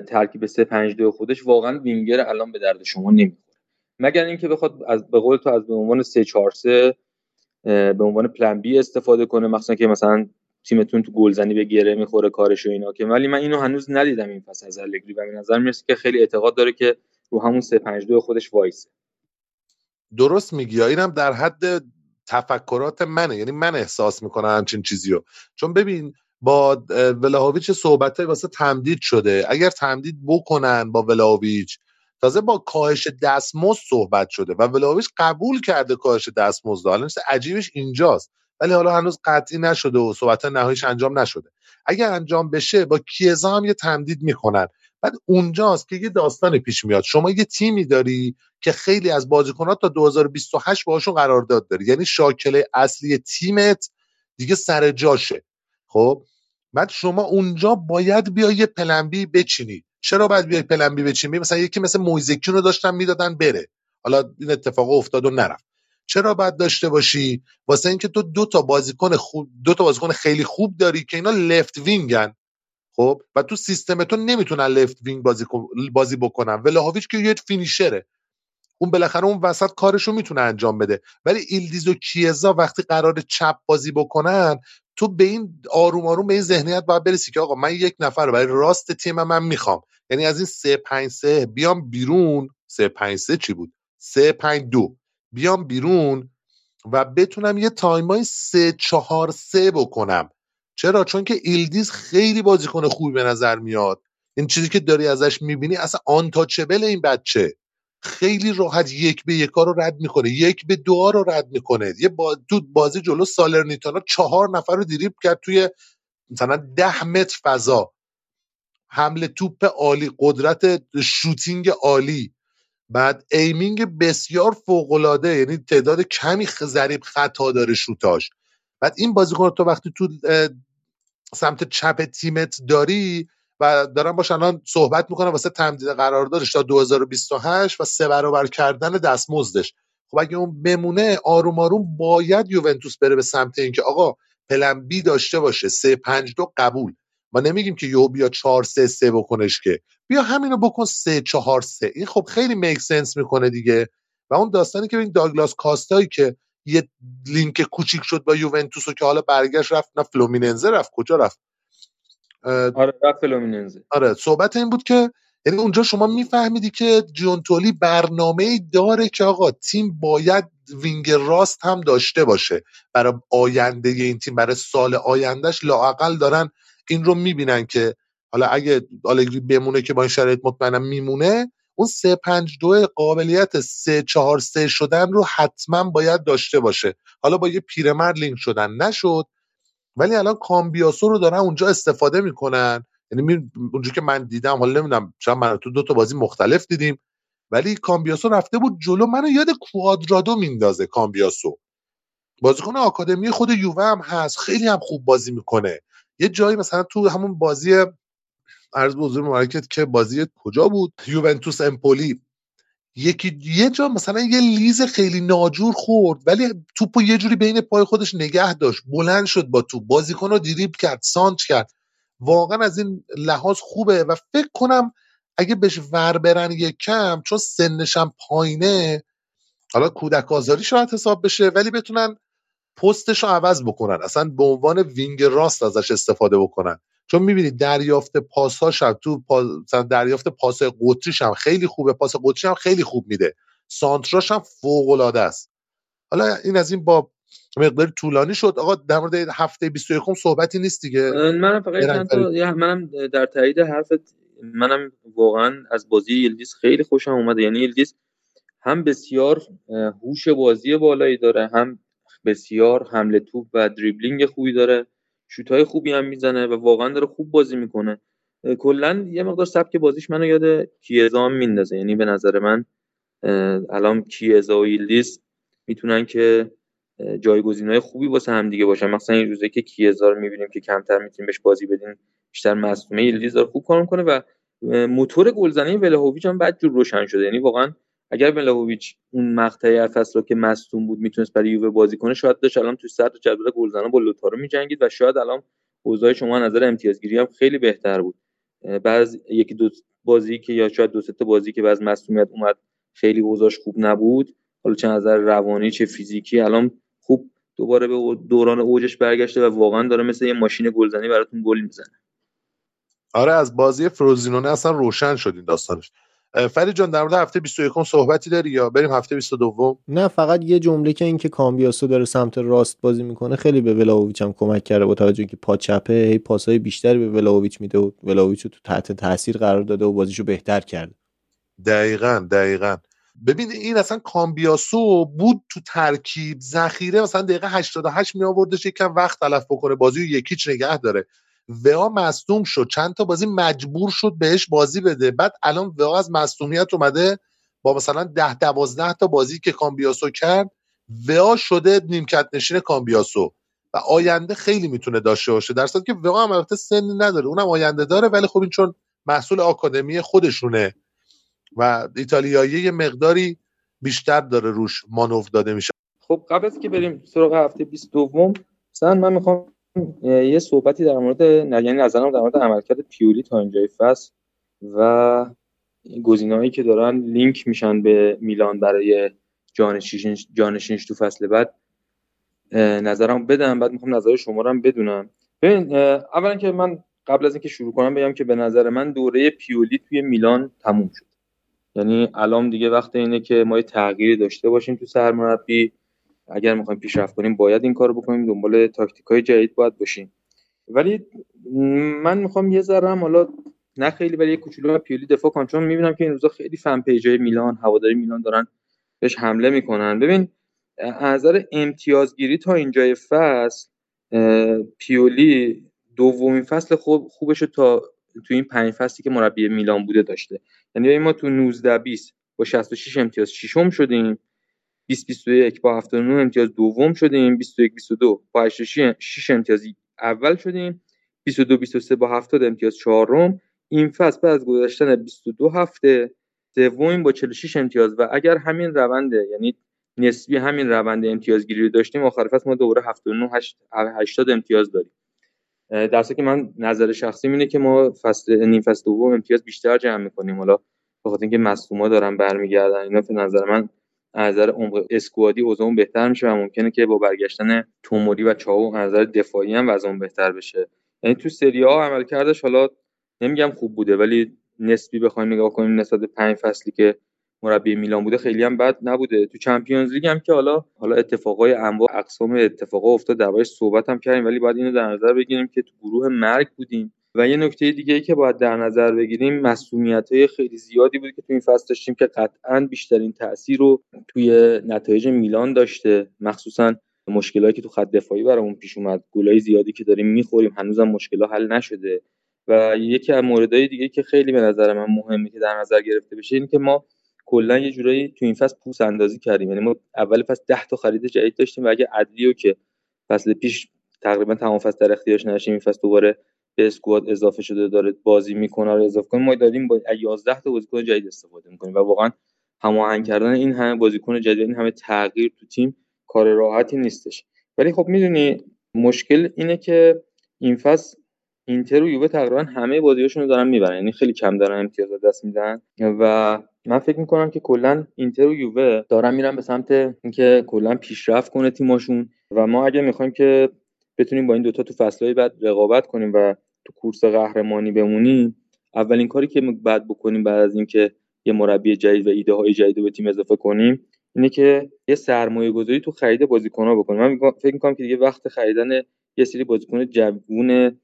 ترکیب 3 5 2 خودش واقعا وینگر الان به درد شما نمی‌خوره. مگر اینکه بخواد از به قول تو از به عنوان 3 4 3 به عنوان پلن بی استفاده کنه مثلا که مثلا تیمتون تو گلزنی به گره می‌خوره کارش و اینا که ولی من اینو هنوز ندیدم این پس از الگری و به نظر می‌رسه که خیلی اعتقاد داره که رو همون 3 5 2 خودش وایسه. درست میگی. اینم در حد تفکرات منه. یعنی من احساس می‌کنم همچین چیزیو. چون ببین با ولاهویچ صحبت واسه تمدید شده. اگر تمدید بکنن با ولاهویچ تازه با کاهش دستمزد صحبت شده و ولاهویچ قبول کرده کاهش دستمزد. حالا عجیبش اینجاست. ولی حالا هنوز قطعی نشده و صحبت نهاییش انجام نشده. اگر انجام بشه با کیزا هم یه تمدید می‌کنن. بعد اونجاست که یه داستان پیش میاد. شما یه تیمی داری که خیلی از بازیکنات تا 2028 باشون قرارداد داری. یعنی شاکله اصلی تیمت دیگه سر جاشه. خب؟ بعد شما اونجا باید بیای یه plan B بچینی. چرا باید بیای plan B بچینی؟ مثلا یکی مثل مویزه کین رو داشتن می‌دادن بره. حالا این اتفاق افتاد و نرفت. چرا باید داشته باشی؟ واسه اینکه تو دو تا بازیکن خوب دو تا بازیکن خیلی خوب داری که اینا left wing ن خب؟ و تو سیستم تو نمی‌تونن left wing بازی بازی بکنن. ولاهویچ که یه finisher ه. اون بالاخره اون وسط کارشو می‌تونه انجام بده. ولی ایلدیز و کیزا وقتی قرار چپ بازی بکنن تو به این آروم آروم به این ذهنیت باید برسی که آقا من یک نفر رو برای راست تیم من می‌خوام. یعنی از این سه پنج سه بیام بیرون. سه پنج سه چی بود؟ سه پنج دو. بیام بیرون و بتونم یه time ای سه چهار سه بکنم. چرا؟ چون که ایلدیز خیلی بازیکن خوبی به نظر میاد. این چیزی که داری ازش می‌بینی اصلا untouchable این بچه. خیلی راحت یک به یکا رو رد می‌کنه یک به دو رو رد می‌کنه. یه با... تو بازی جلو سالرنیتانا چهار نفر رو دریبل کرد توی مثلا ده متر فضا. حمله توپ عالی قدرت shooting عالی. بعد aiming بسیار فوقالعاده یعنی تعداد کمی ضریب خطا داره شوتاش. بعد این بازیکن تو وقتی تو سمت چپ تیمت داری و دارم باش الان صحبت می‌کنم واسه تمدید قراردادش تا 2028 و سه برابر کردن دستمزدش. خب اگه اون بمونه آروم آروم باید یوونتوس بره به سمت اینکه آقا plan B داشته باشه سه پنج دو قبول. ما نمیگیم که یهو بیا چهار سه سه بکنش که. بیا همینو بکن سه چهار سه. این خب خیلی make sense می‌کنه دیگه. و اون داستانی که این داگلاس کاستایی که یه لینک کوچیک شد با یوونتوس و که حالا برگشت رفت نه فلومیننزه رفت کجا رفت؟ آره رفت فلومیننزه. آره صحبت این بود که یعنی اونجا شما میفهمیدی که جونتولی برنامه ای داره که آقا تیم باید wing راست هم داشته باشه. برای آینده این تیم برای سال آیندهش لاقل دارن این رو می‌بینن که حالا اگه آلگری بمونه که با این شرایط مطمئنم میمونه اون سه پنج دو قابلیت سه چهار سه شدن رو حتما باید داشته باشه. حالا با یه پیرمرد لینک شدن نشد ولی الان کامبیاسو رو دارن اونجا استفاده می‌کنن. یعنی اونجا که من دیدم حالا نمی‌دونم شاید من تو دو تا بازی مختلف دیدیم ولی کامبیاسو رفته بود جلو. منو یاد کوادرادو میندازه کامبیاسو. بازیکن آکادمی خود یووه هم هست خیلی هم خوب بازی می‌کنه. یه جایی مثلا تو همون بازی عرض به حضور مبارکت که بازی کجا بود؟ یوونتوس امپولی. یکی یه جا مثلا یه لیز خیلی ناجور خورد ولی توپو یه جوری بین پای خودش نگه داشت. بلند شد با توپ. بازیکن رو دیریب کرد سانچ کرد. واقعا از این لحاظ خوبه و فکر کنم اگه بهش ور برن یک کم چون سنش هم پایینه حالا کودک آزاری شاید حساب بشه ولی بتونن پستش رو عوض بکنن. اصلا به عنوان وینگ راست ازش استفاده بکنن. چون می‌بینید دریافت پاساش هم تو پاس... دریافت پاس قطریش هم خیلی خوبه. پاس قطری هم خیلی خوب میده. سانتراش هم فوق العاده است. حالا این از این با مقدار طولانی شد. آقا در مورد هفته 21 صحبتی نیست دیگه؟ منم فقط منم در تایید حرفت منم واقعا از بازی یلدیز خیلی خوشم اومده. یعنی یلدیز هم بسیار هوش بازی بالایی داره هم بسیار حمله توپ و دریبلینگ خوبی داره. شوتای خوبی هم می‌زنه و واقعا داره خوب بازی می‌کنه. کلا یه مقدار سبک بازیش منو یاد کیزا میندازه. یعنی به نظر من الان کیزا و یلدیز می‌تونن که جایگزینای خوبی واسه هم دیگه باشن. مثلا این روزه که کیزا رو می‌بینیم که کمتر می‌تونیم بهش بازی بدین بیشتر مصدومه یلدیز داره خوب کار می‌کنه و موتور گلزنی ولهویچ هم بعد جور روشن شده. یعنی واقعا اگر ولهویچ اون مقطعی فصل که مصدوم بود می‌تونست برای یووه بازی کنه شاید داشت الان تو صدر جدول گلزنا با لوتارو میجنگید و شاید الان اوضاع شما نظر امتیازگیری هم خیلی بهتر بود. بعض یکی دو بازی که یا شاید دو تا بازی که بعض مصدومیت اومد خیلی اوضاعش خوب نبود. حالا چه نظر روانی چه فیزیکی الان خوب دوباره به دوران اوجش برگشته و واقعا داره مثل یه ماشین گلزنی براتون گل می‌زنه. آره از بازی فروزینونه اصلا روشن شد این داستانش. فرید جان در مورد هفته 21 صحبتی داری یا بریم هفته 22 نه فقط یه جمله که اینکه کامبیاسو داره سمت راست بازی می‌کنه خیلی به ولاویچ هم کمک کرده با توجه که پا چپه هی پاسای بیشتری به ولاویچ میده و ولاویچ رو تو تحت تاثیر قرار داده و بازیشو بهتر کرده. دقیقا دقیقا. ببین این اصلا کامبیاسو بود تو ترکیب ذخیره مثلا دقیقه 88 می آوردش یکم وقت تلف بکنه بازی رو یکیچ نگه داره. وها مصدوم شد. چند تا بازی مجبور شد بهش بازی بده. بعد الان وها از مصدومیت اومده با مثلا ده دوازده تا بازی که کامبیاسو کرد وها شده نیمکت نشین کامبیاسو. و آینده خیلی می‌تونه داشته باشه. در که وها هم البته سنی نداره. اونم آینده داره ولی خب این چون محصول آکادمی خودشونه و ایتالیایی یه مقداری بیشتر داره روش مانور داده میشه. خب قبل از که بریم سراغ هفته 22 مثلا من می‌خوام یه صحبتی در مورد یعنی نظرم در مورد عملکرد پیولی تا اینجای فصل و گزینه‌هایی که دارن لینک میشن به میلان برای جانشینش جانشینش تو فصل بعد. نظرم بدم بعد می‌خوام نظر شما رو هم بدونم. ببین اولا که من قبل از اینکه شروع کنم بگم که به نظر من دوره پیولی توی میلان تموم شد. یعنی الان دیگه وقت اینه که ما یه تغییری داشته باشیم تو سرمربی. اگر می‌خوایم پیشرفت کنیم باید این کارو بکنیم. دنبال تاکتیک های جدید باید باشیم. ولی من می‌خوام یه ذره حالا نه خیلی ولی کوچولو پیولی دفاع کنم. چون می‌بینم که این روزا خیلی فن پیجای میلان هواداری میلان دارن بهش حمله می‌کنن. ببین از نظر امتیازگیری تا اینجای فصل پیولی دومین فصل خوب خوبش تا تو این پنج فصلی که مربی میلان بوده داشته. یعنی ما تو 19 20 با 66 امتیاز ششم شدیم. 20 21 با 79 امتیاز دوم شدیم. 21 22 با 86 امتیاز اول شدیم. 22 23 با 70 امتیاز چهارم. این فصل بعد از گذشتن 22 هفته سومیم با 46 امتیاز و اگر همین رونده یعنی نسبی همین روند امتیازگیری رو داشتیم آخر فصل ما دوباره 79 80 امتیاز داریم. در که من نظر شخصی اینه که ما فصل نیم فصل دوم امتیاز بیشتر جمع می‌کنیم. حالا بخاطر اینکه مصدوما دارن برمیگردن اینا به نظر من از نظر عمق اسکوادی اوضاع بهتر میشه و ممکنه که با برگشتن توموری و چاو از نظر دفاعی هم وضع بهتر بشه. یعنی تو سری ها عمل کردش حالا نمیگم خوب بوده ولی نسبی بخوایم نگاه کنیم نسبت به پنج فصلی که مربی میلان بوده خیلی هم بد نبوده. تو چمپیونز لیگ هم که حالا حالا اتفاقای انواع اقسام اتفاقا افتاد دربارش صحبت هم کردیم ولی باید اینو در نظر بگیریم که تو گروه مرگ بودیم. و یه نکته دیگه ای که باید در نظر بگیریم مسئولیت های خیلی زیادی بود که تو این فصل داشتیم که قطعا بیشترین تاثیر رو توی نتایج میلان داشته. مخصوصا مشکلایی که تو خط دفاعی برامون پیش اومد. گلای زیادی که داریم می‌خوریم هنوزم مشکلات حل نشده. و یکی از موردهای دیگه که خیلی به نظر من مهمه که در نظر گرفته بشه این که ما کلا یه جورایی تو این فصل پوس اندازی کردیم. یعنی ما اول فصل 10 تا خرید جدید داشتیم و اگه عدلیو که فصل پیش تقریبا تمام فصل در اختیارش نداشتیم این فصل دوباره به اسکواد اضافه شده داره بازی می‌کنه رو اضافه کنیم ما داریم با 11 تا بازیکن جدید استفاده می‌کنیم و واقعا هماهنگ کردن این همه بازیکن جدید این همه تغییر تو تیم کار راحتی نیستش. ولی خب می‌دونی مشکل اینه که این فصل اینتر و یووه تقریبا همه بازیاشون رو دارن می‌برن. یعنی خیلی کم دارن امتیاز دست میدن. و من فکر می‌کنم که کلا اینتر و یووه دارن میرن به سمت اینکه کلا پیشرفت کنه تیماشون. و ما اگه می‌خوایم که بتونیم با این دوتا تو فصلهای بعد رقابت کنیم و تو کورس قهرمانی بمونیم اولین کاری که بعد بکنیم بعد از اینکه یه مربی جدید و ایده های جدید به تیم اضافه کنیم اینه که یه سرمایه گذاری تو خرید بازیکن بکنیم. من فکر می‌کنم که دیگه وقت خریدن یه سری بازیکن جوون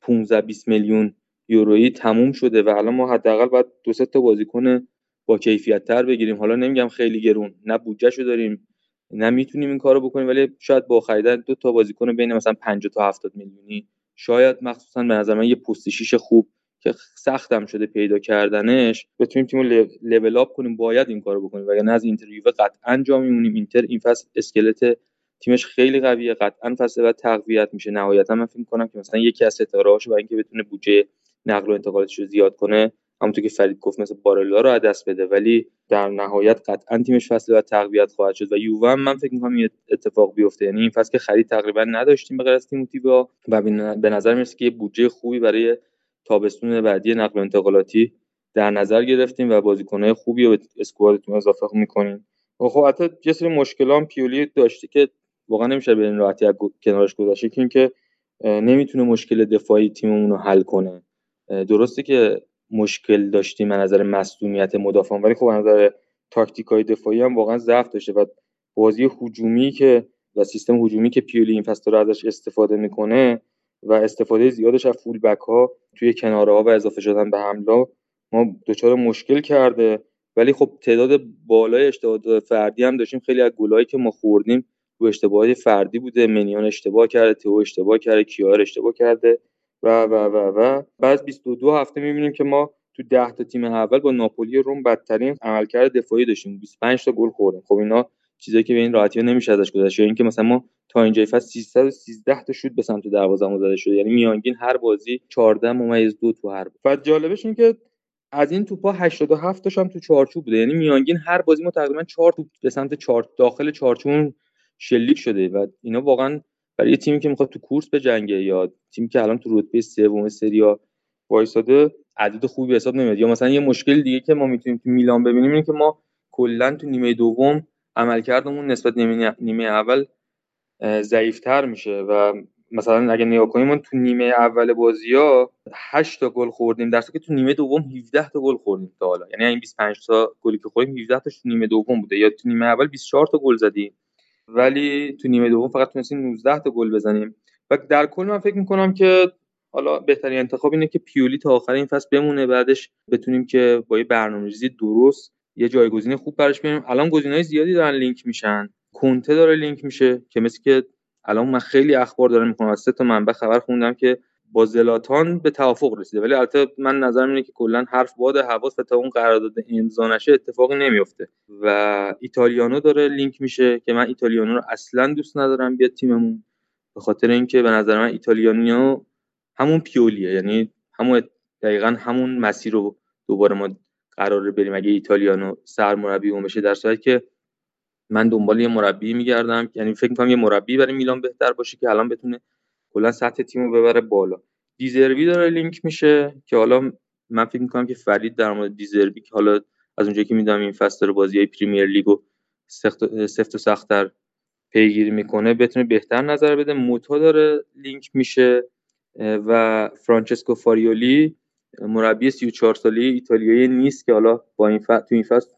15 20 میلیون یورویی تموم شده و الان ما حداقل باید دو سه تا بازیکن با کیفیت تر بگیریم. حالا نمیگم خیلی گرون نه بودجهشو داریم نه می‌تونیم این کارو بکنیم ولی شاید با خریدن دو تا بازیکن بین مثلا 50 تا 70 میلیونی شاید مخصوصا به نظر من یه پست شیش خوب که سختم شده پیدا کردنش بتونیم تیمو level up کنیم باید این کارو بکنیم. وگرنه از اینتر و یووه قطعا جا میمونیم. اینتر این فصل اسکلت تیمش خیلی قویه. قطعا فصل بعد تقویت میشه. نهایتا من فکر می‌کنم که مثلا یکی از ستاره‌هاش برای اینکه بتونه بودجه نقل و انتقالاتش رو زیاد کنه همونطور که فرید گفت مثل بارلا رو دست بده ولی در نهایت قطعا تیمش فصل بعد تقویت خواهد شد و یووه من فکر می‌کنم این اتفاق بیفته. یعنی این فصل که خرید تقریبا نداشتیم به غیر از تیموتی وه‌آ و به نظر می‌رسه که یه بودجه خوبی برای تابستون بعدی نقل و انتقالاتی در نظر گرفتیم و بازیکنهای خوبی رو به اسکوادتون اضافه می‌کنیم. و خب حتی یه سری مشکلات پیولی داشته که واقعا نمیشه به این راحتی کنارش گذاشت که نمی‌تونه مشکل دفاعی تیممون رو حل کنه. درسته که مشکل داشتیم از نظر مصدومیت مدافعان. ولی خب از نظر تاکتیک های دفاعی هم واقعا ضعف داشته و بازی هجومی که و سیستم هجومی که پیولی این فصل ازش استفاده می‌کنه و استفاده زیادش از فول بک ها توی کناره ها و اضافه شدن به حمله ما دچار مشکل کرده. ولی خب تعداد بالای اشتباهات فردی هم داشتیم. خیلی از گلایی که ما خوردیم رو اشتباهات فردی بوده. منیان اشتباه کرده تو اشتباه کرده کیار اشتباه کرده. و و و و. بعد 22 هفته می‌بینیم که ما تو 10 تا تیم اول با ناپولی روم بدترین عملکرد دفاعی داشتیم. 25 تا گل خوردیم. خب اینا چیزایی که به این راحتی نمیشه ازش گذشت. یا اینکه مثلا ما تا اینجای فصل 313 تا شوت به سمت دروازه زده شده. یعنی میانگین هر بازی 14 ممیز دو تو هر بعد جالبش این که از این توپا 87 تاش هم تو چارچوب بوده. یعنی میانگین هر بازی ما تقریبا 4 توپ به سمت چارچ داخل چارچوب شلیک شده. و اینا واقعا برای یه تیمی که می‌خواد تو کورس به جنگه یا تیمی که الان تو رتبه سوم سریا وایساده عدد خوبی حساب نمیاد. یا مثلا یه مشکل دیگه که ما می‌تونیم تو میلان ببینیم اینه که ما کلا تو نیمه دوم عملکردمون نسبت نیمه, نیمه اول ضعیفتر میشه و مثلا اگه نگاه کنیم ما تو نیمه اول بازی ها 8 تا گل خوردیم. در که تو نیمه دوم 17 تا گل خوردیم تا حالا. یعنی این 25 تا گلی که خوردیم 17 تاش تو نیمه دوم بوده. یا تو نیمه اول 24 تا گل زدیم. ولی تو نیمه دوم فقط تونستیم 19 تا گل بزنیم. و در کل من فکر می‌کنم که حالا بهترین انتخاب اینه که پیولی تا آخر این فصل بمونه بعدش بتونیم که با یه برنامه‌ریزی درست یه جایگزین خوب براش بیاریم الان گزینه‌های زیادی دارن لینک میشن. کنته داره لینک میشه که مثل که الان من خیلی اخبار دارم می‌کنم از سه تا منبع خبر خوندم که با زلاتان به توافق رسیده. ولی البته من نظرم اینه که کلا حرف باد حواس و تا اون قرارداد امضا نشه اتفاقی نمیفته. و ایتالیانو داره لینک میشه که من ایتالیانو رو اصلا دوست ندارم بیاد تیممون. به خاطر اینکه به نظر من ایتالیانو همون پیولیه. یعنی همون دقیقا همون مسیر رو دوباره ما قراره بریم. اگه ایتالیانو سرمربی اون بشه در صورتی که من دنبال یه مربی میگردم. یعنی فکر می‌کنم یه مربی برای میلان بهتر باشه که الان بتونه کلا سطح تیم رو ببره بالا. دیزربی داره لینک میشه که حالا من فکر می‌کنم که فرید در مورد دیزربی که حالا از اونجایی که می‌دونم این فصل داره بازی های پریمیر لیگو سخت سفت و سختتر پیگیری می‌کنه بتونه بهتر نظر بده. موتا داره لینک میشه و فرانچسکو فاریولی مربی 34 ساله ایتالیایی نیس که حالا با این فصل تو این فصل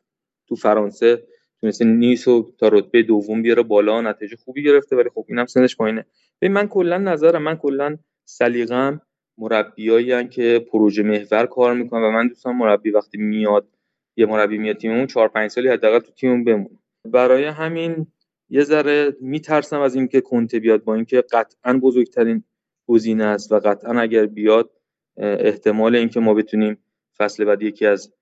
تو فرانسه تونسته نیس و تا رتبه دوم بیاره بالا نتیجه خوبی گرفته ولی خب اینم سنش پایینه. ببین من کلا نظرم من کلا سلیقم مربیایی که پروژه محور کار می‌کنن و من دوستم مربی وقتی میاد یه مربی میاد تیممون 4 5 سالی حداقل تو تیممون بمونه. برای همین یه ذره میترسم از اینکه کنته بیاد با اینکه قطعا بزرگترین گزینه است و قطعا اگر بیاد احتمال اینکه ما بتونیم فصل بعد یکی از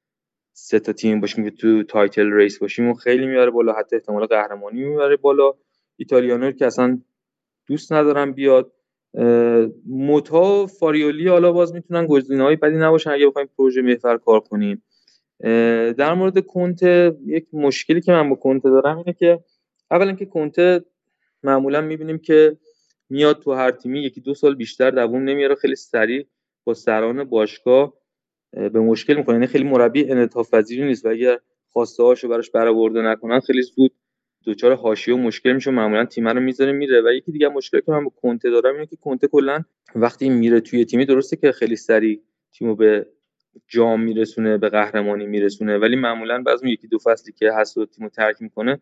سه تا تیم باشیم که تو title race باشیم و خیلی میاره بالا حتی احتمال قهرمانی میاره بالا. ایتالیانو که اصلا دوست ندارم بیاد. موتا فاریولی حالا باز می‌تونن های بدی نباشن اگه بخوایم پروژه محور کار کنیم. در مورد کنته یک مشکلی که من با کنته دارم اینه که اولا که کنته معمولا می‌بینیم که میاد تو هر تیمی یکی دو سال بیشتر دووم نمیاره خیلی سریع با سران باشگاه به مشکل می‌کنه. یعنی خیلی مربی انعطاف پذیری نیست و اگر خواسته هاشو براش برآورده نکنن خیلی زود دچار حاشیه و مشکل میشه معمولا تیم رو می‌ذاره میره. و یکی دیگه مشکلی که من با کنته دارم اینه که کنته کلا وقتی میره توی تیمی درسته که خیلی سریع تیمو به جام میرسونه به قهرمانی میرسونه ولی معمولا بعضی یکی دو فصلی که هست و تیمو ترک می‌کنه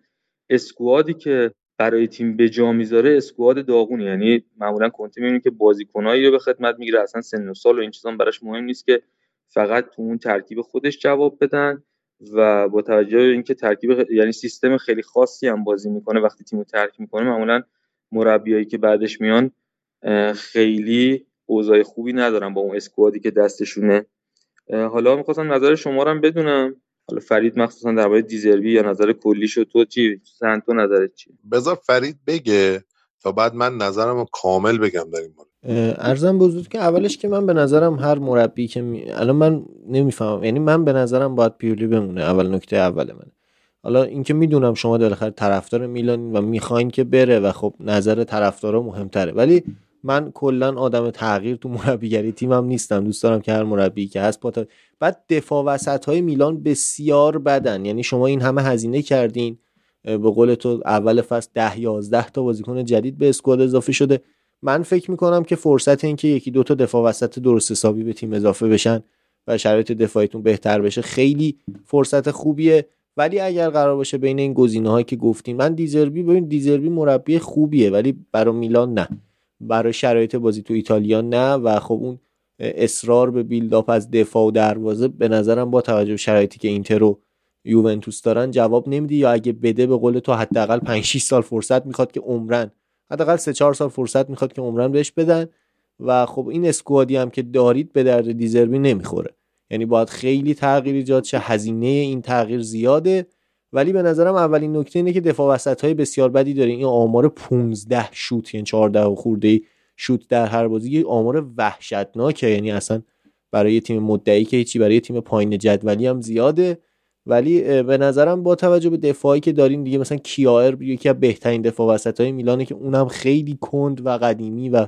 اسکوادی که برای تیم به جا می‌ذاره اسکواد داغونی یعنی معمولا کنته می‌بینیم که بازیکنایی رو به خدمت می‌گیره. اصلا سن و سال و این چیزا براش مهم نیست که فقط تو اون ترکیب خودش جواب بدن و با توجه به اینکه ترکیب یعنی سیستم خیلی خاصی هم بازی می‌کنه وقتی تیمو ترک می‌کنه معمولا مربیایی که بعدش میان خیلی اوضاع خوبی ندارن با اون اسکوادی که دستشونه. حالا می‌خواستم نظر شما رو هم بدونم. حالا فرید مخصوصا در مورد دیزربی یا نظر کلی شد تو چی؟ تو نظرت چی بذار فرید بگه تا بعد من نظرم رو کامل بگم در این مورد. ارزم بزرگ که اولش که من به نظرم هر مربی که می... الان من نمی‌فهمم. یعنی من به نظرم باید پیولی بمونه اول نکته اول من. حالا اینکه می‌دونم شما بالاخره طرفدار میلان و می‌خواین که بره و خب نظر طرفدارا مهمتره. ولی من کلا آدم تغییر تو مربیگری تیمم نیستم. دوست دارم که هر مربی که هست پاتا بعد دفاع وسط های میلان بسیار بدن. یعنی شما این همه هزینه کردین به قول تو اول فصل 10 11 تا بازیکن جدید به اسکواد اضافه شده. من فکر می‌کنم که فرصت این که یکی دو تا دفاع وسط درست حسابی به تیم اضافه بشن و شرایط دفاعیتون بهتر بشه خیلی فرصت خوبیه. ولی اگر قرار باشه بین این گزینه هایی که گفتیم من دیزربی ببین دیزربی مربی خوبیه ولی برای میلان نه. برای شرایط بازی تو ایتالیا نه و خب اون اصرار به بیلداپ از دفاع و دروازه به نظرم با توجه به شرایطی که اینتر و یوونتوس دارن جواب نمیدی یا اگه بده به قول تو حداقل 5 6 سال فرصت می‌خواد که عمرن حداقل 3 4 سال فرصت می‌خواد که عمرن بهش بدن و خب این اسکوادی هم که دارید به درد دیزربی نمی‌خوره. یعنی باید خیلی تغییر ایجاد شه هزینه این تغییر زیاده. ولی به نظرم اولین نکته اینه که دفاع وسط های بسیار بدی داره. این آمار 15 شوت یعنی 14 خورده ای شوت در هر بازی یه آمار وحشتناکه. یعنی اصلا برای تیم مدعی که هیچی برای تیم پایین جدولی هم زیاده. ولی به نظرم با توجه به دفاعی که دارین دیگه مثلا کیایر یکی از بهترین دفاع وسط های میلانه که اونم خیلی کند و قدیمی و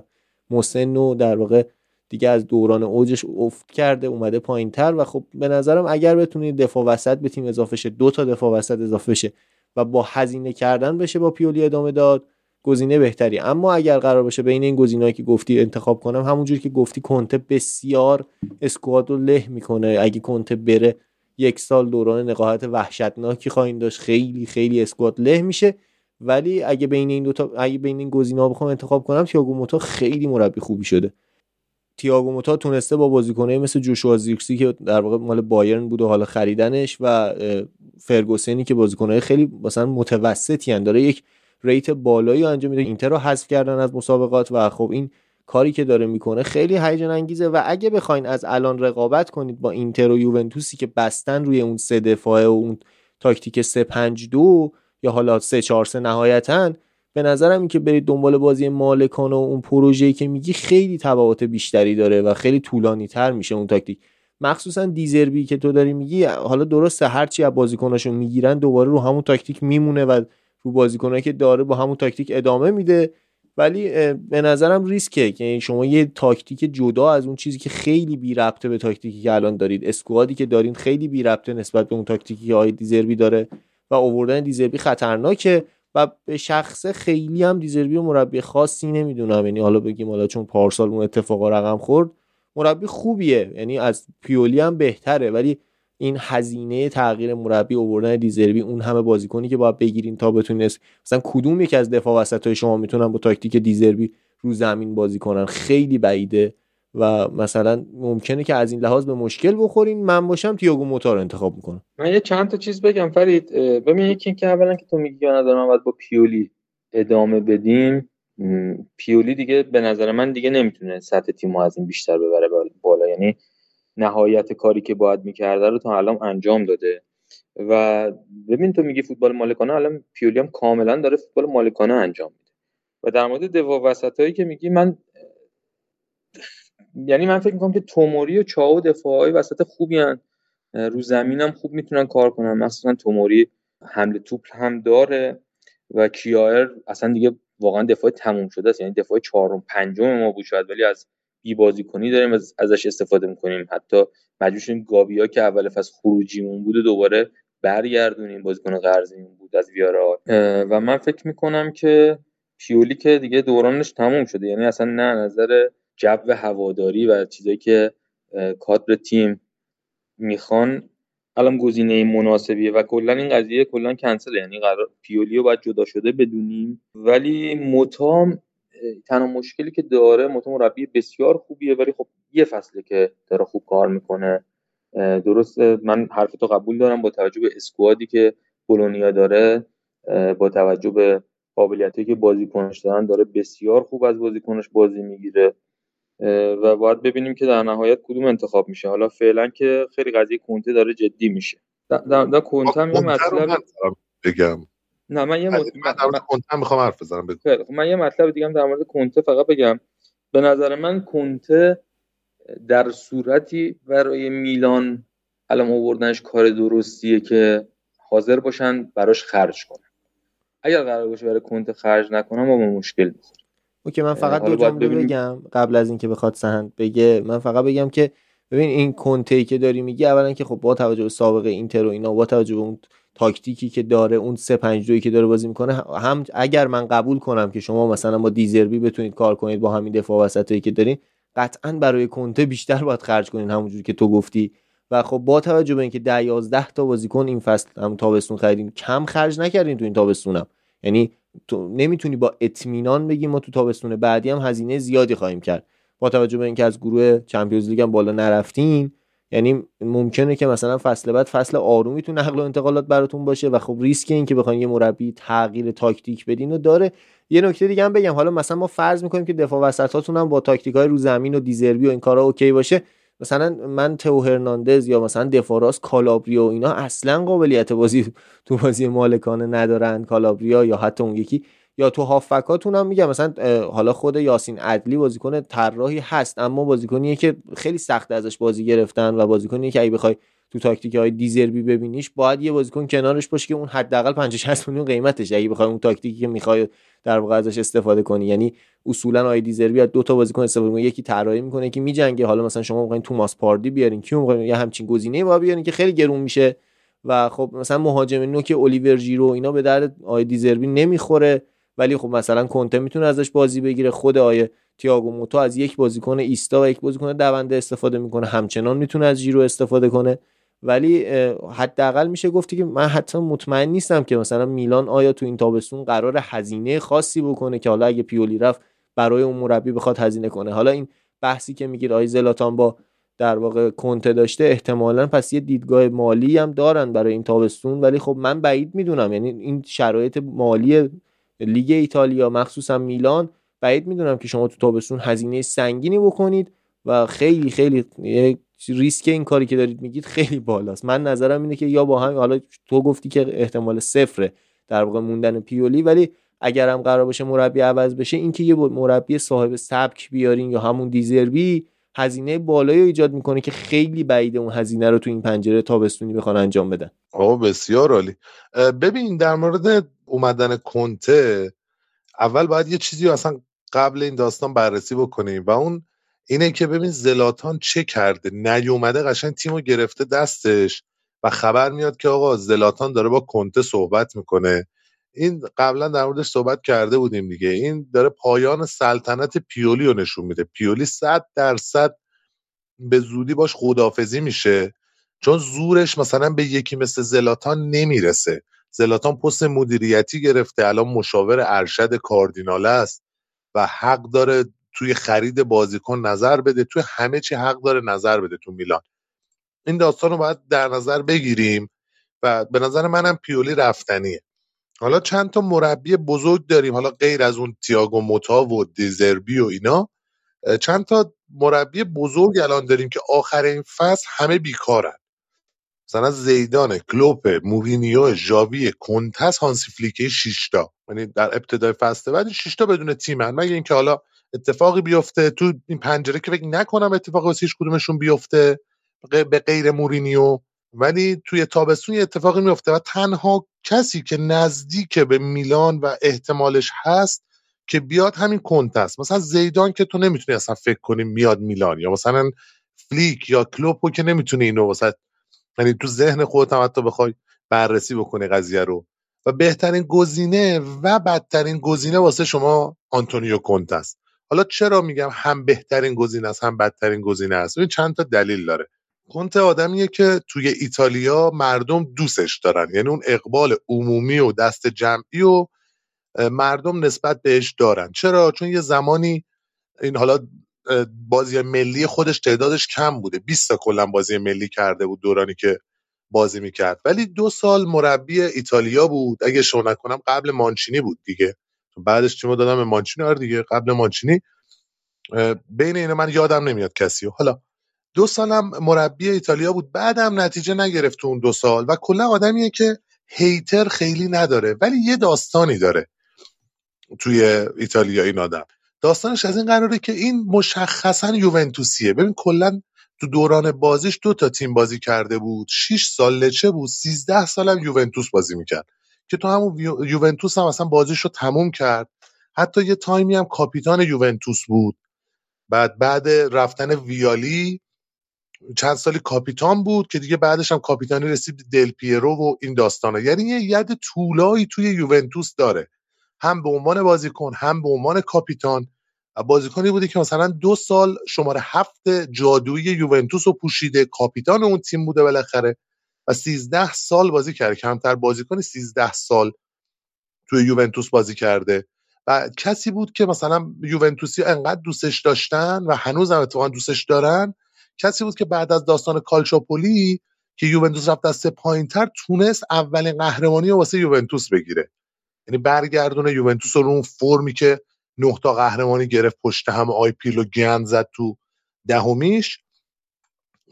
مسن و در واقع دیگه از دوران اوجش افت کرده اومده پایین تر و خب به نظرم اگر بتونید دفاع وسط به تیم اضافه شه دو تا دفاع وسط اضافه شه و با هزینه کردن بشه با پیولی ادامه داد گزینه بهتری. اما اگر قرار باشه بین این گزینه‌ای که گفتی انتخاب کنم همونجوری که گفتی کنته بسیار اسکواد رو له می‌کنه. اگه کنته بره یک سال دوران نقاهت وحشتناکی خواهیم داشت. خیلی خیلی اسکواد له میشه. ولی اگه بین این دو تا اگه بین این گزینه‌ها بخوام انتخاب کنم تییاگو موتا خیلی مربی خوبی شده. تییاگو موتا تونسته با بازیکنایی مثل جوشوا زیرکسی که در واقع مال بایرن بود و حالا خریدنش و فرگوسنی که بازیکنای خیلی مثلا متوسطی داره یک ریت بالایی انجام میده. اینتر رو حذف کردن از مسابقات و خب این کاری که داره می‌کنه خیلی هیجان انگیزه و اگه بخواین از الان رقابت کنید با اینتر و یوونتوسی که بستن روی اون سه دفاعه و اون تاکتیک 3 5 2 یا حالا 3 4 3 نهایتا به نظرم این که برید دنبال بازی مالکانه و اون پروژه‌ای که میگی خیلی تبعات بیشتری داره و خیلی طولانی تر میشه اون تاکتیک. مخصوصا دیزربی که تو داری میگی حالا درسته هرچی از بازیکناشو می‌گیرن دوباره رو همون تاکتیک میمونه و رو بازیکنایی که داره با همون تاکتیک ادامه میده. ولی به نظرم ریسکه که شما یه تاکتیک جدا از اون چیزی که خیلی بی ربطه به تاکتیکی که الان دارید squad ی که دارین خیلی بی ربطه نسبت به اون تاکتیکی که آقای دیزربی داره و اووردن دیزربی خطرناکه و به شخصه خیلی هم دیزربی و مربی خاصی نمی‌دونم. یعنی حالا بگیم حالا چون پارسال اون اتفاقا رقم خورد مربی خوبیه. یعنی از پیولی هم بهتره. ولی این هزینه تغییر مربی اووردن دیزربی اون همه بازیکنی که باید بگیرین تا بتونین مثلا کدوم یکی از دفاع وسط های شما می‌تونن با تاکتیک دیزربی رو زمین بازی کنن؟ خیلی بعیده و مثلا ممکنه که از این لحاظ به مشکل بخورین. من باشم تییاگو موتا رو انتخاب می‌کنم. من یه چند تا چیز بگم فرید. ببین یکی که اولا که تو میگی ندارم باید با پیولی ادامه بدیم. پیولی دیگه به نظر من دیگه نمی‌تونه سطح تیم از این بیشتر ببره بالا. یعنی نهایت کاری که باید می‌کرده رو تا الان انجام داده. و ببین تو میگی فوتبال مالکانه الان پیولی هم کاملا داره فوتبال مالکانه انجام میده. و در مورد دفاع وسط هایی که میگی من یعنی من فکر می‌کنم که توموری و چاو دفاعی وسط خوبی هن. رو زمین هم خوب می‌تونن کار کنن. مثلا توموری حمله توپ هم داره و کیایر اصلا دیگه واقعا دفاع تموم شده است. یعنی دفاع چهارم پنجم ما بود شاید ولی از بی کنی داریم ازش استفاده می‌کنیم. حتی مجبور شدیم گابیا که اول فصل خروجیمون بود دوباره برگردونیم. بازیکن قرضیمون بود از ویارا و من فکر می‌کنم که پیولی که دیگه دورانش تموم شده. یعنی اصلا نه نظر جو هواداری و چیزایی که کادر تیم می‌خوان الان گزینه مناسبیه و کلا این قضیه کلا کنسل یعنی قرار پیولیو باید جدا شده بدونیم. ولی متام تنها مشکلی که داره متام مربی بسیار خوبیه ولی خب یه فصله که داره خوب کار می‌کنه. درست من حرفتو قبول دارم با توجه به اسکوادی که بولونیا داره با توجه به قابلیتی که بازیکنش دارن داره بسیار خوب از بازیکنش بازی می‌گیره. و باید ببینیم که در نهایت کدوم انتخاب میشه. حالا فعلا که خیلی قضیه کنته داره جدی میشه. در, در کنته هم یه مطلب بگم. نه من یه مط... من کنته می‌خوام حرف بزنم خب من یه مطلب دیگه هم در مورد کنته فقط بگم. به نظر من کنته در صورتی برای میلان الان آوردنش کار درستیه که حاضر باشن براش خرج کنن. اگر قرار باشه برای کنته خرج نکنم ما مشکل می‌خوریم اوکی من فقط دو جمله بگم قبل از اینکه بخواد سهند بگه. من فقط بگم که ببین این کنته که داری میگی اولا که خب با توجه به سابقه اینتر و اینا با توجه به اون تاکتیکی که داره اون 3 5 2 که داره بازی می‌کنه هم اگر من قبول کنم که شما مثلا با دیزربی بتونید کار کنید با همین دفاع وسطایی که دارین قطعا برای کنته بیشتر باید خرج کنین همونجوری که تو گفتی. و خب با توجه به اینکه 10 11 تا بازیکن این فصل هم تابستون خریدیم کم خرج نکردین تو این تابستونم. یعنی تو نمی‌تونی با اطمینان بگی ما تو تابستون بعدی هم هزینه زیادی خواهیم کرد. با توجه به اینکه از گروه چمپیونز لیگ هم بالا نرفتیم یعنی ممکنه که مثلا فصل بعد فصل آرومی تو نقل و انتقالات براتون باشه و خب ریسک این که بخواین یه مربی تغییر تاکتیک بدین و داره. یه نکته دیگه هم بگم. حالا مثلا ما فرض می‌کنیم که دفاع وسطاتون هم با تاکتیک های رو زمین و دیزربی و این کارا OK باشه. مثلا من تئو هرناندز یا مثلا دفاع راست کالابریا و اینا اصلا قابلیت بازی تو بازی مالکانه ندارن. کالابریا یا حتی اون یکی. یا تو هافبکاتون هم میگم مثلا حالا خود یاسین عدلی بازیکن طراحی هست اما بازیکنیه که خیلی سخت ازش بازی گرفتن و بازیکنیه که اگه بخوای تو تاکتیک های دیزربی ببینیش باید یه بازیکن کنارش باشه که اون حداقل 50 60 میلیون قیمتش اگه بخوای اون تاکتیکی که می‌خوای در واقع ازش استفاده کنی یعنی اصولا آقای دیزربی از دو تا بازیکن استفاده می‌کنه یکی طراحی می‌کنه که میجنگه. حالا مثلا شما می‌خواین توماس پارتی بیارین کیو می‌خواین یه همچین گزینه‌ای بیارین که خیلی گرون میشه. و خب مثلا مهاجم نوک الیور ژیرو اینا به درد آقای دیزربی نمی‌خوره. ولی خب مثلا کنته می‌تونه ازش بازی بگیره. خود آقای تیاگو موتا از یک بازیکن ایستا و یک بازیکن دونده استفاده می‌کنه. همچنان می‌تونه از ژیرو استفاده کنه. ولی حداقل میشه گفتی که من حتی مطمئن نیستم که مثلا میلان آیا تو این تابستون قرار هزینه خاصی بکنه که حالا اگه پیولی رفت برای اون مربی بخواد هزینه کنه. حالا این بحثی که میگیر آی زلاتان با در واقع کنته داشته احتمالا پس یه دیدگاه مالی هم دارن برای این تابستون. ولی خب من بعید می‌دونم. یعنی این شرایط مالی لیگ ایتالیا مخصوصا میلان. بعید می‌دونم که شما تو تابستون هزینه سنگینی بکنید و خیلی خیلی ریسک این کاری که دارید میگید خیلی بالاست. من نظرم اینه که یا با هم حالا تو گفتی که احتمال صفره در واقع موندن پیولی ولی اگرم قرار باشه مربی عوض بشه اینکه یه مربی صاحب سبک بیارین یا همون دیزربی هزینه بالایی ایجاد می‌کنه که خیلی بعیده اون هزینه رو تو این پنجره تابستونی بخوان انجام بدن. آه بسیار عالی. ببین در مورد اومدن کنته اول باید یه چیزی اصلا قبل این داستان بررسی بکنیم و اون اینه که ببین زلاتان چه کرده؟ نیومده قشنگ تیمو گرفته دستش و خبر میاد که آقا زلاتان داره با کنته صحبت می‌کنه. این قبلا در موردش صحبت کرده بودیم دیگه. این داره پایان سلطنت پیولی رو نشون میده. پیولی صد درصد به زودی باش خدافزی میشه چون زورش مثلا به یکی مثل زلاتان نمی‌رسه. زلاتان پست مدیریتی گرفته الان مشاور ارشد کاردینال است و حق داره توی خرید بازیکن نظر بده توی همه چی حق داره نظر بده تو میلان. این داستان رو باید در نظر بگیریم و به نظر منم پیولی رفتنیه. حالا چند تا مربی بزرگ داریم حالا غیر از اون تیاگو موتا و دیزربی و اینا چند تا مربی بزرگ الان داریم که آخر این فصل همه بیکارن. مثلا زیدان کلوپ مورینیو ژاوی کنتس هانسی فلیکه 6 تا یعنی در ابتدای فصل بعد 6 تا بدون تیمن. مگه اینکه حالا اتفاقی بیفته تو این پنجره که فکر نکنم اتفاقی واسه کدومشون بیفته به غیر مورینیو ولی توی تابستون یه اتفاقی میفته و تنها کسی که نزدیک به میلان و احتمالش هست که بیاد همین کنت است. مثلا زیدان که تو نمی‌تونی اصلا فکر کنی میاد میلان یا مثلا فلیک یا کلوپو که نمی‌تونی اینو واسه یعنی تو ذهن خودت هم حتی بخوای بررسی بکنی قضیه رو. و بهترین گزینه و بدترین گزینه واسه شما آنتونیو کنت است. حالا چرا میگم هم بهترین گزینه است هم بدترین گزینه است؟ این چند تا دلیل داره. کنت آدمیه که توی ایتالیا مردم دوستش دارن. یعنی اون اقبال عمومی و دست جمعی و مردم نسبت بهش دارن. چرا؟ چون یه زمانی این حالا بازی ملی خودش تعدادش کم بوده. 20 تا کلا بازی ملی کرده بود دورانی که بازی می‌کرد. ولی دو سال مربی ایتالیا بود. اگه شو نکنم قبل مانچینی بود دیگه. بعدش تیمو دادم به مانچینی. آره دیگه قبل مانچینی. بین اینا من یادم نمیاد کسی. حالا دو سالم مربی ایتالیا بود. بعدم نتیجه نگرفت اون دو سال و کلا آدمیه که هیتر خیلی نداره ولی یه داستانی داره توی ایتالیا این آدم. داستانش از این قراره که این مشخصا یوونتوسیه. ببین کلا تو دوران بازیش دو تا تیم بازی کرده بود. 6 سال لچه بود 13 سالم یوونتوس بازی می‌کرد. که تو همون یوونتوس هم اصلا بازیش رو تموم کرد. حتی یه تایمی هم کاپیتان یوونتوس بود. بعد بعد رفتن ویالی چند سالی کاپیتان بود که دیگه بعدش هم کاپیتانی رسید دل پیرو و این داستانا. یعنی یه ید طولایی توی یوونتوس داره. هم به عنوان بازیکن هم به عنوان کاپیتان. بازیکنی بودی که مثلا دو سال شماره هفت جادویی یوونتوس رو پوشیده کاپیتان اون تیم بوده بالاخره. و سیزده سال بازی کرده کمتر بازیکن سیزده سال توی یوونتوس بازی کرده. و کسی بود که مثلا یوونتوسی انقدر دوستش داشتن و هنوز هم اتفاقا دوستش دارن کسی بود که بعد از داستان کالچوپولی که یوونتوس رفت سه پایینتر تونست اولین قهرمانی رو واسه یوونتوس بگیره. یعنی برگردونه یوونتوس رو اون فرمی که نه تا قهرمانی گرفت پشت هم آی پیلو گند زد تو دهمیش.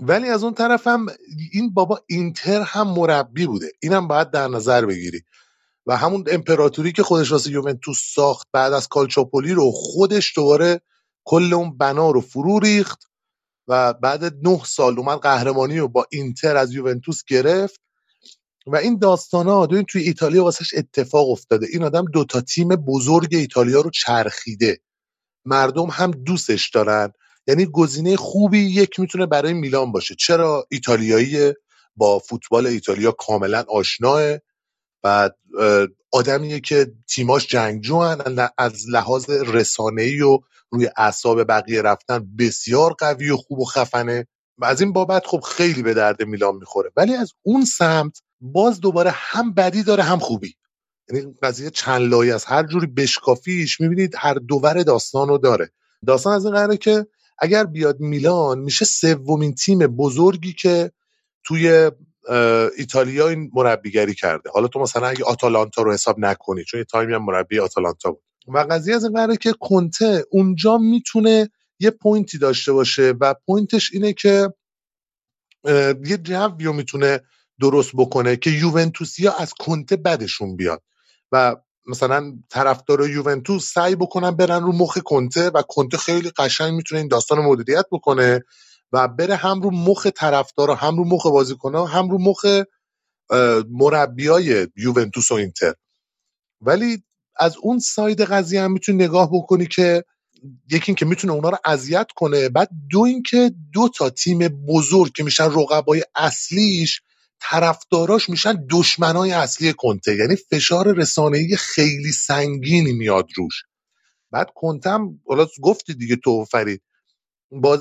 ولی از اون طرف هم این بابا اینتر هم مربی بوده. اینم باید در نظر بگیری. و همون امپراتوری که خودش واسه یوونتوس ساخت بعد از کالچوپولی رو خودش دوباره کل اون بنا رو فرو ریخت. و بعد نه سال اومد قهرمانی رو با اینتر از یوونتوس گرفت. و این داستان ها توی ایتالیا واسش اتفاق افتاده. این آدم دوتا تیم بزرگ ایتالیا رو چرخیده. مردم هم دوستش دارن. یعنی گزینه خوبی یک می‌تونه برای میلان باشه. چرا؟ ایتالیایی با فوتبال ایتالیا کاملا آشناه. و آدمیه که تیماش جنگجو از لحاظ رسانه‌ای و روی اعصاب بقیه رفتن بسیار قوی و خوب و خفنه و از این بابت خب خیلی به درد میلان می‌خوره. ولی از اون سمت باز دوباره هم بدی داره هم خوبی. یعنی قضیه چند لایه از هر جوری بشکافیش می‌بینید هر دوور داستان رو داره. داستان از این قراره که اگر بیاد میلان میشه سومین تیم بزرگی که توی ایتالیا این مربیگری کرده. حالا تو مثلا اگه آتالانتا رو حساب نکنی چون یه تایمی هم مربی آتالانتا بود. و قضیه از این که کنته اونجا می‌تونه یه point ی داشته باشه و point ش اینه که یه جوی رو می‌تونه درست بکنه که یوونتوسیا از کنته بدشون بیاد. و مثلا طرفدار یوونتوس سعی بکنن برن رو مخ کنته و کنته خیلی قشنگ می‌تونه این داستان مدیریت بکنه و بره هم رو مخ طرفدار هم رو مخ بازیکن‌ها هم رو مخ مربیای یوونتوس و اینتر. ولی از اون ساید قضیه هم می‌تونی نگاه بکنی که یکی این که می‌تونه اونا رو اذیت کنه بعد دو اینکه دو تا تیم بزرگ که میشن رقبای اصلیش طرفداراش میشن دشمنای اصلی کنته. یعنی فشار رسانه‌ای خیلی سنگینی میاد روش. بعد کنتم حالا گفتی دیگه تو فرید باز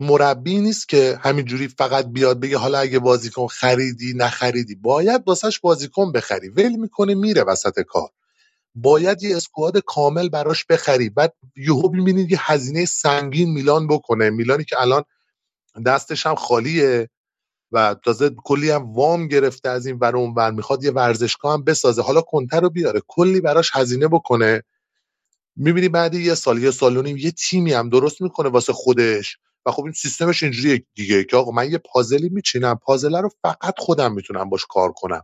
مربی نیست که همینجوری فقط بیاد بگه حالا اگه بازیکن خریدی نخریدی. باید واسش بازیکن بخری. ول می‌کنه میره وسط کار. باید یه اسکواد کامل براش بخری. بعد یهو می‌بینید یه هزینه سنگین میلان بکنه. میلانی که الان دستش هم خالیه و تازه کلی هم وام گرفته از این ور اون ور. می‌خواد یه ورزشگاه هم بسازه. حالا کنتر رو بیاره. کلی براش هزینه بکنه. می‌بینی بعد یه سال یه سال نیم یه تیمی هم درست می‌کنه واسه خودش. و خب این سیستمش اینجوریه دیگه که آقا من یه پازلی میچینم. پازله رو فقط خودم می‌تونم باش کار کنم.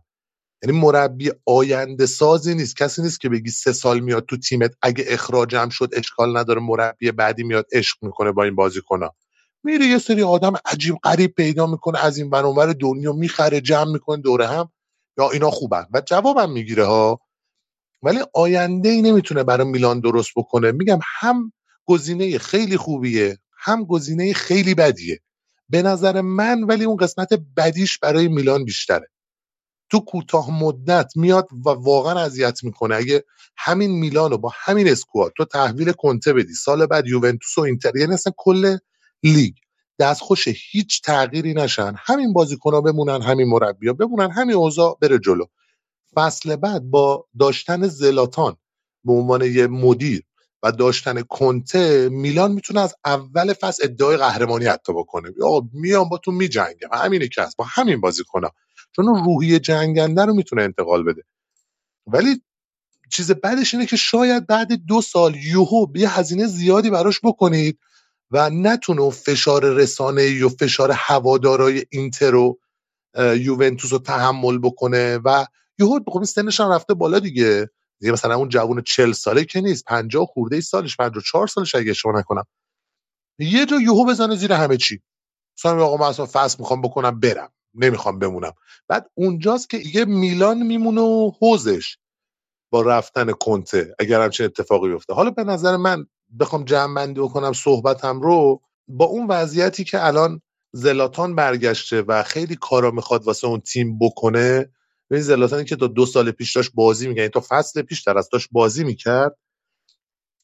یعنی مربی آینده سازی نیست. کسی نیست که بگی سه سال میاد تو تیمت. اگه اخراجم شد اشکال نداره. مربی بعدی میاد عشق می‌کنه با این بازیکن‌ها. میره یه سری آدم عجیب غریب پیدا می‌کنه. از این برانور دنیا می‌خره جمع می‌کنه دوره هم. یا اینا خوبن. و جوابم می‌گیره ها. ولی آینده ای نمی‌تونه برای میلان درست بکنه. میگم هم گزینه خیلی خوبیه هم گزینه خیلی بدیه. به نظر من ولی اون قسمت بدیش برای میلان بیشتره. تو کوتاه مدت میاد و واقعا اذیت می‌کنه. اگه همین میلان رو با همین اسکواد تو تحویل کنته بدی سال بعد یوونتوس و اینتر یعنی اصلا کل لیگ دستخوش هیچ تغییری نشن. همین ها بمونن همین مربیا بمونن همین اوضاع بره جلو. فصل بعد با داشتن زلاتان به عنوان یه مدیر و داشتن کنته میلان می‌تونه از اول فصل ادعای قهرمانی حتی بکنه. یا میام با تو میجنگم. همینه که هست. با همین بازیکن‌ها. چون روحی جنگنده رو می‌تونه انتقال بده. ولی چیز بعدش اینه که شاید بعد دو سال یوهو یه هزینه زیادی براش بکنید و نتونه فشار رسانه و فشار هوادارای اینتر و یوونتوس رو تحمل بکنه و یهو خب سنش هم رفته بالا دیگه. دیگه مثلا اون جوون چل ساله که نیست 50 خورده ای سالش 54 سالش اگه اشتباه نکنم. یه جا یهو بزنه زیر همه چی. مثلا آقا من اصلا فصل می‌خوام بکنم برم. نمی‌خوام بمونم. بعد اونجاست که یه میلان میمونه و حوزش با رفتن کنته اگر همچین اتفاقی بیفته. حالا به نظر من بخوام جمع بندی بکنم صحبتم رو با اون وضعیتی که الان زلاتان برگشته و خیلی کارا می‌خواد واسه اون تیم بکنه این زلاتانی که تا دو سال پیش داشت بازی می‌کنه تا فصل پیش در از داشت بازی می‌کرد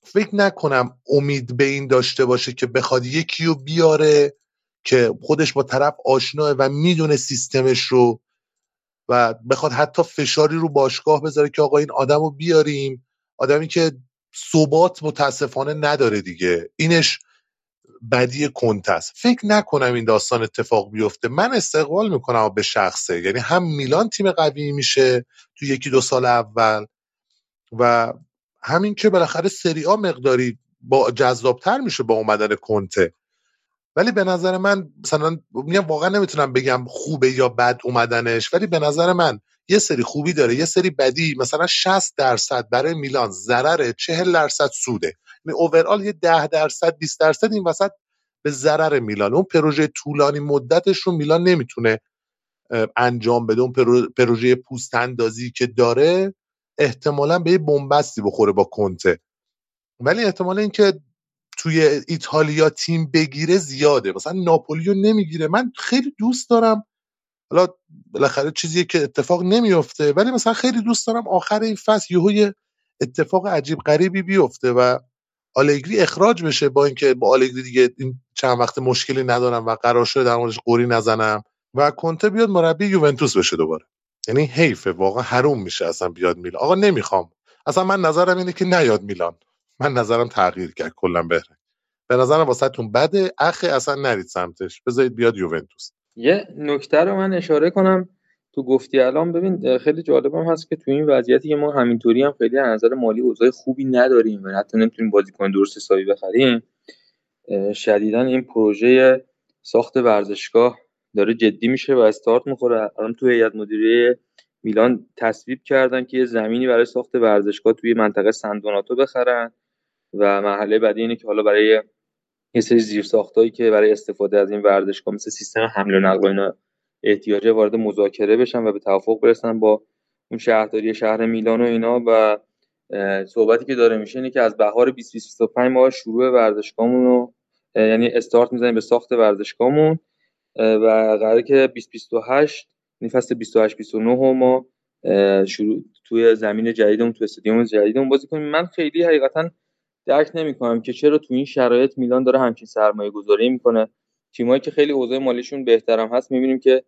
فکر نکنم امید به این داشته باشه که بخواد یکی رو بیاره. که خودش با طرف آشناه و می‌دونه سیستمش رو و بخواد حتی فشاری رو باشگاه بذاره که آقا این آدم رو بیاریم. آدمی که ثبات متاسفانه نداره دیگه. اینش بدی کنت فکر نکنم این داستان اتفاق بیفته. من استقبال می‌کنم به شخصه. یعنی هم میلان تیم قوی میشه تو یکی دو سال اول و همین که بالاخره سری مقداری با جذابتر میشه با اومدن کنته ولی به نظر من مثلا میگم واقعا نمی‌تونم بگم خوبه یا بد اومدنش ولی به نظر من یه سری خوبی داره یه سری بدی مثلا 60 درصد برای میلان ضرره 40 درصد سوده. یعنی اوورال یه 10 درصد 20 درصد این وسط به ضرر میلان. اون پروژه طولانی مدتش رو میلان نمی‌تونه انجام بده. اون پروژه پوست اندازی که داره احتمالا به یه بنبستی بخوره با کنته. ولی احتمال اینکه توی ایتالیا تیم بگیره زیاده. مثلا ناپولیو نمی‌گیره. من خیلی دوست دارم. حالا بالاخره چیزی که اتفاق نمیفته ولی مثلا خیلی دوست دارم آخر این فصل یهو اتفاق عجیب غریبی بیفته و آلگری اخراج بشه با اینکه با آلگری دیگه این چند وقت مشکلی ندارم و قرار شده در موردش قوری نزنم و کنته بیاد مربی یوونتوس بشه دوباره. یعنی حیفه واقعا حروم میشه اصلا بیاد میلان. آقا نمی‌خوام. اصلا من نظرم اینه که نیاد میلان. من نظرم تغییر کرد کلا بهره. به نظرم واسهتون بده. اخه اصلا نرید سمتش. بذارید بیاد یوونتوس. یه نکته رو من اشاره کنم. تو گفتی الان ببین خیلی جالبم هست که تو این وضعیتی که ما همینطوری هم خیلی از نظر مالی اوضاع خوبی نداریم. و حتی نمی‌تونیم بازیکن درست حسابی بخریم. شدیدا این پروژه ساخت ورزشگاه داره جدی میشه و استارت می‌خوره. الان تو هیئت مدیره میلان تصویب کردن که یه زمینی برای ساخت ورزشگاه توی منطقه سندوناتو بخرن. و مرحله بعدی اینه که حالا برای یه سری زیر ساختایی که برای استفاده از این ورزشگاه مثل سیستم حمل و نقل و اینا احتیاجه وارد مذاکره بشن و به توافق برسن با اون شهرداری شهر میلان و اینا. و صحبتی که داره میشه اینه که از بهار 2025 ما شروع ورزشگاهمون رو یعنی استارت می‌زنیم به ساخت ورزشگاهمون. و قراره که 2028 یعنی فصل 28 29 ما شروع توی زمین جدیدمون تو استادیوم جدیدمون بازی کنیم. من خیلی حقیقتا درک نمی‌کنم که چرا تو این شرایط میلان داره همچین سرمایه گذاری می‌کنه. تیمایی که خیلی اوضاع مالیشون بهترم هست می‌بینیم که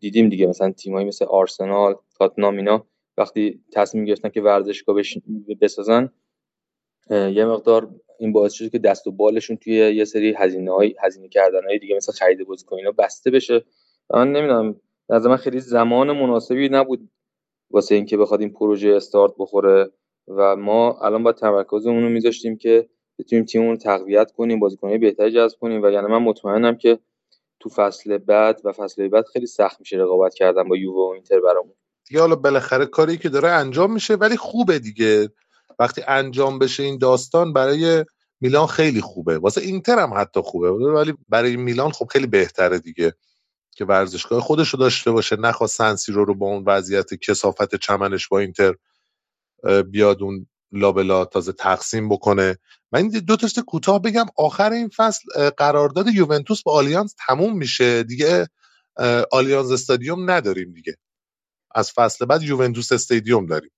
دیدیم دیگه مثلا تیمایی مثل آرسنال تاتنام اینا وقتی تصمیم گرفتن که ورزشگاه بسازن یه مقدار این باعث شده که دست و بالشون توی یه سری هزینه های هزینه کردن های دیگه مثل خرید بازیکن اینا بسته بشه. من نمی‌دونم از من خیلی زمان مناسبی نبود واسه اینکه بخواد این پروژه استارت بخوره. و ما الان با تمرکزمون رو میذاشتیم که بتونیم تیممون رو تقویت کنیم بازیکنهای بهتری جذب کنیم. و یعنی من مطمئنم که تو فصل بعد و فصل بعد خیلی سخت میشه رقابت کردن با یووه و اینتر برامون. دیگه حالا بالاخره کاری که داره انجام میشه ولی خوبه دیگه. وقتی انجام بشه این داستان برای میلان خیلی خوبه. واسه اینتر هم حتی خوبه. ولی برای میلان خب خیلی بهتره دیگه که ورزشگاه خودش رو داشته باشه نخواست سنسی رو رو با اون وضعیت کسافت چمنش با اینتر بیاد اون لابلا تازه تقسیم بکنه. من دو تا کوتاه بگم. آخر این فصل قرارداد یوونتوس با آلیانز تموم میشه. دیگه آلیانز استادیوم نداریم دیگه. از فصل بعد یوونتوس استادیوم داریم.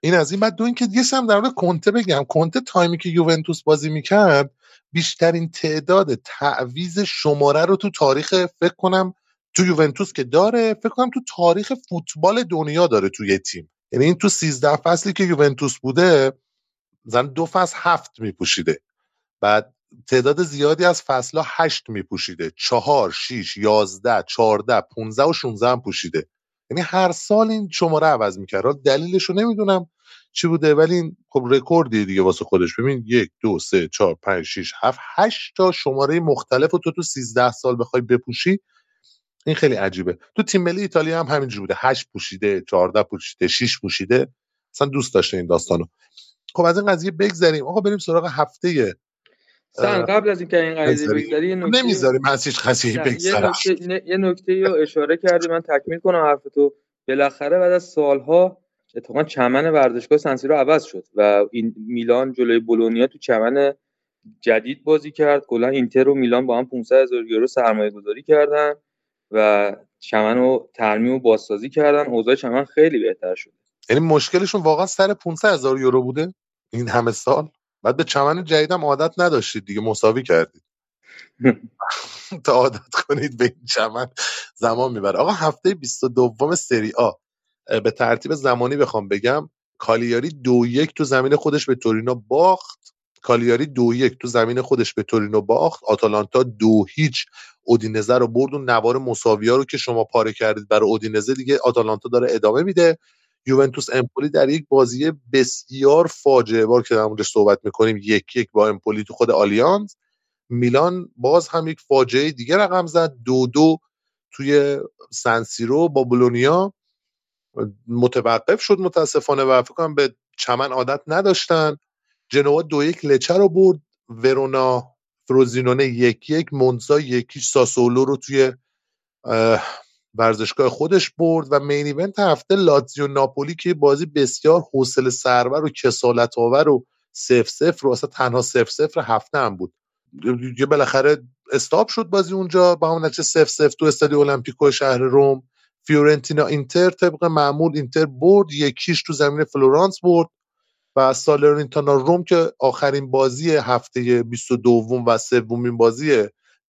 این از این. بعد دو اینکه یه سم در مورد کنته بگم. کنته تایمی که یوونتوس بازی می‌کرد بیشترین تعداد تعویز شماره رو تو تاریخ فکر کنم تو یوونتوس که داره فکر کنم تو تاریخ فوتبال دنیا داره توی تیم. یعنی این تو 13 فصلی که یوونتوس بوده زن دو فصل هفت میپوشیده. بعد تعداد زیادی از فصلها هشت میپوشیده. چهار شیش یازده چارده پونزه و شونزه هم پوشیده. یعنی هر سال این شماره عوض می‌کرد. دلیلش رو نمی‌دونم چی بوده ولی این خب رکوردی دیگه واسه خودش. ببین یک دو سه چهار پنج شیش هفت هشت تا شماره مختلف و تو تو سیزده سال بخوای بپوشی این خیلی عجیبه. تو تیم ملی ایتالیا هم همینجوری بوده. هشت پوشیده چهارده پوشیده شیش پوشیده. اصلا دوست داشته این داستانو. خب از این قضیه بگذریم. آقا بریم سراغ هفته سن قبل از اینکه این قضیه بگذری نکته نمی‌ذاریم هیچ قضیه بگذره یه نکته رو اشاره کردی. من تکمیل کنم حرفتو. بالاخره بعد از سالها اتفاقا چمن ورزشگاه سنسیرو عوض شد و این میلان جلوی بولونیا تو چمن جدید بازی کرد. کلا اینتر و میلان با هم 500 هزار یورو سرمایه گذاری کردن. و چمن رو ترمیم و بازسازی کردن. اوضاع چمن خیلی بهتر شده. یعنی مشکلشون واقعا سر 500 هزار یورو بوده؟ این همه سال؟ بعد به چمن جدیدم عادت نداشتید دیگه مساوی کردید. تا عادت کنید به این چمن زمان می‌بره. آقا هفته 22 سری آ. به ترتیب زمانی بخوام بگم. کالیاری دو یک تو زمین خودش به تورینو باخت. کالیاری دو یک تو زمین خودش به تورینو باخت. آتالانتا دو هیچ. اودینزه رو برد اون نوار مساوی رو که شما پاره کردید برای اودینزه دیگه آتالانتا داره ادامه میده. یوونتوس امپولی در یک بازی بسیار فاجعه بار که در موردش صحبت می‌کنیم. یک یک با امپولی تو خود آلیانز. میلان باز هم یک فاجعه دیگه رقم زد. دو دو توی سنسیرو با بولونیا. متوقف شد متاسفانه و فکر کنم به چمن عادت نداشتن. جنوا دو یک لچه رو برد. ورونا فروزینونه یک یک منزا یکیش ساسولو رو توی ورزشگاه خودش برد و main event هفته لاتزیو ناپولی که بازی بسیار حوصله سر بر و کسالت آور و صفر صفر و اصلا تنها صفر صفر هفته هم بود. یه بالاخره stop شد بازی اونجا با همون نتیجه صفر صفر تو استادیو المپیکو شهر روم. فیورنتینا اینتر طبق معمول اینتر برد یکیش تو زمین فلورانس برد. و سالرنیتانا روم که آخرین بازی هفته 22 و سومین بازی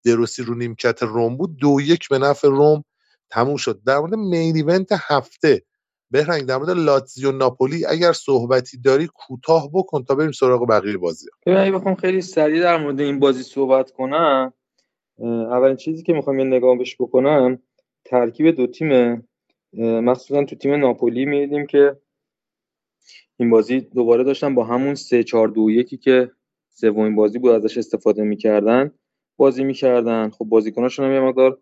دروسی رو نیمکت روم بود دو یک به نفع روم تموم شد. در مورد مین ایونت هفته بهرنگ در مورد لاتزیو ناپولی اگر صحبتی داری کوتاه بکن تا بریم سراغ بقیه بازی اگه بخوام خیلی سریع در مورد این بازی صحبت کنم اولین چیزی که می‌خوام یه نگاه بهش بکنم ترکیب دو تیم مخصوصا تو تیم ناپولی میدیم که این بازی دوباره داشتن با همون 3 4 2 1 که سومین بازی بود ازش استفاده می‌کردن بازی می‌کردن. خب بازیکناشون هم یه مقدار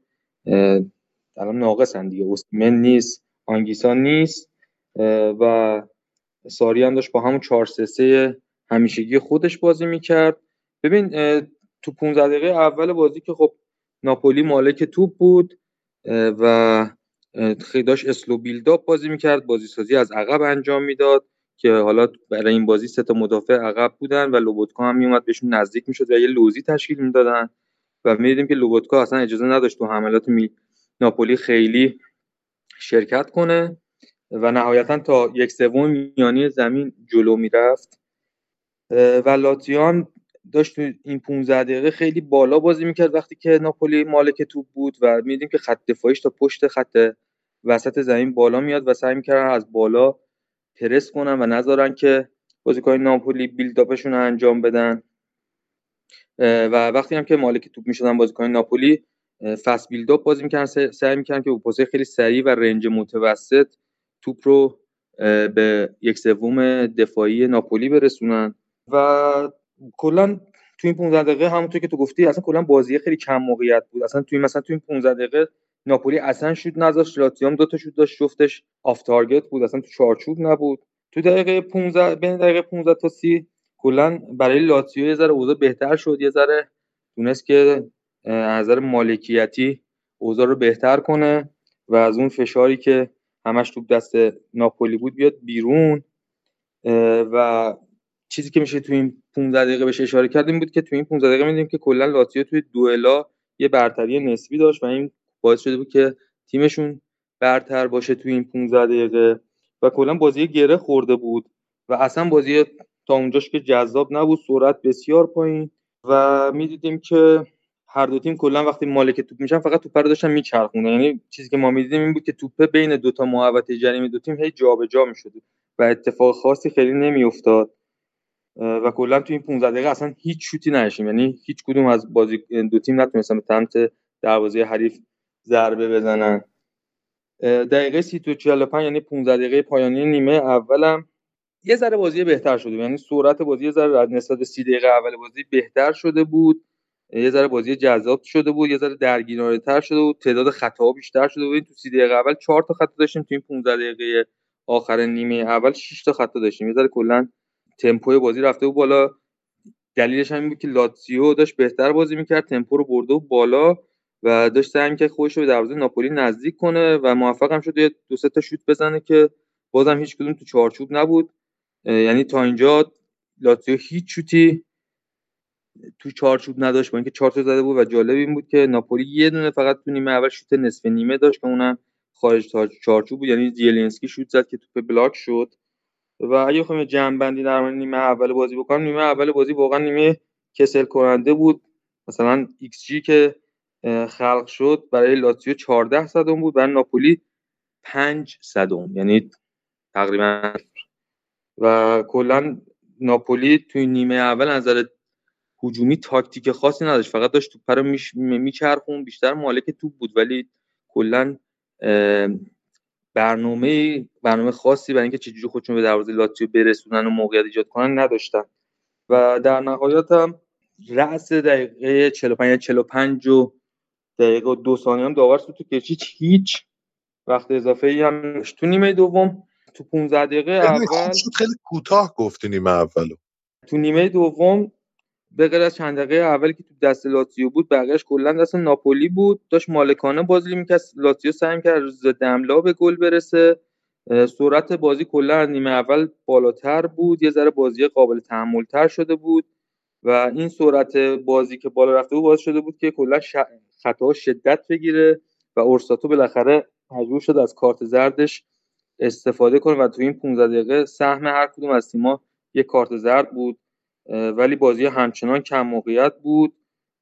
الان ناقصن دیگه. اوسمن نیست آنگیسان نیست و ساری هم داشت با همون 4 3 3 همیشگی خودش بازی می‌کرد. ببین تو 15 دقیقه اول بازی که خب ناپولی مالک توپ بود و خیلی داشت اسلو بیلداپ بازی می‌کرد بازی سازی از عقب انجام می‌داد. که حالا برای این بازی سه تا مدافع عقب بودن و لوبوتکا هم میومد بهشون نزدیک می‌شد و یه لوزی تشکیل می‌دادن. و می‌دیدیم که لوبوتکا اصلا اجازه نداشت تو حملات می... ناپولی خیلی شرکت کنه و نهایتا تا یک سوم میانی زمین جلو می‌رفت. و لاتیان داشت این 15 دقیقه خیلی بالا بازی می‌کرد وقتی که ناپولی مالک توپ بود و میدیم که خط دفاعیش تا پشت خط وسط زمین بالا میاد و سعی می‌کردن از بالا پرس کنن و نذارن که بازیکن ناپولی بیلداپشون رو انجام بدن. و وقتی هم که مالک توپ می‌شدن بازیکن ناپولی فست بیلداپ بازی می‌کردن سعی می‌کردن که پاسه خیلی سریع و رنج متوسط توپ رو به یک سوم دفاعی ناپولی برسونن. و کلا تو این 15 دقیقه همونطور که تو گفتی اصلا کلا بازی خیلی کم موقعیت بود. اصلا تو این مثلا تو این 15 دقیقه ناپولی اصلا شوت نذاشت لاتزیو دو تا شوت داشت جفتش off target بود اصلا تو چارچوب نبود. تو دقیقه 15 بین دقیقه 15 تا 30 کلا برای لاتزیو یه ذره اوضاع بهتر شد یه ذره تونست که از نظر مالکیتی اوضاع رو بهتر کنه و از اون فشاری که همش تو دست ناپولی بود بیاد بیرون. و چیزی که میشه تو این 15 دقیقه بهش اشاره کرد این بود که تو این 15 دقیقه دیدیم که کلا لاتزیو توی دوئلا یه برتری نسبی داشت و این باعث شده بود که تیمشون برتر باشه توی این 15 دقیقه و کلا بازی گره خورده بود و اصلا بازی تا اونجاش که جذاب نبود سرعت بسیار پایین و می‌دیدیم که هر دو تیم کلا وقتی مالک توپ میشن فقط توپ رو داشتن میچرخونن یعنی چیزی که ما می‌دیدیم این بود که توپ بین دو تا محوطه جریمه دو تیم هی جابجا می‌شد و اتفاق خاصی خیلی نمیافتاد. و کلا تو این 15 دقیقه اصلا هیچ شوتی نشیم. یعنی هیچ کدوم از بازی دو تیم نتونستن به سمت دروازه حریف ضربه بزنن. دقیقه 30 تا 45 یعنی 15 دقیقه پایانی نیمه اولم. یه ذره بازی بهتر شده یعنی سرعت بازی یه ذره نسبت به 30 دقیقه اول بازی بهتر شده بود. یه ذره بازی جذاب شده بود. یه ذره درگیرانه تر شده بود. تعداد خطاها بیشتر شده بود. تو 30 دقیقه اول 4 تا خطا داشتیم. تو این 15 دقیقه آخر نیمه اول 6 تا خطا داشتیم. یه ذره کلا تمپوی بازی رفته بود بالا. دلیلش هم بود که لاتزیو داشت بهتر بازی می‌کرد. تمپو رو برده و بالا. و داشت سعی که خودش رو به دروازه ناپولی نزدیک کنه و موفق هم شد یه دو سه تا شوت بزنه که بازم هیچ کدوم تو چارچوب نبود. یعنی تا اینجا لاتزیو هیچ شوتی تو چارچوب نداشت با اینکه چهار تا زده بود و جالب این بود که ناپولی یه دونه فقط تو نیمه اول شوت نصف نیمه داشت که اونم خارج تا چارچوب بود. یعنی زیلینسکی شوت زد که توپ بلاک شد. و اگه بخوایم جمع بندی در مورد نیمه اول بازی بکنم نیمه اول بازی واقعا نیمه کسل کننده بود. مثلا ایکس جی که خلق شد برای لاتزیو 14 صدم بود برای ناپولی 5 صدم یعنی تقریبا و کلا ناپولی توی نیمه اول نظر هجومی تاکتیک خاصی نداشت فقط داشت توپ رو میچرخوند بیشتر مالک توپ بود ولی کلا برنامه برنامه خاصی برای اینکه چجوری خودشون به دروازه لاتزیو برسونن و موقعیت ایجاد کنن نداشتن. و در نهایت هم رأس دقیقه 45 45 و دقیقه دو ثانیه هم داور تو کشید. هیچ وقت اضافه ای هم تو نیمه دوم تو 15 دقیقه اول خیلی کوتاه گفتی نیمه اولو. تو نیمه دوم به غیر از چند دقیقه اولی که تو دست لاتزیو بود بقیهش کلا دست ناپولی بود. داشت مالکانه بازی می‌کرد. لاتزیو سعی کرد از دملا به گل برسه. سرعت بازی کلا نیمه اول بالاتر بود. یه ذره بازی قابل تحمل شده بود. و این سرعت بازی که بالا رفته بود باعث شده بود که کلا ش... خطا شدت بگیره و اورساتو بالاخره مجبور شد از کارت زردش استفاده کنه و تو این 15 دقیقه سهم هر کدوم از تیم‌ها یه کارت زرد بود ولی بازی همچنان کم موقعیت بود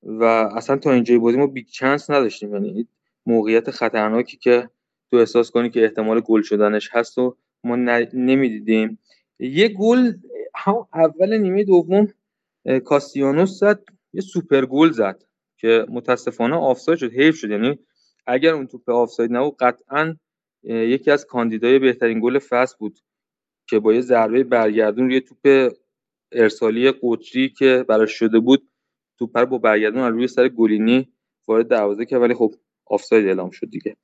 و اصلا تا اینجای بازی ما big chance نداشتیم. یعنی موقعیت خطرناکی که تو احساس کنی که احتمال گل شدنش هست و ما نمی‌دیدیم. یه گل هم اول نیمه دوم کاستیانوس زد یه سوپر گل زد که متاسفانه آفساید شد حیف شد. یعنی اگر اون توپ آفساید نبود قطعا یکی از کاندیدای بهترین گل فصل بود که با یه ضربه برگردون روی توپ ارسالی قطری که براش شده بود توپ رو با برگردون روی سر گلینی وارد دروازه که ولی خب آفساید اعلام شد دیگه.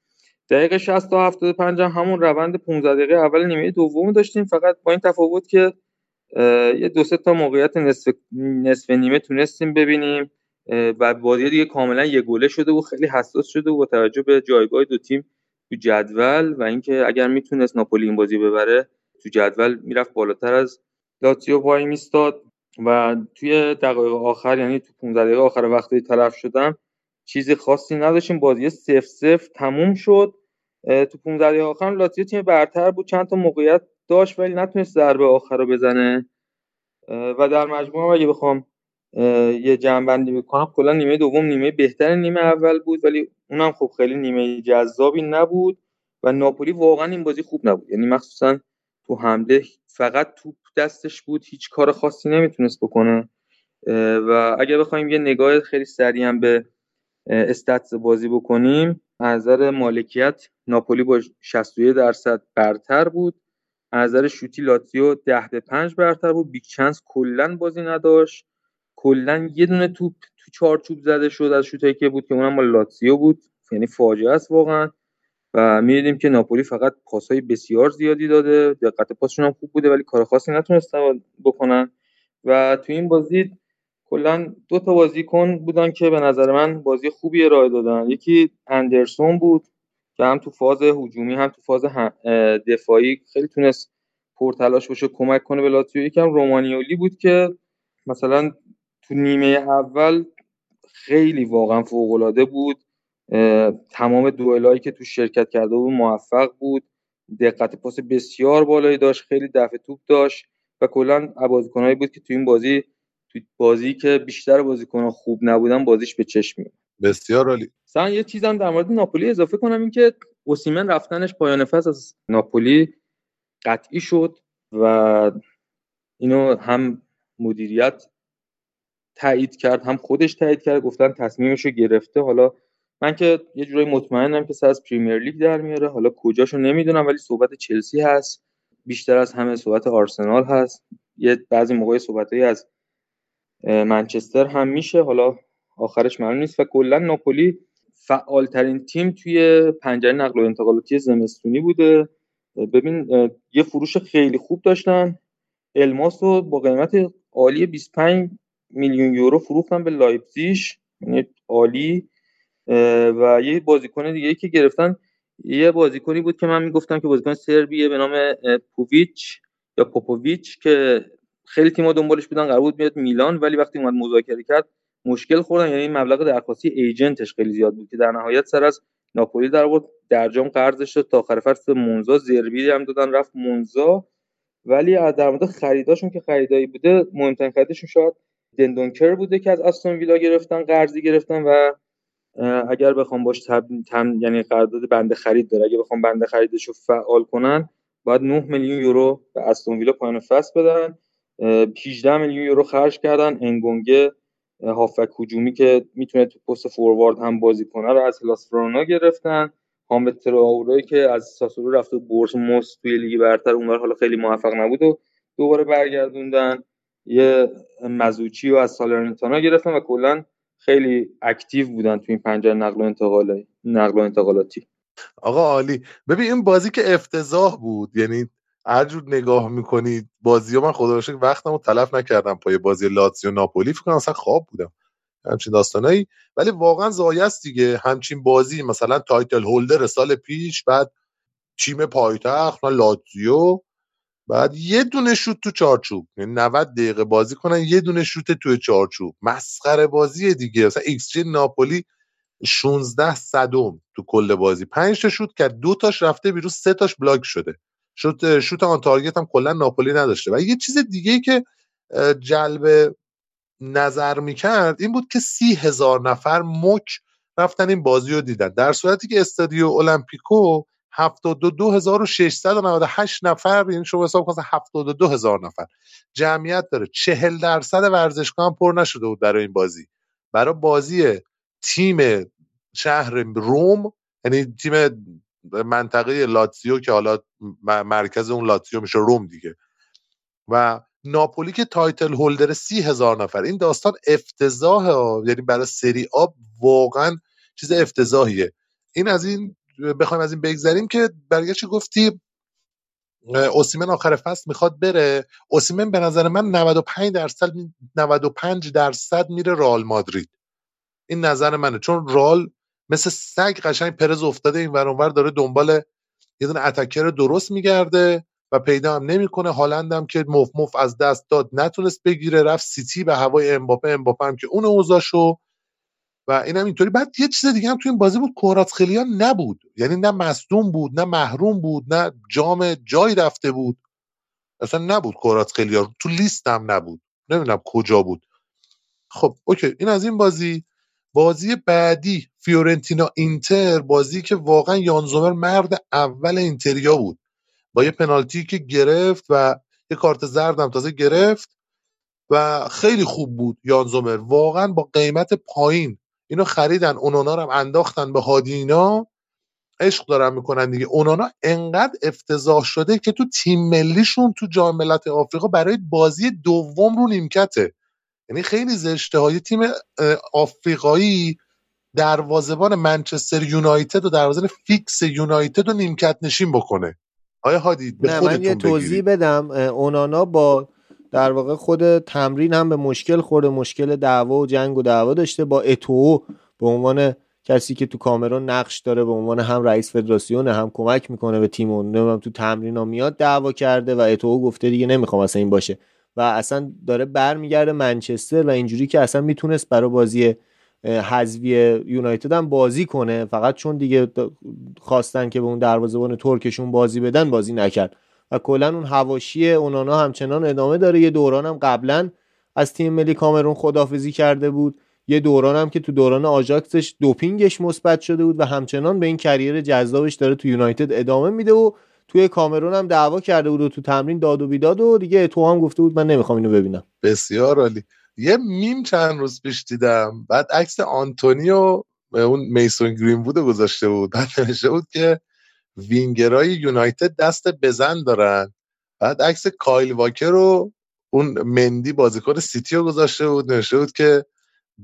دقیقه 60 تا 75 همون روند 15 دقیقه اول نیمه دوم داشتیم. فقط با این تفاوت که یه دو سه تا موقعیت نصف, نصف نیمه تونستیم ببینیم. و بازی دیگه کاملا یه گله شده و خیلی حساس شده و با توجه به جایگاه دو تیم تو جدول و اینکه اگر می‌تونست ناپولی این بازی ببره تو جدول می‌رفت بالاتر از لاتزیو وای میستاد و توی دقایق آخر یعنی تو 15 دقیقه آخر وقتی تلف شدم چیزی خاصی نداشتیم. بازی سف سف تموم شد. تو 15 دقیقه آخر لاتزیو تیم برتر بود. چند تا موقعیت داشت ولی نتونست ضربه آخر رو بزنه. و در مجموع اگه بخوام یه جمعبندی بکنم کلا نیمه دوم نیمه بهتر نیمه اول بود ولی اونم خب خیلی نیمه جذابی نبود و ناپولی واقعا این بازی خوب نبود. یعنی مخصوصا تو حمله فقط توپ دستش بود هیچ کار خاصی نمی‌تونست بکنه. و اگه بخوایم یه نگاه خیلی سریع هم به stats بازی بکنیم از نظر مالکیت ناپولی با 61 درصد برتر بود. از نظر شوتی لاتزیو 10 به 5 برتر بود. big chance کلا بازی نداشت. کلا یه دونه توپ تو چارچوب زده شد از شوتایی که بود که اونم مال لاتزیو بود. یعنی فاجعه است واقعا. و می‌دیدیم که ناپولی فقط پاسهای بسیار زیادی داده. دقت پاسشون هم خوب بوده ولی کار خاصی نتونستن بکنن. و تو این بازی کلا دو تا بازیکن بودن که به نظر من بازی خوبی ارائه دادن. یکی اندرسون بود. که هم تو فاز هجومی هم تو فاز دفاعی خیلی تونست پرتلاش باشه کمک کنه به لاتزیو. یکم رومانیولی بود که مثلا تو نیمه اول خیلی واقعا فوق بود. تمام دوئلایی که تو شرکت کرده بود موفق بود. دقت پاس بسیار بالایی داشت خیلی دفع توپ داشت و کلا بازیکنایی بود که تو این بازی تو بازی که بیشتر بازیکنان خوب نبودن بازیش به چشم میاد بسیار عالی. سن یه چیزم در مورد ناپولی اضافه کنم این که اوسیمن رفتنش پایان فصل از ناپولی قطعی شد و اینو هم مدیریت تایید کرد هم خودش تایید کرد گفتن تصمیمش رو گرفته. حالا من که یه جورایی مطمئنم که از پریمیر لیگ در میاره. حالا کجاشو نمی‌دونم ولی صحبت چلسی هست. بیشتر از همه صحبت آرسنال هست. یه بعضی موقع صحبتایی از منچستر هم میشه. حالا آخرش معلوم نیست و کلا ناپولی فعالترین تیم توی پنجره نقل و انتقالاتی زمستونی بوده. ببین یه فروش خیلی خوب داشتن. الماس رو با قیمت عالی 25 میلیون یورو فروختن به لایپزیش یعنی عالی. و یه بازیکن دیگه که گرفتن یه بازیکنی بود که من می‌گفتم که بازیکن سربیه به نام پوویچ یا پوپوویچ که خیلی تیم‌ها دنبالش بودن قرار بود میاد میلان ولی وقتی اومد مذاکره کرد مشکل خوردن. یعنی مبلغ درخواستی ایجنتش خیلی زیاد بود که در نهایت سر از ناپولی در بود درجام قرضش شد تا آخر فصل مونزا زربی هم دادن رفت مونزا. ولی در مورد خریداشون که خریدایی بوده مهمترین خریدشون شاید دندونکر بوده که از استون ویلا گرفتن قرضی گرفتن و اگر بخوام باش تب... تم... یعنی قرارداد بنده خرید داره. اگه بخوام بنده خریدش رو فعال کنن باید 9 میلیون یورو به استون ویلا پایان فصل بدن. 18 میلیون یورو خرج کردن. انگونگه هافک هجومی که می‌تونه تو پست فوروارد هم بازی کنه رو از هلاس فرونا گرفتن. حامد تراوره که از ساسولو رفته بورس موس توی لیگ برتر اونور حالا خیلی موفق نبود و دوباره برگردوندن. یه مزوچی رو از سالرنتانا گرفتن و کلا خیلی اکتیو بودن تو این پنجره نقل و انتقال نقل و انتقالاتی. آقا عالی. ببین این بازی که افتضاح بود یعنی هر جور نگاه می‌کنید بازی ها من خدا رو وقتمو تلف نکردم پای بازی لاتزیو ناپولی. فکر کنم اصلا خواب بودم. همچین داستانایی. ولی واقعا ضایعست دیگه. همچین بازی مثلا title holder سال پیش بعد تیم پایتخت لاتزیو. بعد یه دونه شوت تو چارچوب. یعنی 90 دقیقه بازی کنن یه دونه شوت تو چارچوب. مسخره بازی دیگه. مثلا ایکس جی ناپولی 16 صدم تو کل بازی. 5 تا شوت کرد. دو تاش رفته بیرون سه تاش بلاک شده. شوت شوت آن تارگت هم کلا ناپولی نداشته. و یه چیز دیگه که جلب نظر می‌کرد این بود که سی هزار نفر مک رفتن این بازی رو دیدن. در صورتی که استادیو المپیکو 72698 نفر یعنی شما حساب کن 72 هزار نفر. جمعیت داره. 40 درصد ورزشگاه هم پر نشده بود برای این بازی. برای بازی تیم شهر روم یعنی تیم منطقه لاتزیو که حالا مرکز اون لاتزیو میشه روم دیگه. و ناپولی که title holder سی هزار نفر. این داستان افتضاحه یعنی برای سری آ واقعا چیز افتضاحیه. این از این بخوایم از این بگذریم که برگشت گفتی؟ اوسیمن آخر فصل می‌خواد بره. اوسیمن به نظر من 95 درصد 95 درصد میره رئال مادرید. این نظر منه. چون رال مثل سگ قشنگ پرز افتاده این ورانور داره دنبال یه دونه اتکر درست میگرده و پیدا هم نمی‌کنه. هالند هم که مف مف از دست داد نتونست بگیره رفت سیتی به هوای امباپه امباپه هم که اون اوضاعشو. و اینم اینطوری. بعد یه چیز دیگه هم تو این بازی بود کورات خیلیان نبود. یعنی نه مصدوم بود نه محروم بود نه جام جای رفته بود. اصلا نبود کورات خیلیان تو لیست هم نبود. نمی‌دونم کجا بود. خب OK. این از این بازی. بازی بعدی فیورنتینا اینتر بازی که واقعا یان زومر مرد اول اینتریا بود. با یه پنالتی که گرفت و یه کارت زردم تازه گرفت و خیلی خوب بود یان زومر واقعا با قیمت پایین. اینو خریدن اونانا رو هم انداختن به هادینا. عشق دارن می‌کنن دیگه. اونانا انقدر افتضاح شده که تو تیم ملیشون تو جام ملت آفریقا برای بازی دوم رو نیمکته. یعنی خیلی زشته های تیم آفریقایی دروازبان منچستر یونایتد و دروازبان فیکس یونایتد رو نیمکت نشین بکنه. آیا هادی به نه من یه توضیح بدم. اونانا با در واقع خود تمرین هم به مشکل خورده. مشکل دعوا و جنگ و دعوا داشته. با اتو به عنوان کسی که تو کامرون نقش داره به عنوان هم رئیس فدراسیون هم کمک می‌کنه به تیم اون. تو تمرین ها میاد دعوا کرده و اتو گفته دیگه نمی‌خوام اصلا این باشه. و اصلا داره برمیگرده منچستر و اینجوری که اصلا می‌تونست برای بازی حذوی یونایتد هم بازی کنه. فقط چون دیگه خواستن که به اون دروازه‌بان ترکشون بازی بدن بازی نکرد. و کلا اون هواشی اونانا همچنان ادامه داره. یه دوران هم قبلا از تیم ملی کامرون خدافزی کرده بود. یه دوران هم که تو دوران آژاکسش دوپینگش مثبت شده بود و همچنان به این کریر جذابش داره تو یونایتد ادامه میده و توی کامرون هم دعوا کرده بود و تو تمرین داد و بیداد و دیگه تو هم گفته بود من نمی‌خوام اینو ببینم. بسیار عالی. یه میم چند روز پیش دیدم. بعد عکس آنتونیو اون میسون گرین بود گذاشته بود. بعد نوشته بود که وینگرای یونایتد دست بزن دارن. بعد عکس کایل واکر رو اون مندی بازیکن سیتی رو گذاشته بود. نوشته بود که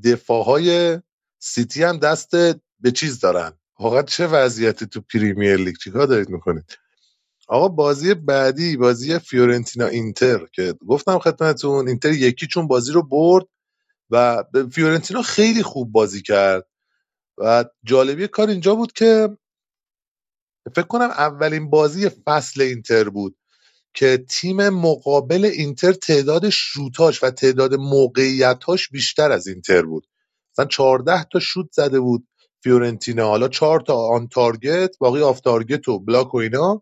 دفاعهای سیتی هم دست به چیز دارن. واقعا چه وضعیتی تو پریمیر لیگ؟ چیکار دارید می‌کنید؟ آقا بازی بعدی بازی فیورنتینا اینتر که گفتم خدمتتون اینتر یک هیچ اون بازی رو برد و فیورنتینا خیلی خوب بازی کرد و جالبی کار اینجا بود که فکر کنم اولین بازی فصل اینتر بود که تیم مقابل اینتر تعداد شوتاش و تعداد موقعیتاش بیشتر از اینتر بود. مثلا 14 تا شوت زده بود فیورنتینا حالا 4 تا on target باقی off target و block و اینا.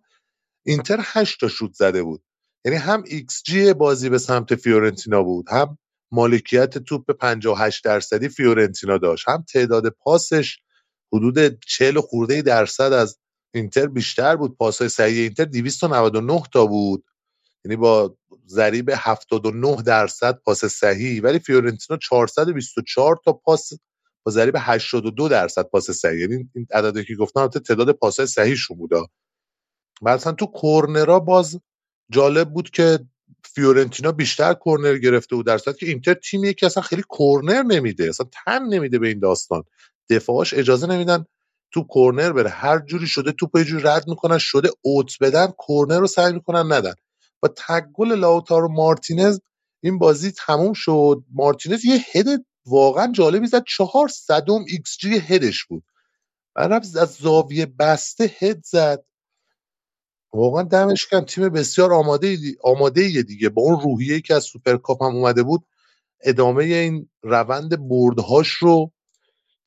اینتر 8 تا شوت زده بود. یعنی هم ایکس جی بازی به سمت فیورنتینا بود هم مالکیت توپ 58 درصدی فیورنتینا داشت هم تعداد پاسش حدود 40 خورده درصد از اینتر بیشتر بود. پاسای صحیح اینتر 299 تا بود. یعنی با ضریب 79 درصد پاس صحیح ولی فیورنتینا 424 تا پاس با ضریب 82 درصد پاس صحیح. یعنی این عددی که گفتم تعداد پاسای صحیحشون بوده مثلا تو کورنرا باز جالب بود که فیورنتینا بیشتر کورنر گرفته بود در که اینتر تیمیه که اصلا خیلی کورنر نمیده اصلا تن نمیده به این داستان. دفاعش اجازه نمیدن تو کورنر بره. هر جوری شده توپ یه جوری رد می‌کنن شده اوت بدن کورنر رو سعی می‌کنن ندن. با تگل لاوتارو مارتینز این بازی تموم شد. مارتینز یه هد واقعا جالبی زد. چهار صدم ایکس جی هدش بود. و از زاویه بسته هد زد. واقعا دمش گرم تیم بسیار آماده آماده دیگه. با اون روحیه که از سوپرکاپ هم اومده بود ادامه این روند بردهاش رو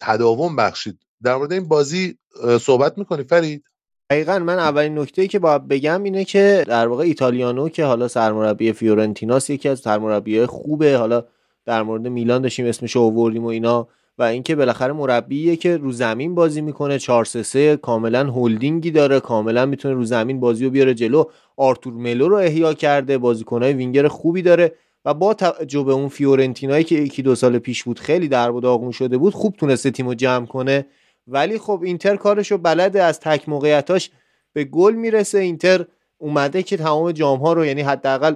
تداوم بخشید. در مورد این بازی صحبت می‌کنی فرید؟ دقیقا. من اولین نکته که باید بگم اینه که در واقع ایتالیانو که حالا سرمربی فیورنتیناس یکی از سرمربی خوبه. حالا در مورد میلان داشتیم اسمش آوردیم و اینا. و اینکه بالاخره مربیه که رو زمین بازی می‌کنه. 4 3 کاملا هولدینگی داره. کاملا می‌تونه رو زمین بازی رو بیاره جلو. آرتور ملو رو احیا کرده. بازیکنهای وینگر خوبی داره. و با توجه به اون فیورنتینایی که یکی دو سال پیش بود خیلی در و داغون شده بود خوب تونسته تیمو جمع کنه. ولی خب اینتر کارشو بلده از تک موقعیتاش به گل می‌رسه. اینتر اومده که تمام جام ها رو یعنی حداقل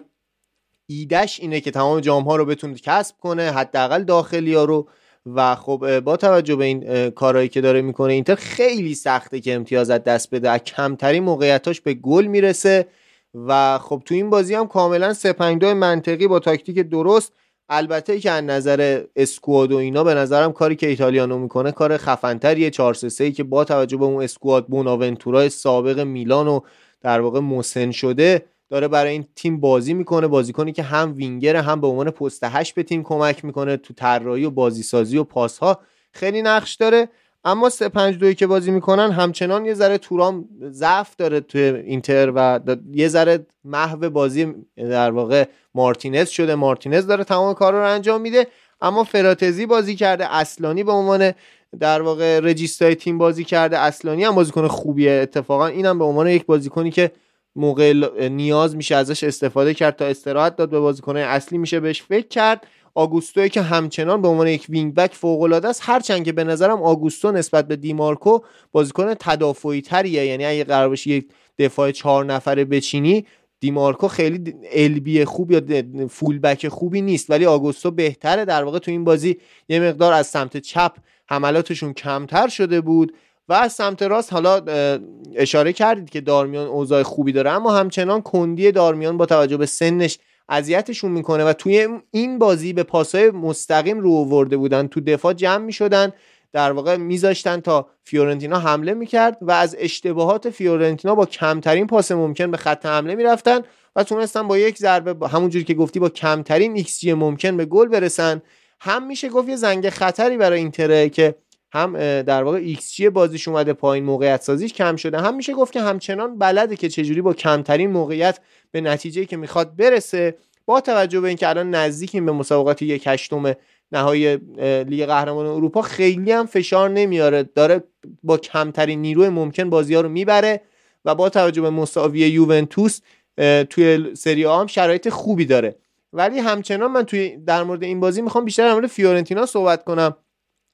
ایدش اینه که تمام جام ها رو بتونه کسب کنه حداقل داخلی رو. و خب با توجه به این کارهایی که داره می‌کنه اینتر خیلی سخته که امتیاز از دست بده. از کمترین موقعیتاش به گل می‌رسه و خب تو این بازی هم کاملا 3 منطقی با تاکتیک درست. البته که از نظر اسکواد و اینا به نظرم کاری که ایتالیانو می‌کنه کار خفنتریه. 4 3 که با توجه به اون اسکواد بوناونتورای سابق میلان و در واقع مسن شده داره برای این تیم بازی می‌کنه بازیکنی که هم وینگر هم به عنوان پست هشت به تیم کمک می‌کنه تو طراحی و بازی سازی و پاس ها خیلی نقش داره. اما 3 5 2 که بازی می‌کنن همچنان یه ذره تورام ضعف داره تو اینتر و یه ذره محو بازی در واقع مارتینز شده. مارتینز داره تمام کار رو انجام میده. اما فراتزی بازی کرده اصلانی به عنوان در واقع رجیستای تیم بازی کرده. اصلانی هم بازیکن خوبیه اتفاقا. اینم به عنوان یک بازیکنی که موقع نیاز میشه ازش استفاده کرد تا استراحت داد به بازیکنهای اصلی. میشه بهش فکر کرد. آگوستوی که همچنان به عنوان یک وینگ بک فوق العاده است. هرچند که به نظرم آگوستو نسبت به دیمارکو بازیکن تدافعی تریه یعنی اگه قرار باشه یک دفاع چهار نفره بچینی دیمارکو خیلی البی خوب یا فول بک خوبی نیست. ولی آگوستو بهتره. در واقع تو این بازی یه مقدار از سمت چپ حملاتشون کمتر شده بود. و از سمت راست حالا اشاره کردید که دارمیان اوضاع خوبی داره اما همچنان کندی دارمیان با توجه به سنش اذیتشون می‌کنه و توی این بازی به پاسای مستقیم رو آورده بودن. تو دفاع جمع می‌شدن در واقع میذاشتن تا فیورنتینا حمله می‌کرد و از اشتباهات فیورنتینا با کمترین پاس ممکن به خط حمله می‌رفتن و تونستن با یک ضربه همونجوری که گفتی با کمترین ایکس ممکن به گل برسن. هم میشه گفت یه زنگ خطری برای اینتره که هم در واقع جی بازیش اومده پایین موقعیت سازیش کم شده. هم میشه گفت که همچنان بلده که چجوری با کمترین موقعیت به نتیجه که می‌خواد برسه با توجه به اینکه الان نزدیکیم به مسابقات یک هشتم نهایی لیگ قهرمان اروپا خیلی هم فشار نمیاره. داره با کمترین نیروی ممکن بازی ها رو می‌بره و با توجه به مساوی یوونتوس توی سری هم شرایط خوبی داره. ولی همچنان من توی در مورد این بازی می‌خوام بیشتر در مورد فیورنتینا صحبت کنم.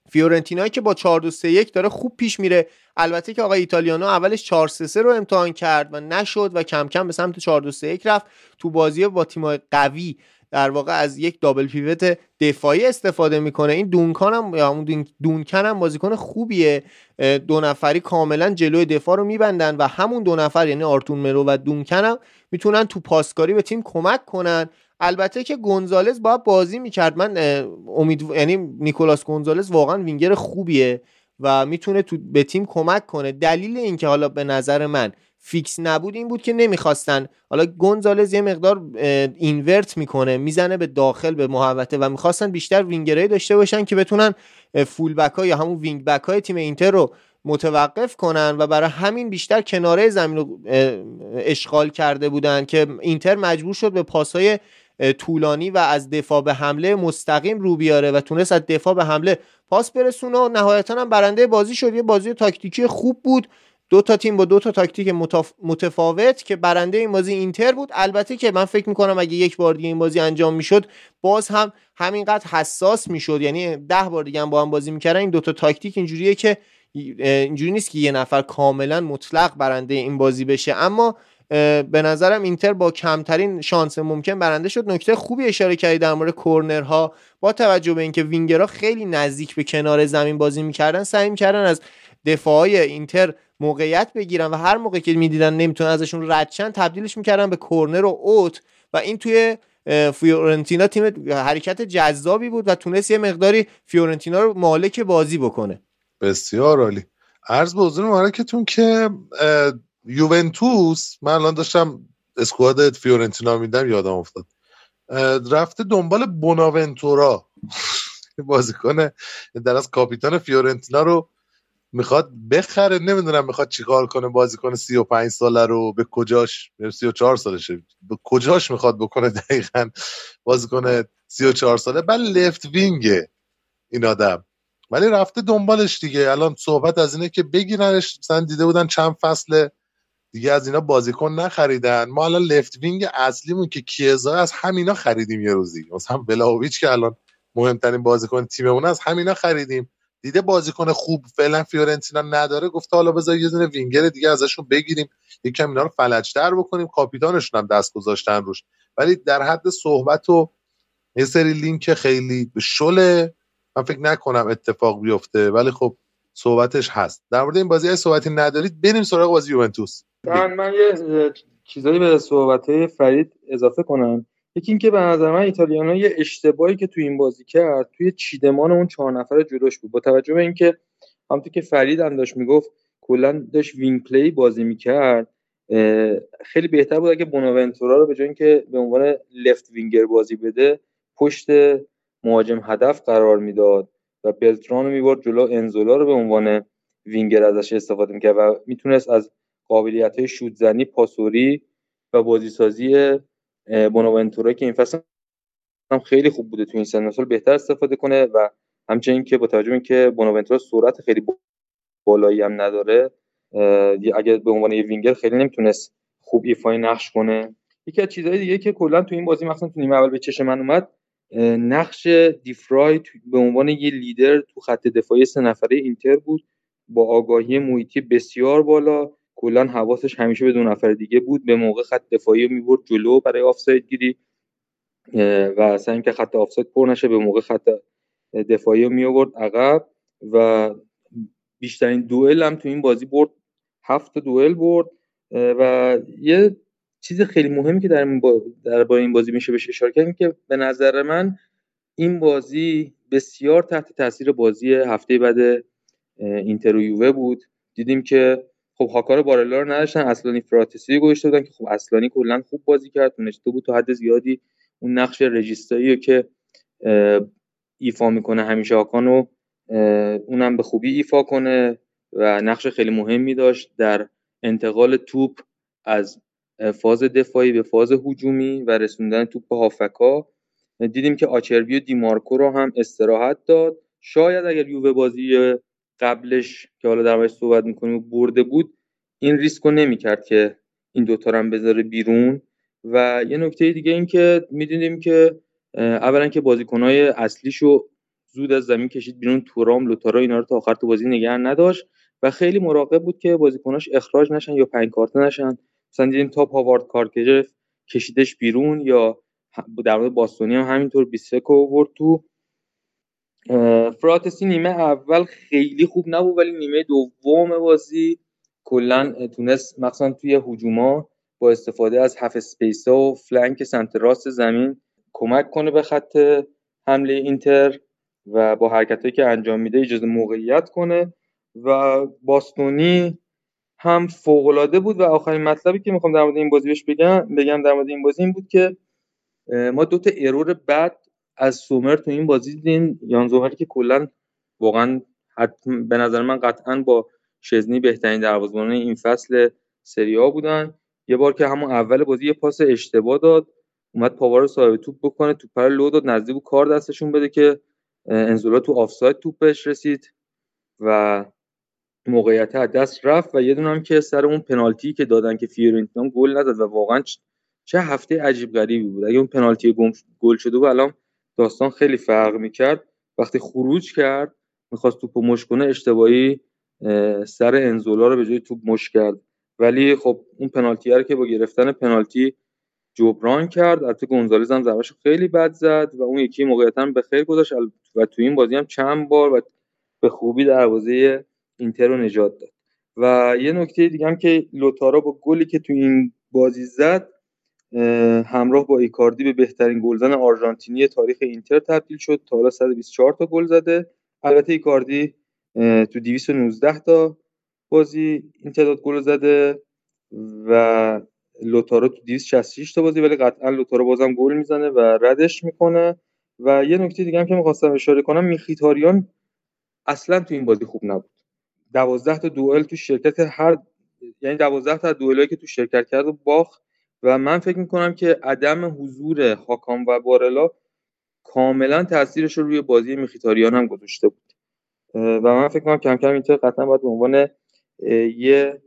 فیورنتینا که با 4 2 3 1 داره خوب پیش میره. البته که آقای ایتالیانو اولش 4 3 3 رو امتحان کرد و نشد و کم کم به سمت 4 2 3 1 رفت. تو بازی با تیم قوی در واقع از یک دابل پیوت دفاعی استفاده می‌کنه. این دونکان هم یا اون دونکن هم بازیکن خوبیه. دو نفری کاملا جلوی دفاع رو میبندن و همون دو نفر یعنی آرتون مرو و دونکن هم می‌تونن تو پاسکاری به تیم کمک کنن. البته که گونزالز باید بازی می‌کرد. من امید یعنی نیکولاس گونزالز واقعا وینگر خوبیه و می‌تونه تو به تیم کمک کنه. دلیل اینکه حالا به نظر من فیکس نبود این بود که نمی‌خواستن. حالا گونزالز یه مقدار invert می‌کنه می‌زنه به داخل به محوطه و می‌خواستن بیشتر وینگرایی داشته باشن که بتونن full back ها یا همون wing back های تیم اینتر رو متوقف کنن و برای همین بیشتر کناره زمین رو اشغال کرده بودن که اینتر مجبور شد به پاسهای طولانی و از دفاع به حمله مستقیم رو بیاره و تونست از دفاع به حمله پاس برسونه و نهایتا هم برنده بازی شد. یه بازی تاکتیکی خوب بود. دو تا تیم با دو تا تاکتیک متفاوت که برنده این بازی اینتر بود. البته که من فکر می‌کنم اگه یک بار دیگه این بازی انجام می‌شد باز هم همینقدر حساس می‌شد. یعنی ده بار دیگه هم با هم بازی می‌کردن. این دو تا تاکتیک اینجوریه که اینجوری نیست که یه نفر کاملا مطلق برنده این بازی بشه. اما به نظرم اینتر با کمترین شانس ممکن برنده شد. نکته خوبی اشاره کردی در مورد کورنرها. با توجه به اینکه وینگرها خیلی نزدیک به کنار زمین بازی می‌کردن سعی می‌کردن از دفاعای اینتر موقعیت بگیرن و هر موقع که می‌دیدن نمی‌تونن ازشون رد شن تبدیلش می‌کردن به کورنر و اوت و این توی فیورنتینا تیم حرکت جذابی بود و تونست یه مقداری فیورنتینا رو مالک بازی بکنه. بسیار عالی. عرض به حضور مبارکتون که یوونتوس من الان داشتم اسکواد فیورنتینا میدم یادم افتاد. رفته دنبال بوناونتورا بازیکن در از کاپیتان فیورنتینا رو می‌خواد بخره. نمی‌دونم می‌خواد چیکار کنه بازیکن 35 ساله رو. به کجاش؟ 34 سالشه. به کجاش می‌خواد بکنه دقیقا بازیکن 34 ساله؟ بعد left wing ه این آدم. ولی رفته دنبالش دیگه. الان صحبت از اینه که بگیرنش. مثلا دیده بودن چند فصل دیگه از اینا بازیکن نخریدن. ما الان left wing اصلیمون که کیزا از همینا خریدیم یه روزی. مثلا ولاهوویچ که الان مهمترین بازیکن تیممون از همینا خریدیم. دیده بازیکن خوب فعلا فیورنتینا نداره گفته حالا بذار یه دونه وینگر دیگه ازشون بگیریم. یکم اینا رو فلجتر بکنیم. کاپیتانشون هم دست گذاشتن روش. ولی در حد صحبت و یه سری لینک خیلی شله. من فکر نکنم اتفاق بیفته. ولی خب صحبتش هست. در مورد این بازی صحبتی ندارید بریم سراغ بازی یوونتوس. من من یه چیزایی به صحبت فرید اضافه کنم. یکی اینکه به نظر من ایتالیانو یه اشتباهی که توی این بازی کرد توی چیدمان اون چهار نفر جلوش بود. با توجه به اینکه همونطور که فرید هم داشت می‌گفت کلا داشت wing play بازی می‌کرد. خیلی بهتر بود اگه بوناونتورا رو به جای اینکه به عنوان لفت وینگر بازی بده پشت مهاجم هدف قرار می‌داد. و بلتران رو می‌برد جلو انزولا رو به عنوان وینگر ازش استفاده می‌کرد و می‌تونست از قابلیت های شودزنی پاسوری و بازیسازی بوناونتورا که این فصل هم خیلی خوب بوده تو این سن بهتر استفاده کنه و همچنین که با توجه به اینکه بوناونتورا سرعت خیلی بالایی هم نداره اگه به عنوان یه وینگر خیلی نمی‌تونست خوب ایفای نقش کنه. یکی از چیزهای دیگه که کلا تو این بازی مثلا تو نیمه اول به چشم من اومد نقش دی‌فرای به عنوان یه لیدر تو خط دفاعی سه نفره اینتر بود. با آگاهی محیطی بسیار بالا. کلا حواسش همیشه به دو نفر دیگه بود. به موقع خط دفاعی رو می‌برد جلو برای آفساید گیری. و اصلا اینکه خط آفساید پر نشه به موقع خط دفاعی رو می عقب. و بیشترین دوئل هم تو این بازی برد. هفت دوئل برد. و یه چیز خیلی مهمی که در در با این بازی میشه بهش اشاره کرد که به نظر من این بازی بسیار تحت تاثیر بازی هفته بعد اینتر بود. دیدیم که خب هاکار بارلا رو نداشتن اصلانی فراتسی گذاشته بودن که خب اصلانی کلا خوب بازی کرد تونسته بود تا حد زیادی اون نقش رجیستایی که ایفا می‌کنه همیشه هاکانو اونم به خوبی ایفا کنه و نقش خیلی مهمی داشت در انتقال توپ از فاز دفاعی به فاز هجومی و رسوندن توپ به هافکا. دیدیم که آچربی و دیمارکو رو هم استراحت داد. شاید اگر یووه بازی قبلش که حالا در صحبت می‌کنیم برده بود این ریسک رو نمی‌کرد که این دوتا رو هم بذاره بیرون. و یه نکته دیگه این که می‌دونیم که اولا که بازیکنهای اصلیشو زود از زمین کشید بیرون. تورام لوتارا اینا رو تا آخر تو بازی نگه نداشت. و خیلی مراقب بود که بازیکناش اخراج نشن یا پنج کارت نشن. مثلا دیدیم تا هاوارد کار کشیدش بیرون یا در مورد باستونی هم همینطور بیسکو آورد تو. فراتسی نیمه اول خیلی خوب نبود ولی نیمه دوم بازی کلا تونست مثلا توی هجوما با استفاده از half space ا و flank سمت راست زمین کمک کنه به خط حمله اینتر و با حرکتهایی که انجام میده ایجاد موقعیت کنه و باستونی هم فوق بود و آخرین مطلبی که می‌خوام در مورد این بازی بگم بگم در مورد این بازی این بود که ما دو تا error بد از سومر تو این بازی دیدیم. یان سومری که کلا واقعا به نظر من قطعا با شزنی بهترین دروازه‌بان این فصل سری ها بودن. یه بار که همون اول بازی یه پاس اشتباه داد اومد پاور رو صاحب توپ بکنه توپ رو لو داد نزدیک کار دستشون بده که انزولا تو آفساید توپش رسید و موقعیت از دست رفت و یه دونم که سر اون پنالتی که دادن که فیورنتینا گل نداد و واقعا چه هفته عجیب غریبی بود. اگه اون پنالتی گل شده بود الان داستان خیلی فرق می‌کرد. وقتی خروج کرد می‌خواست توپو مش کنه اشتباهی سر انزولا رو به جای توپ مش کرد. ولی خب اون پنالتی رو که با گرفتن پنالتی جبران کرد. البته گونزالز هم ضربش خیلی بد زد و اون یکی موقعیتا به خیر گذاشت. و تو این بازی هم چند بار و به خوبی دروازه اینتر رو نجات داد. و یه نکته دیگه هم که لوتارا با گلی که تو این بازی زد همراه با ایکاردی به بهترین گلزن آرژانتینی تاریخ اینتر تبدیل شد. تا حالا 124 تا گل زده. البته ایکاردی تو 219 تا بازی این تعداد گل زده و لوتارو تو 266 تا بازی ولی قطعا لوتارو بازم گل می‌زنه و ردش می‌کنه. و یه نکته دیگه هم که می‌خواستم اشاره کنم میخیتاریان اصلا تو این بازی خوب نبود. 12 تا دوئل تو شرکت هر یعنی 12 تا دوئلی که تو شرکت کرد و باخت. و من فکر می‌کنم که عدم حضور هاکام و بارلا کاملا تاثیرش رو روی بازی میخیتاریان هم گذاشته بود. و من فکر کنم کم کم اینتر قطعا باید به عنوان یه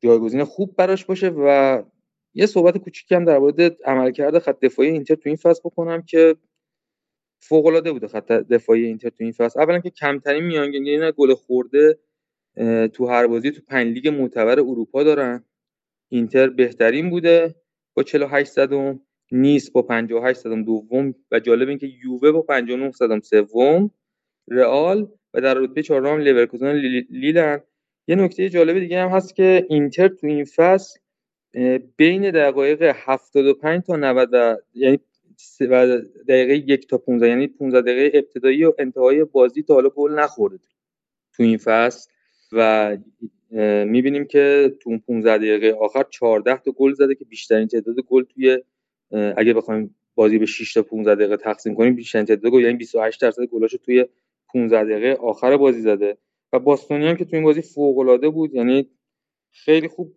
جایگزین خوب براش باشه و یه صحبت کوچیکی هم در مورد عملکرد خط دفاعی اینتر تو این فصل بکنم که فوق العاده بوده خط دفاعی اینتر تو این فصل. اولا که کمترین میانگین گل خورده تو هر بازی تو پنج لیگ معتبر اروپا دارن. اینتر بهترین بوده با 48 صدم نیس با 58 صدم دوم و جالب اینکه یووه با 59 صدم سوم رئال و در رتبه چهارم لیورکوزن لیلن. یه نکته جالب دیگه هم هست که اینتر تو این فصل بین دقایق 75 تا 90 یعنی دقیقه یک تا 15 یعنی 15 دقیقه ابتدایی و انتهای بازی تا حالا گل نخورده تو این فصل. و می‌بینیم که تو اون 15 دقیقه آخر 14 تا گل زده که بیشترین تعداد گل توی اگه بخوایم بازی به 6 تا 15 دقیقه تقسیم کنیم بیشترین تعداد گل یعنی 28 درصد گلاشو توی 15 دقیقه آخر بازی زده. و باستونی هم که تو این بازی فوق العاده بود یعنی خیلی خوب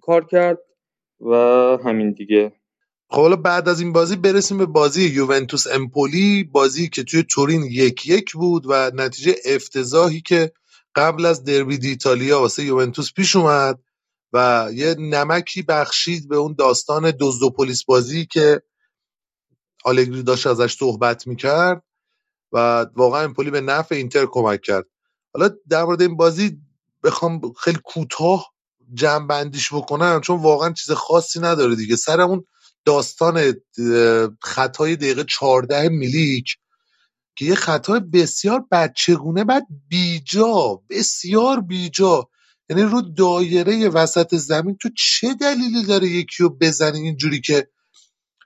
کار کرد و همین دیگه. خب حالا بعد از این بازی برسیم به بازی یوونتوس امپولی. بازی که توی تورین یک یک بود و نتیجه افتضاحی که قبل از دربی ایتالیا واسه یوونتوس پیش اومد و یه نمکی بخشید به اون داستان دزد پلیس بازی که آلگری داشت ازش صحبت می‌کرد و واقعا امپولی به نفع اینتر کمک کرد. حالا در مورد این بازی بخوام خیلی کوتاه جمع بندیش بکنم چون واقعا چیز خاصی نداره دیگه. سر اون داستان خطای دقیقه 14 میلیک که یه خطای بسیار بچگونه بعد بیجا بسیار بیجا. یعنی رو دایره وسط زمین تو چه دلیلی داره یکی رو بزنی اینجوری که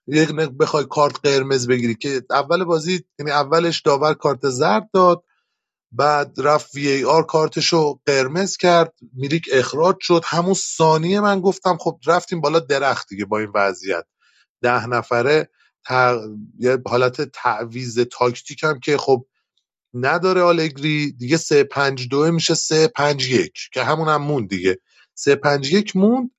یک بخوای کارت قرمز بگیری؟ که اول بازی یعنی اولش داور کارت زرد داد بعد رفت وی ای آر کارتشو قرمز کرد میلیک اخراج شد. همون ثانیه من گفتم خب رفتیم بالا درخت دیگه با این وضعیت. ده نفره یه حالت تعویز تاکتیک هم که خب نداره آلگری دیگه سه پنج دوه میشه سه پنج یک که همون هم موند دیگه. سه پنج یک موند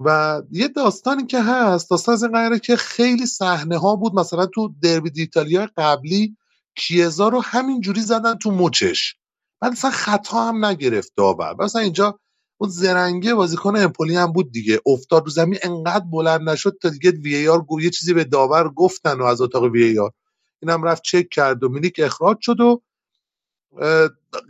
و یه داستانی که هست داستان از این قراره که خیلی صحنه ها بود. مثلا تو دربی دیتالیا قبلی کیزا رو همینجوری زدن تو مچش. بعد مثلا خطا هم نگرفت داور. مثلا اینجا اون زرنگه بازیکن امپولی هم بود دیگه. افتاد رو زمین انقدر بلند نشد تا دیگه وی آر یه چیزی به داور گفتن و از اتاق وی آر اینم رفت چک کرد و میلیک اخراج شد و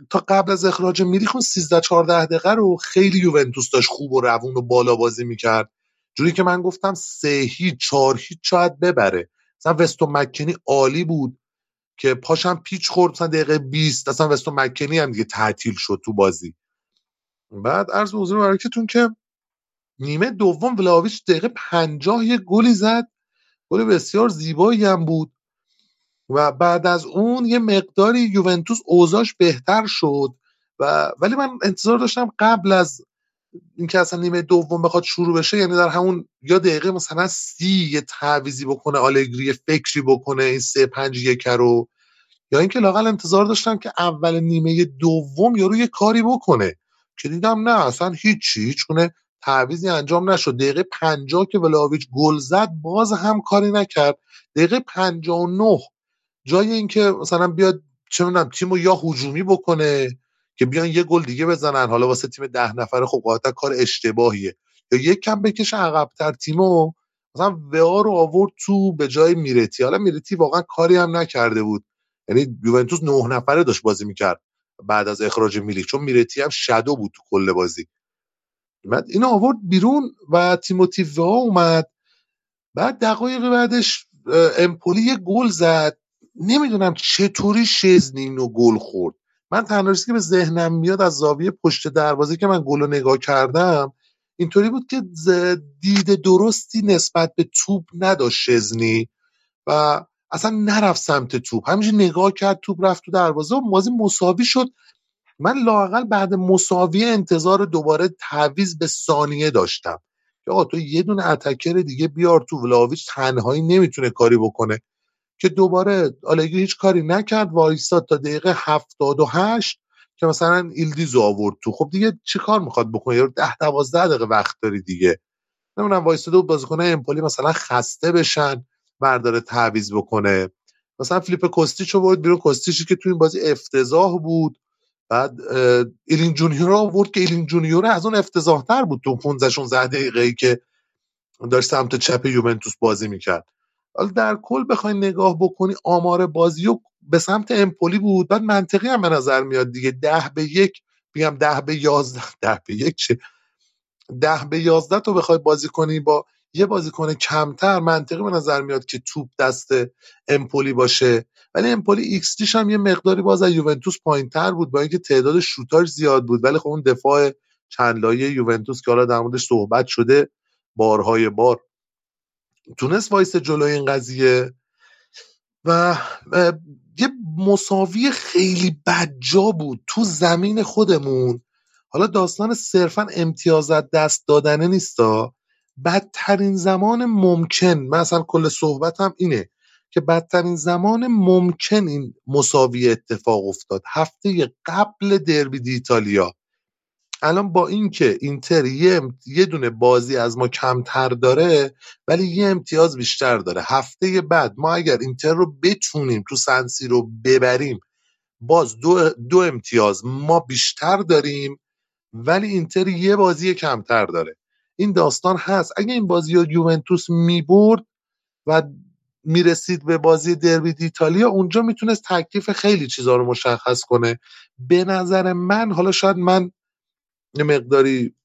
تا قبل از اخراج میلیک اون 13 14 دقیقه رو خیلی یوونتوس داشت خوب و روون و بالا بازی می‌کرد. جوری که من گفتم سه هیچ چهار هیچ شاید ببره. مثلا وستو مکنی عالی بود که پاشم پیچ خورد مثلا دقیقه 20 اصلا وستو مکنی هم دیگه تعطیل شد تو بازی. بعد عرض حضور برکتون که نیمه دوم ولاویچ دقیقه 50 یه گلی زد. گل بسیار زیبایی هم بود. و بعد از اون یه مقداری یوونتوس اوضاش بهتر شد. و ولی من انتظار داشتم قبل از اینکه اصلا نیمه دوم بخواد شروع بشه یعنی در همون یا دقیقه مثلا سی یه تعویزی بکنه آلگری فکری بکنه این سه پنج یک رو یا اینکه لاقل انتظار داشتم که اول نیمه دوم یارو یه کاری بکنه. که دیدم نه اصلا هیچی هیچ کنه تعویزی انجام نشد. دقیقه 50 که ولاویچ گل زد باز هم کاری نکرد. دقیقه 59 جای اینکه مثلا بیاد چه می‌دونم تیمو یا هجومی بکنه که بیان یه گل دیگه بزنن حالا واسه تیم ده نفره خب قاعدتا کار اشتباهیه. یا یک کم بکشه عقبتر تیمو مثلا وئا رو آورد تو به جای میرتی. حالا میرتی واقعا کاری هم نکرده بود. یعنی یوونتوس نه نفره داشت بازی می‌کرد. بعد از اخراج میلیک چون میرتی هم شدو بود تو کل بازی. بعد اینو آورد بیرون و تیموتی وئا اومد. بعد دقایق بعدش امپولی یه گل زد. نمی‌دونم چطوری شزنی اینو گل خورد. من تنها که به ذهنم میاد از زاویه پشت دروازه که من گل رو نگاه کردم اینطوری بود که دید درستی نسبت به توپ نداشت شزنی و اصلا نرفت سمت توپ. همینجور نگاه کرد توپ رفت تو دروازه و بازی مساوی شد. من لاقل بعد مساوی انتظار دوباره تعویز به ثانیه داشتم. که آقا تو یه دونه اتکر دیگه بیار تو ولاویچ تنهایی نمی‌تونه کاری بکنه. که دوباره آلگری هیچ کاری نکرد وایستاد تا دقیقه هفتاد و هشت که مثلا ایلدیزو آورد تو. خب دیگه چی کار می‌خواد بکنه؟ یا ده دوازده دقیقه وقت داری دیگه. نمی‌دونم وایستاده و بازیکن امپولی مثلا خسته بشن. برداره تعویض بکنه. مثلا فلیپ کوستیچ رو برد بیرون کوستیچی که تو این بازی افتضاح بود. بعد ایلین جونیور رو آورد که ایلین جونیور از اون افتضاح تر بود تو 15 16 دقیقه ای که داشت سمت چپ یوونتوس بازی می‌کرد. حالا در کل بخوای نگاه بکنی آمار بازی و به سمت امپولی بود. بعد منطقی هم به نظر میاد دیگه. ده به یک میگم ده به یازده ده به یک چه؟ ده به یازده تو بخوای بازی کنی با یه بازیکن کمتر منطقی به نظر میاد که توپ دست امپولی باشه. ولی امپولی ایکس دیش هم یه مقداری باز از یوونتوس تر بود با اینکه تعداد شوتاش زیاد بود. ولی خب اون دفاع چند لایه یوونتوس که حالا در موردش صحبت شده بارها و بارها. تونست وایسه جلوی این قضیه و یه مساوی خیلی بدجا بود تو زمین خودمون. حالا داستان صرفا امتیازات دست دادنه نیستا بدترین زمان ممکن من اصلا کل صحبتم اینه که بدترین زمان ممکن این مساوی اتفاق افتاد. هفته قبل دربی دی ایتالیا. الان با اینکه اینتر یه, یه دونه بازی از ما کمتر داره ولی یه امتیاز بیشتر داره. هفته بعد ما اگر اینتر رو بتونیم تو سنسی رو ببریم باز دو, دو امتیاز ما بیشتر داریم ولی اینتر یه بازی کمتر داره. این داستان هست. اگه این بازی رو یوونتوس می‌برد و می‌رسید به بازی دربی ایتالیا اونجا می‌تونست تکلیف خیلی چیزا رو مشخص کنه. به نظر من حالا شاید من یه مقداری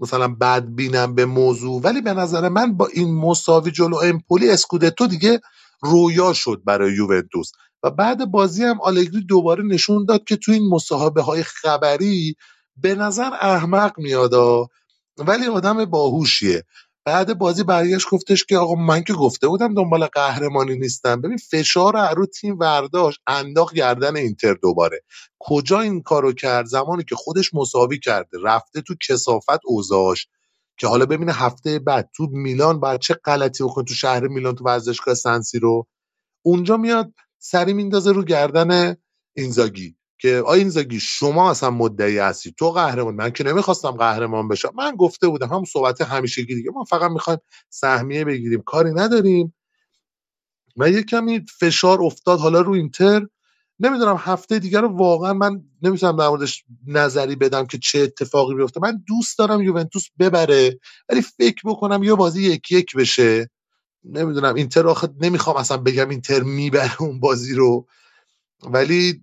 مثلا بد بینم به موضوع ولی به نظر من با این مساوی جلو امپولی اسکودتو دیگه رویا شد برای یوونتوس. و بعد بازی هم آلگری دوباره نشون داد که تو این مصاحبه های خبری به نظر احمق میادا ولی آدم باهوشیه. بعد بازی برگشت گفتش که آقا من که گفته بودم دنبال قهرمانی نیستم. ببین فشار رو تیم ورداشت انداخت گردن اینتر دوباره. کجا این کارو کرد؟ زمانی که خودش مساوی کرده رفته تو کسافت اوزاش که حالا ببینه هفته بعد تو میلان باید چه غلطی بکنه تو شهر میلان تو ورزشگاه سنسی رو اونجا میاد سری میندازه رو گردن اینزاگی. که آ اینزاگی شما اصلا مدعی هستی؟ تو قهرمان من که نمی‌خواستم قهرمان بشم. من گفته بودم هم صحبت همیشگی دیگه. ما فقط می‌خوایم سهمیه بگیریم. کاری نداریم. و یه کمی فشار افتاد حالا رو اینتر. نمی‌دونم هفته دیگر رو واقعا من نمی‌تونم در موردش نظری بدم که چه اتفاقی بیفته. من دوست دارم یوونتوس ببره ولی فکر بکنم یه بازی یک یک بشه. نمی‌دونم. اینتر آخه نمی‌خوام اصلا بگم اینتر می‌بره اون بازی رو. ولی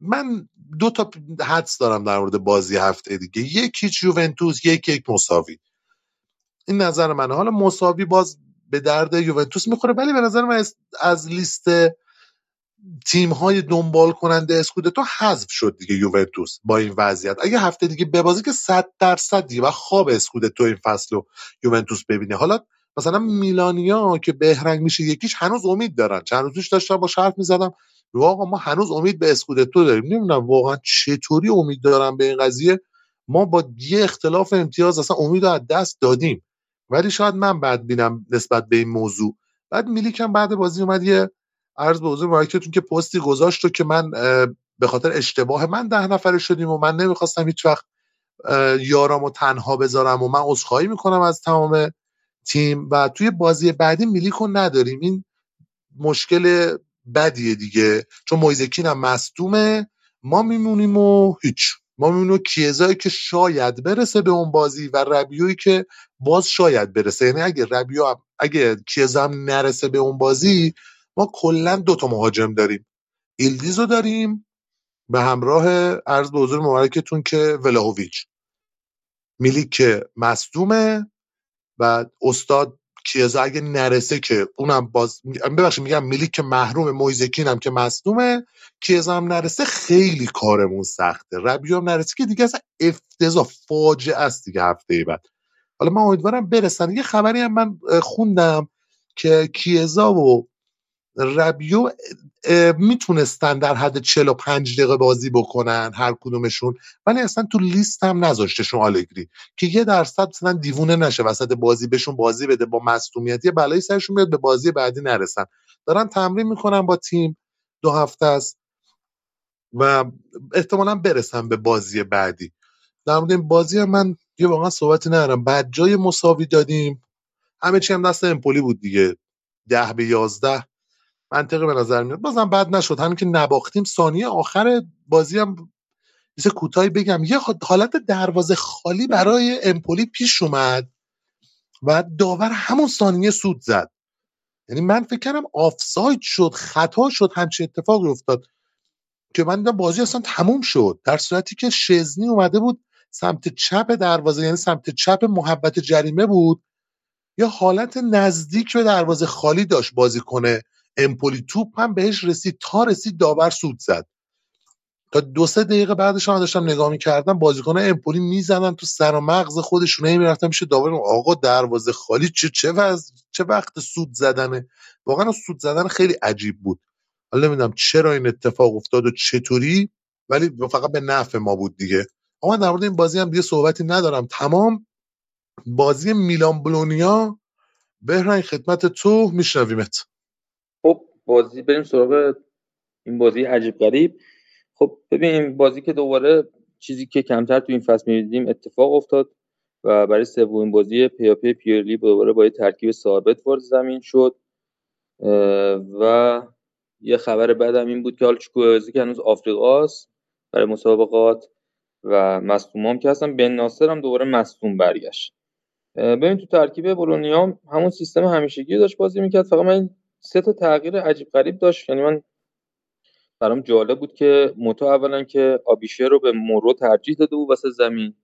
من دو تا حدس دارم در مورد بازی هفته دیگه. یک هیچ یوونتوس یک یک مساوی. این نظر منه. حالا مساوی باز به درد یوونتوس می‌خوره ولی به نظر من از لیست تیم های دنبال کننده اسکودتو حذف شد دیگه یوونتوس با این وضعیت. اگه هفته دیگه ببازی که 100 درصد دیگه و خواب اسکودتو این فصل رو یوونتوس ببینه. حالا مثلا میلانیا که بهرنگ میشه یکیش هنوز امید دارن. چند روزش داشتم با حرف می‌زدم. آقا ما هنوز امید به اسکودتو داریم. نمی‌دونم واقعا چطوری امید دارم به این قضیه. ما با یه اختلاف امتیاز اصلا امید رو از دست دادیم. ولی شاید من بعد بینم نسبت به این موضوع. بعد میلیکم بعد بازی اومد یه عرض به حضور مارکتون که پستی گذاشت رو که من به خاطر اشتباه من ده نفره شدیم و من نمی‌خواستم هیچ وقت یارم تنها بذارم و من عذرخواهی می‌کنم از تمام تیم. و توی بازی بعدی میلیکو نداریم. این مشکل بدیه دیگه. چون مویزکین هم مصدومه. ما میمونیم و هیچ. ما میمونیم کیزایی که شاید برسه به اون بازی و ربیوی که باز شاید برسه. یعنی اگه ربیو هم اگه کیزا هم نرسه به اون بازی ما کلا دو تا مهاجم داریم. ایلدیزو داریم به همراه عرض به حضور مبارکتون که ولاهویچ. میلیک که مصدومه و استاد کیزا اگه نرسه که اونم باز ببخشید میگم میلیک که محروم مویزکین هم که مصدومه کیزا هم نرسه خیلی کارمون سخته. ربیو هم نرسه که دیگه اصلا افتضاح فاجعه است دیگه هفته بعد. حالا من امیدوارم برسن. یه خبری هم من خوندم که کیزا و ربیو می‌تونستن در حد 45 دقیقه بازی بکنن هر کدومشون ولی اصلا تو لیست هم نذاشتشون آلگری که یه درصد مثلا دیوونه نشه وسط بازی بهشون بازی بده با مصونیت یه بلایی سرشون بیاد به بازی بعدی نرسن. دارن تمرین می‌کنن با تیم دو هفته است و احتمالا برسن به بازی بعدی. در مورد این بازی هم من یه واقعا صحبتی ندارم. بعد جای مساوی دادیم. همه چی هم دست امپولی بود دیگه. ده به یازده. منطقه به نظر میاد. بازم بد نشد. همین که نباختیم ثانیه آخر بازی هم یه کوتاهی بگم. یه حالت دروازه خالی برای امپولی پیش اومد و داور همون ثانیه سود زد. یعنی من فکر کردم آفساید شد خطا شد همچین اتفاقی افتاد. که من دیدم بازی اصلا تموم شد. در صورتی که شزنی اومده بود سمت چپ دروازه یعنی سمت چپ محبت جریمه بود. یا حالت نزدیک به دروازه خالی داشت بازی کنه. امپولی توپ هم بهش رسید. تا رسید داور سود زد. تا دو سه دقیقه بعدش هم داشتم نگاه می‌کردم بازیکن امپولی می‌زنن تو سر و مغز خودشون می‌رفتم میشه داور. آقا دروازه خالی چه چه, چه وقت سود زدنه؟ واقعا سود زدن خیلی عجیب بود. حالا نمی‌دونم چرا این اتفاق افتاد و چطوری ولی فقط به نفع ما بود دیگه. اما در مورد این بازی هم دیگه صحبتی ندارم. تمام بازی میلان بلونیا بهرنگ خدمت تو میشنویمت. بازی بریم سراغ این بازی عجیب غریب. خب ببین بازی که دوباره چیزی که کمتر تو این فصل می‌دیدیم اتفاق افتاد و برای سومین بازی پیاپی پیرلی دوباره با یه ترکیب ثابت وارد زمین شد. و یه خبر بعدم این بود که حال چکوزی که هنوز آفریقاست برای مسابقات و مصدوم که هستن. بن ناصر هم دوباره مصدوم برگشت. ببین تو ترکیب بولونیا همون سیستم همیشگی داشت بازی می‌کرد. فقط من سه تا تغییر عجیب غریب داشت. یعنی من برام جالب بود که موتو اولا که آبیشه رو به مورو ترجیح داده بود واسه زمین.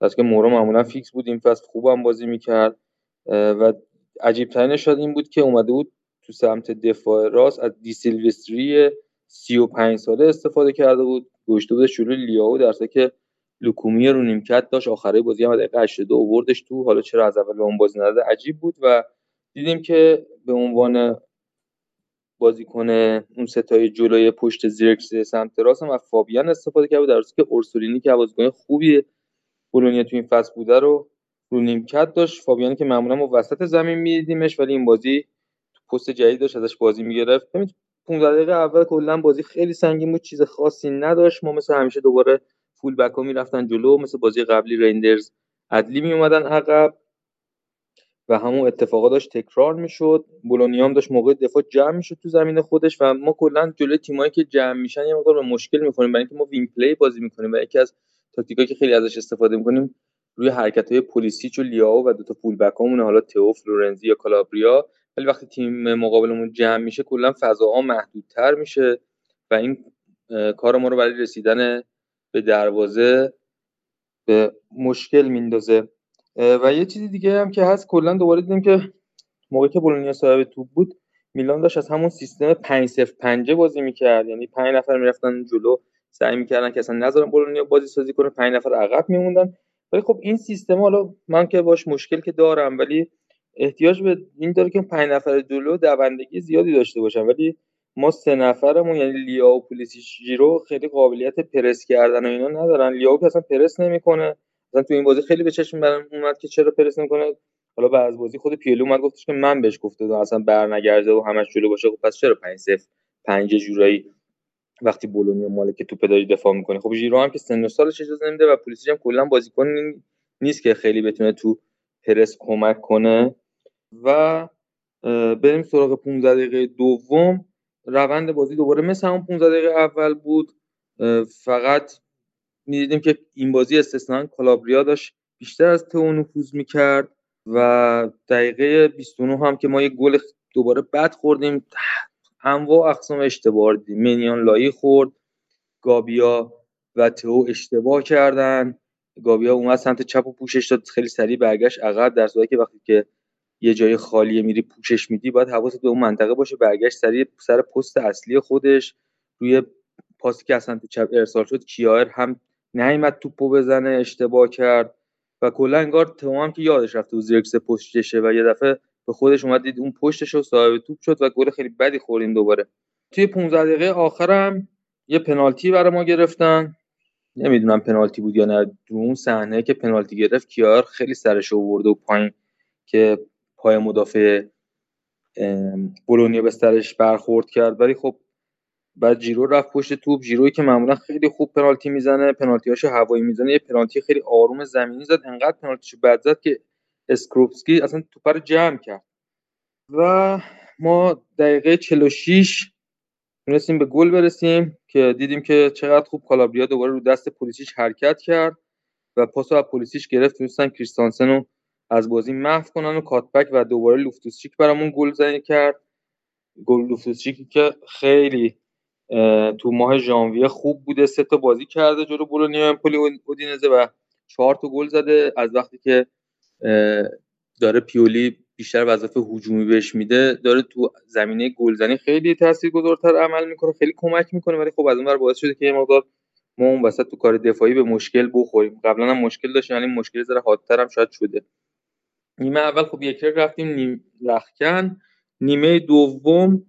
پس که مورو معمولا فیکس بود این فصل خوبم بازی می‌کرد. و عجیب ترینش این بود که اومده بود تو سمت دفاع راست از دیسیلوستری 35 ساله استفاده کرده بود. گوشته بود شروع لیاو در که لوکومی رو نیمکت داشت. آخره بازی هم دقیقه 82 اووردش تو. حالا چرا از اول به اون بازی نداده عجیب بود و دیدیم که به عنوان بازیکن اون ستای جلوی پشت زیرکس سمت راست و فابیان استفاده کرد در که اورسولینی که بازیکن خوبی بولونیا تو این فصل بوده رو رو نیمکت داشت. فابیانی که معمولا ما وسط زمین میدیدیمش ولی این بازی تو پست جدید داشت ازش بازی می‌گرفت. 15 دقیقه اول کلا بازی خیلی سنگین بود چیز خاصی نداشت. ما مثل همیشه دوباره full back ها می‌رفتن جلو مثل بازی قبلی ریندرز عدلی می اومدن عقب. و همون اتفاقا داشت تکرار می‌شد. بولونیام داشت موقع دفاع جمع می‌شد تو زمین خودش و ما کلا جلوی تیمایی که جمع میشن یه مقدار به مشکل می‌خوریم. برای اینکه ما wing play بازی می‌کنیم و یکی از تاکتیکایی که خیلی ازش استفاده می‌کنیم روی حرکت های پلیسیچ و لیاو و دو تا فول بک حالا تئو فلورنزی یا کالابریا. ولی وقتی تیم مقابلمون جمع میشه کلا فضاها محدودتر میشه و این کار ما رو برای رسیدن به دروازه به مشکل میندازه. و یه چیزی دیگه هم که هست کلا دوباره دیدیم که موقعی که بولونیا صاحب توپ بود میلان داشت از همون سیستم 5 0 5 بازی می‌کرد. یعنی 5 نفر می‌رفتن جلو سعی می‌کردن که اصلا نذارن بولونیا بازی سازی کنه 5 نفر عقب میموندن. ولی خب این سیستم حالا من که باش مشکل که دارم ولی احتیاج به این داره که 5 نفر جلو دوندگی زیادی داشته باشن. ولی ما سه نفرمون یعنی لیا و پولیسیچ جیرو خیلی قابلیت پرس کردن و اینا ندارن. لیاو که اصلا پرس نمی‌کنه. مثلا تو این بازی خیلی به چشم برام اومد که چرا پرس نمی‌کنه حالا بعد از بازی خود پیلو اومد گفتش که من بهش گفته اصلا برنگرده و همش جلو باشه. خب پس چرا 5 0 5 جورایی وقتی بولونیا مالک توپ داری دفاع می‌کنه خب ژیرو هم که سن و سالش اجازه نمیده و پولیسیچ هم کلا بازیکن نیست که خیلی بتونه تو پرس کمک کنه. و بریم سراغ 15 دقیقه دوم. روند بازی دوباره مثل همون 15 دقیقه اول بود. فقط می‌دیدیم که این بازی استثنا کالابریا داشت بیشتر از تو نفوذ می‌کرد و دقیقه 29 هم که ما یه گل دوباره بد خوردیم انواع اقسام اشتباه دیدیم منیان لایی خورد گابیا و تو اشتباه کردن. گابیا اومد سمت چپ و پوشش داد خیلی سریع برگشت عقب در صورتی که وقتی که یه جای خالیه میری پوشش میدی باید حواست به اون منطقه باشه برگشت سریع سر پست اصلی خودش روی پاسی که از سمت چپ ارسال شد کیایر هم نیومد توپو بزنه اشتباه کرد و کلا انگار تمام که یادش رفته و زیرکس پشتشه و یه دفعه به خودش اومد دید اون پشتش رو صاحب توپ شد و گل خیلی بدی خوردیم دوباره. توی 15 دقیقه آخرم یه پنالتی برای ما گرفتن. نمی‌دونم پنالتی بود یا نه. اون صحنه که پنالتی گرفت کیار خیلی سرش آورده و پایین که پای مدافع بولونیا به سرش برخورد کرد. ولی خب بعد جیرو رفت پشت توپ. جیروی که معمولا خیلی خوب پنالتی می‌زنه پنالتیاشو هوایی می‌زنه. یه پنالتی خیلی آروم زمینی زد. انقدر پنالتیشو بد زد که اسکروپسکی اصلا توپ رو جمع کرد. و ما دقیقه 46 تونستیم به گل برسیم که دیدیم که چقدر خوب کالابریا دوباره رو دست پولیسیچ حرکت کرد و پاس از پولیسیچ گرفت. تونستن کریستانسن رو از بازی محو کنن و cut back و دوباره لوفتوسچیک برامون گل زنی کرد. گل لوفتوسچیکی که خیلی تو ماه ژانویه خوب بوده. سه تا بازی کرده جلو بولونیا امپولی اودینزه و چهار تا گل زده. از وقتی که داره پیولی بیشتر وظیفه هجومی بهش میده داره تو زمینه گلزنی خیلی تاثیرگذارتر عمل می‌کنه خیلی کمک می‌کنه ولی خب از اون باعث شده که یه مقدار ما اون وسط تو کار دفاعی به مشکل بخوریم. قبلا هم مشکل داشتیم یعنی مشکل ذره حادتر هم شاید شده. نیمه اول خب یک رفتیم نیم رخکن. نیمه دوم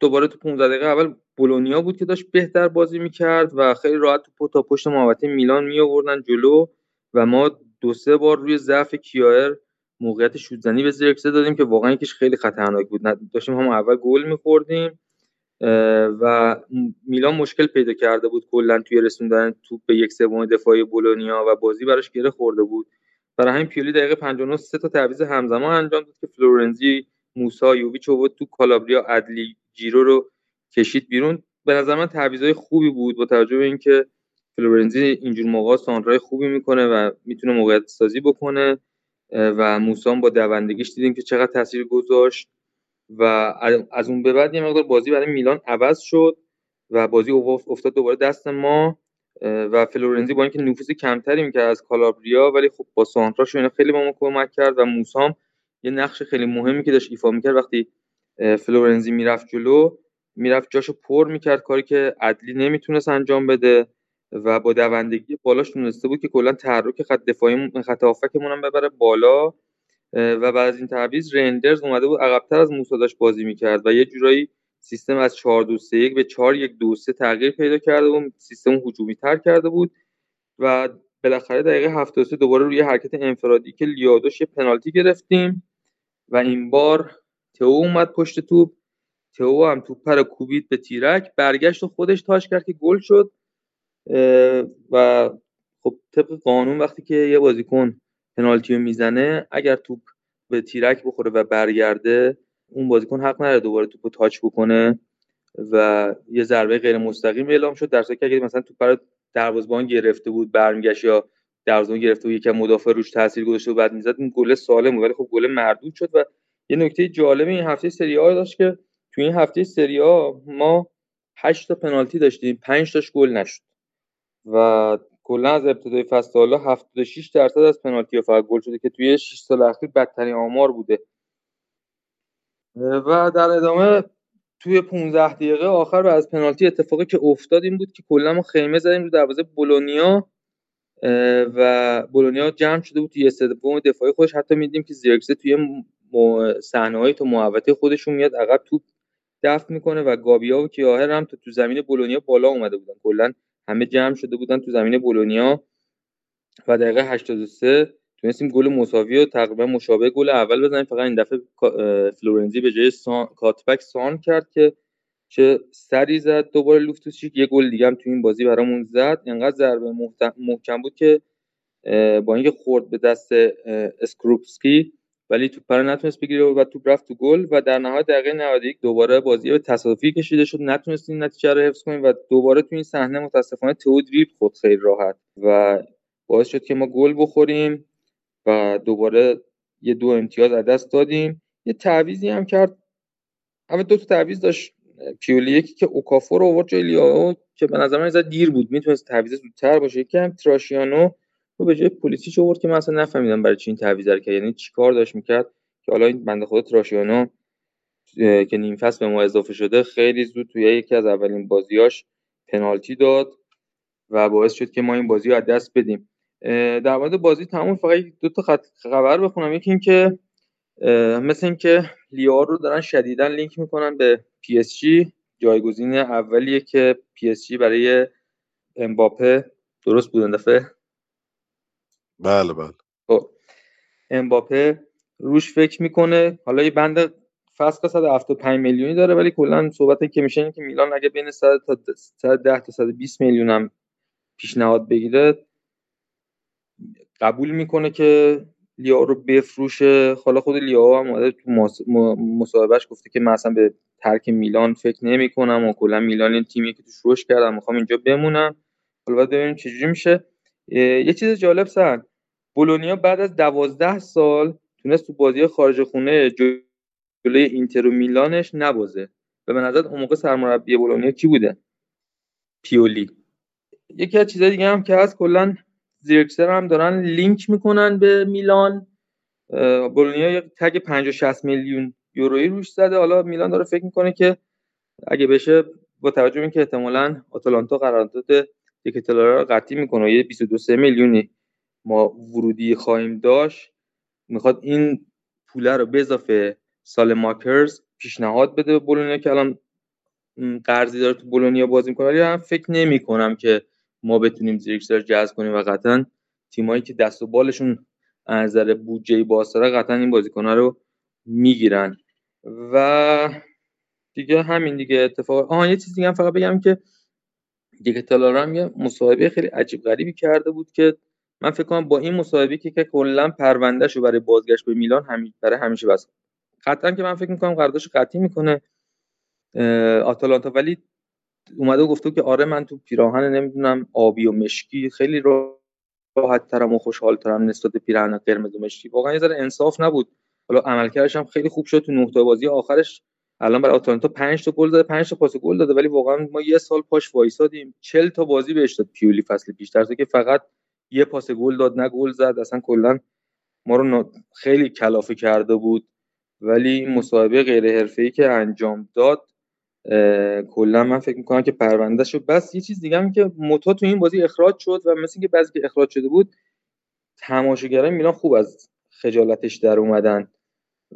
دوباره تو 15 دقیقه اول بولونیا بود که داشت بهتر بازی می‌کرد و خیلی راحت تو تا پشت محوطه میلان می آوردن جلو و ما دو سه بار روی ضعف کیایر موقعیت شوتزنی به زرکسه دادیم که واقعا یکیش خیلی خطرناک بود. داشتیم هم اول گل میخوردیم و میلان مشکل پیدا کرده بود کلا توی رسوندن توپ به یک سوم دفاعی بولونیا و بازی براش گره خورده بود. برای همین پیولی دقیقه 59 سه تا تعویض همزمان انجام داد که فلورنزی موسا یوویچ بود تو کالابریا ادلی جیرو رو کشید بیرون. به نظر من تعویضای خوبی بود با توجه به اینکه فلورنزی اینجور موقع سانترای خوبی می‌کنه و می‌تونه موقعیت سازی بکنه. و موسام با دوندگیش دیدیم که چقدر تاثیر گذاشت. و از اون به بعد یه مقدار بازی برای میلان عوض شد و بازی افتاد دوباره دست ما. و فلورنزی با اینکه نفوذ کمتری می‌کرد از کالابریا ولی خب با سانتراش اینا خیلی با ما کمک کرد و موسام یه نقش خیلی مهمی که داشت ایفا می‌کرد وقتی فلورنزی می‌رفت جلو می‌رفت جاشو پر می‌کرد کاری که عدلی نمی‌تونست انجام بده و با دوندگی بالاش تونسته بود که کلا تحرک خط دفاعی خط هافکمون هم ببره بالا. و بعد از این تعویض رندرز اومده بود عقبتر از موسی داشت بازی می‌کرد و یه جورایی سیستم از 4 2 3 1 به 4 1 2 3 تغییر پیدا کرده بود سیستم هجومی تر کرده بود و بالاخره دقیقه 73 دوباره روی حرکت انفرادی که لیادوش یه پنالتی گرفتیم و این بار تو اومد پشت توپ. تو هم توپ پر کوبید به تیرک برگشت و خودش تاش کرد که گل شد. و خب طبق قانون وقتی که یه بازیکن پنالتی رو می‌زنه اگر توپ به تیرک بخوره و برگرده اون بازیکن حق نداره دوباره توپ رو تاچ بکنه و یه ضربه غیر مستقیم اعلام شد. در که اگه مثلا توپ برای دروازه‌بان گرفته بود برمیگشت یا دروازه‌بان گرفته بود یکم مدافع روش تاثیر گذاشته و بعد می‌زد اون گل سالم بود. ولی خب گل مردود شد و یه نکته جالب این هفته سری آ داشت که توی این هفته سری آ ما 8 تا پنالتی داشتیم 5 تاش گل نشد. و کلا از ابتدای فصل حالا 76 درصد از پنالتی فقط گل شده که توی 6 سال اخیر بدترین آمار بوده. و در ادامه توی 15 دقیقه آخر و از پنالتی اتفاقی که افتاد این بود که کلا ما خیمه زدیم رو دروازه بولونیا و بولونیا جمع شده بود توی سوم دفاعی خودش. حتی میدیم که زیرکسه توی صحنه‌های تو محوطه خودشون میاد عقب توپ دفع می‌کنه و گابیا و کیاهر هم تو, تو زمین بولونیا بالا اومده بودن. کلا همه جمع شده بودن تو زمین بولونیا. و دقیقه 83 تونستیم گل مساوی و تقریبا مشابه گل اول بزنیم. فقط این دفعه فلورنزی به جای سان... cut back سانتر کرد که چه سری زد. دوباره لوفتوسچیک یه گل دیگه هم تو این بازی برامون زد. انقدر ضربه محکم بود که با اینکه خورد به دست اسکروپسکی ولی توپ رو نتونست بگیره و توپ رفت تو گل و در نهایت دقیقه 91 دوباره بازی به تصادفی کشیده شد. نتونستیم نتیجه رو حفظ کنیم و دوباره تو این صحنه متاسفانه تو دریپ خورد خیلی راحت و باعث شد که ما گل بخوریم و دوباره یه دو امتیاز از دست دادیم. یه تعویزی هم کرد. همه دو تا تعویض داشت. پیولی یکی که اوکافور رو آورد جای که به نظر من دیر بود. می‌تونست تعویض زودتر باشه. یکی تراشیانو. رو به جای پلیسیچ آورد که من اصلا نفهمیدم برای چی این تعویض کرد؟ یعنی چیکار داشت می‌کرد؟ که حالا این بنده خدا تراشیانو که نیم فصل به ما اضافه شده خیلی زود توی یکی از اولین بازیاش پنالتی داد و باعث شد که ما این بازی رو از دست بدیم. در مورد بازی تمام فقط دو تا خط خبر بخونم. یکی اینکه مثل اینکه لیائو رو دارن شدیدا لینک می‌کنن به پی اس جی. جایگزین اولیه که پی اس جی برای امباپه درست بود دفعه؟ بله بله. خب امباپه روش فکر می‌کنه. حالا یه بند فسخ 175 میلیونی داره ولی کلا صحبتی که میشه اینه که میلان اگه بین 100 تا 110 تا 120 میلیون هم پیشنهاد بگیره قبول می‌کنه که لیا رو بفروشه. حالا خود لیا هم اومده تو مصاحبهش گفته که من اصلا به ترک میلان فکر نمی کنم و کلا میلان این تیمی که توش رشد کردم می‌خوام اینجا بمونم. حالا ببینیم چجوری میشه. یه چیز جالب سن بولونیا بعد از دوازده سال تونست تو بازی خارج خونه جلوی اینتر و میلانش نبازه. و به نظر اون موقع سرمربی بولونیا کی بوده؟ پیولی. یکی از چیزای دیگه هم که هست کلا زیرکسر هم دارن لینک می‌کنن به میلان. بولونیا یک تگ 50 60 میلیون یورویی روش زده. حالا میلان داره فکر می‌کنه که اگه بشه با توجه به اینکه احتمالاً آتالانتا قرارداد دیکتلارا رو قطعی می‌کنه یه 22 میلیونی ما ورودی خواهیم داشت می‌خواد این پوله رو به اضافه سال ماکرز پیشنهاد بده به بولونیا که الان قرضی داره تو بولونیا بازی می‌کنه. ولی من فکر نمی کنم که ما بتونیم زیرکسر جذب کنیم و قطعا تیمایی که دست و بالشون از نظر بودجه باز قطعا این بازیکن‌ها رو می‌گیرن. و دیگه همین دیگه اتفاق. آها یه چیز دیگه هم فقط بگم که دیگه تالارم یه مصاحبه خیلی عجیب غریبی کرده بود که من فکر کنم با این مصاحبه که که کلا پروندهش رو برای بازگشت به میلان همین برای همیشه بس قطعا که من فکر می‌کنم قراردادش قطعی می‌کنه آتالانتا. ولی اومده و گفته که آره من تو پیراهن نمی‌دونم آبی و مشکی خیلی راحت ترم و خوشحال ترم نسبت پیراهن قرمز و مشکی. واقعا یه ذره انصاف نبود. حالا عملکردش هم خیلی خوب شد تو نه بازی آخرش. الان برای آتالانتا 5 تا گل داده 5 تا پاس گل داده. ولی واقعا ما یه سال پاش وایسادیم 40 تا بازی بهش داد پیولی فصل پیش. در که فقط یه پاس گل داد نه گل زد. اصلا کلا ما رو خیلی کلافه کرده بود. ولی مصاحبه غیر حرفه‌ای که انجام داد کلا من فکر می‌کنم که پرونده شد بس. یه چیز دیگه هم که موتا تو این بازی اخراج شد و مثل اینکه بعضی که اخراج شده بود تماشاگران میلان خوب از خجالتش در اومدن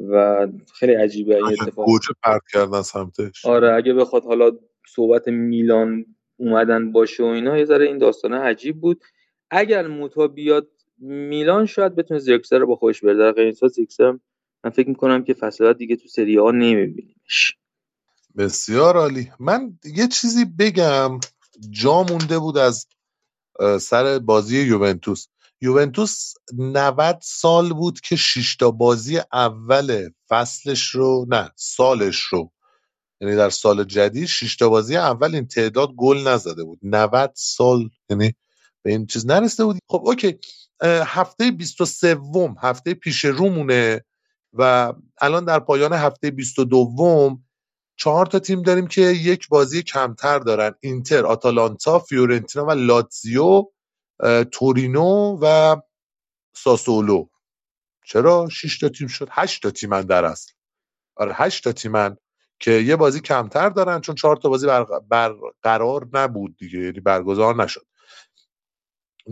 و خیلی عجیبه این اتفاق. گوجه پرت کردن سمتش. آره اگه بخواد حالا صحبت میلان اومدن باشه و اینا یه ذره این داستانه عجیب بود. اگر موتا بیاد میلان شاید بتونه زیرکسر رو با خودش بره. در غیر زیرکسر من فکر می‌کنم که فصل دیگه تو سری آ نمیبینیمش. بسیار عالی. من یه چیزی بگم. جا مونده بود از سر بازی یوونتوس. یوونتوس 90 سال بود که شیشتا بازی اول فصلش رو نه سالش رو یعنی در سال جدید شیشتا بازی اول این تعداد گل نزده بود. 90 سال یعنی به این چیز نرسیده بود خب اوکی. هفته 23 هفته پیش رومونه و الان در پایان هفته 22 چهار تا تیم داریم که یک بازی کمتر دارن. اینتر آتالانتا فیورنتینا و لاتزیو تورینو و ساسولو. چرا؟ 6 تا تیم شد. 8 تا تیمن در اصل. آره 8 تا تیمن که یه بازی کمتر دارن چون چهار تا بازی برقرار نبود دیگه یعنی برگزار نشد.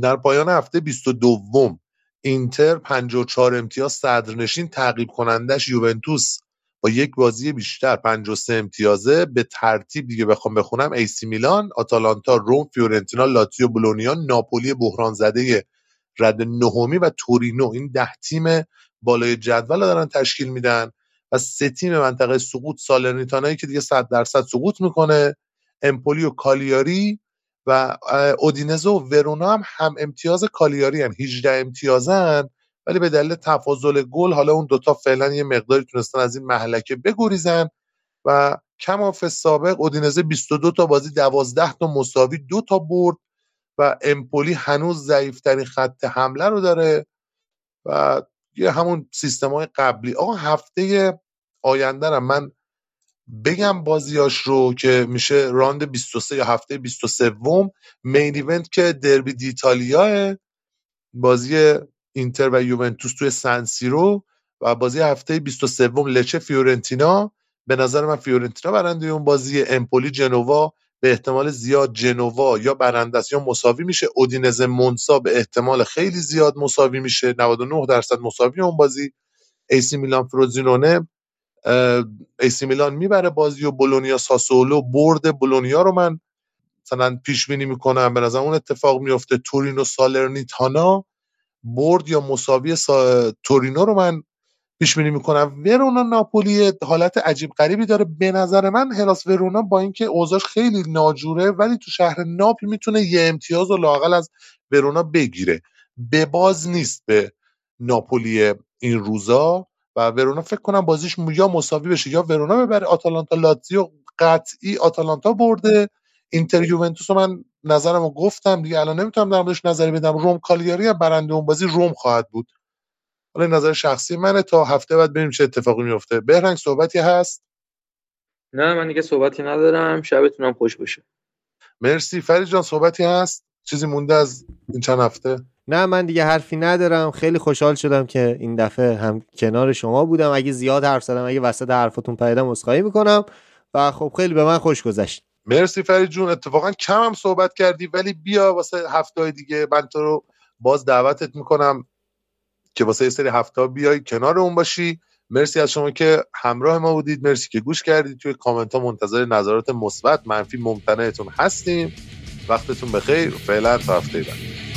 در پایان هفته 22 اینتر 54 امتیاز صدرنشین تعقیب کنندش یوونتوس با یک بازی بیشتر 53 امتیازه. به ترتیب دیگه بخوام بخونم ایسی میلان، آتالانتا، روم، فیورنتینا، لاتزیو، بولونیا، ناپولی بحران زده رد نهمی و تورینو. این ده تیم بالای جدول دارن تشکیل میدن و سه تیم منطقه سقوط سالرنیتانایی که دیگه 100 درصد سقوط می‌کنه امپولی و کالیاری و اودینزه و ورونا هم هم امتیاز کالیاری هن. 18 امتیازن ولی به دلیل تفاضل گل حالا اون دوتا فعلا یه مقداری تونستن از این محلکه بگریزن. و کماف سابق اودینزه 22 تا بازی 12 تا مساوی دو تا برد و امپولی هنوز ضعیفترین خط حمله رو داره و یه همون سیستم های قبلی. آقا هفته آینده من بگم بازیاش رو که میشه راند 23 یا هفته 23 مین event که Derby d'Italia ه بازی اینتر و یوونتوس توی سن سیرو و بازی هفته 23 لچه فیورنتینا. به نظر من فیورنتینا برنده اون بازی امپولی جنوا به احتمال زیاد جنوا یا برنده یا مساوی میشه. اودینز مونسا به احتمال خیلی زیاد مساوی میشه. 99 درصد مساوی اون بازی. ایسی میلان فروزینونه ایسی میلان می‌بره بازی و بولونیا ساسولو برد بولونیا رو من مثلا پیش بینی می‌کنم. به نظر اون اتفاق میفته تورینو سالرنیتانا برد یا مساوی تورینو رو من پیش بینی می‌کنم. ورونا ناپولی حالت عجیب غریبی داره. به نظر من هراس ورونا با اینکه اوضاعش خیلی ناجوره ولی تو شهر ناپل می‌تونه یه امتیاز و لاقل از ورونا بگیره. به باز نیست به ناپولی این روزا. و ورونا فکر کنم بازیش یا مساوی بشه یا ورونا ببره. آتالانتا لاتزیو قطعی آتالانتا برده. اینتر یوونتوس رو من نظرمو گفتم دیگه الان نمی‌تونم در موردش نظری بدم. روم کالیاری هم برنده اون بازی روم خواهد بود. حالا نظر شخصی منه. تا هفته بعد ببینیم چه اتفاقی میفته بهرنگ صحبتی هست؟ نه من دیگه صحبتی ندارم. شبتونم خوش باشه. مرسی. فرید جان صحبتی هست؟ چیزی مونده از این چند هفته؟ نه من دیگه حرفی ندارم. خیلی خوشحال شدم که این دفعه هم کنار شما بودم. اگه زیاد حرف زدم اگه وسط حرفتون پیدام عذرخواهی می‌کنم. و خب خیلی به من خوش گذشت. مرسی فرید جون. اتفاقا کم هم صحبت کردی ولی بیا واسه هفته دیگه من تو رو باز دعوتت می‌کنم که واسه یه سری هفته بیای کنار اون باشی. مرسی از شما که همراه ما بودید. مرسی که گوش کردید. توی کامنت ها منتظر نظرات مثبت منفی ممتنعتون هستیم. وقتتون بخیر. فعلا تا هفته بعد.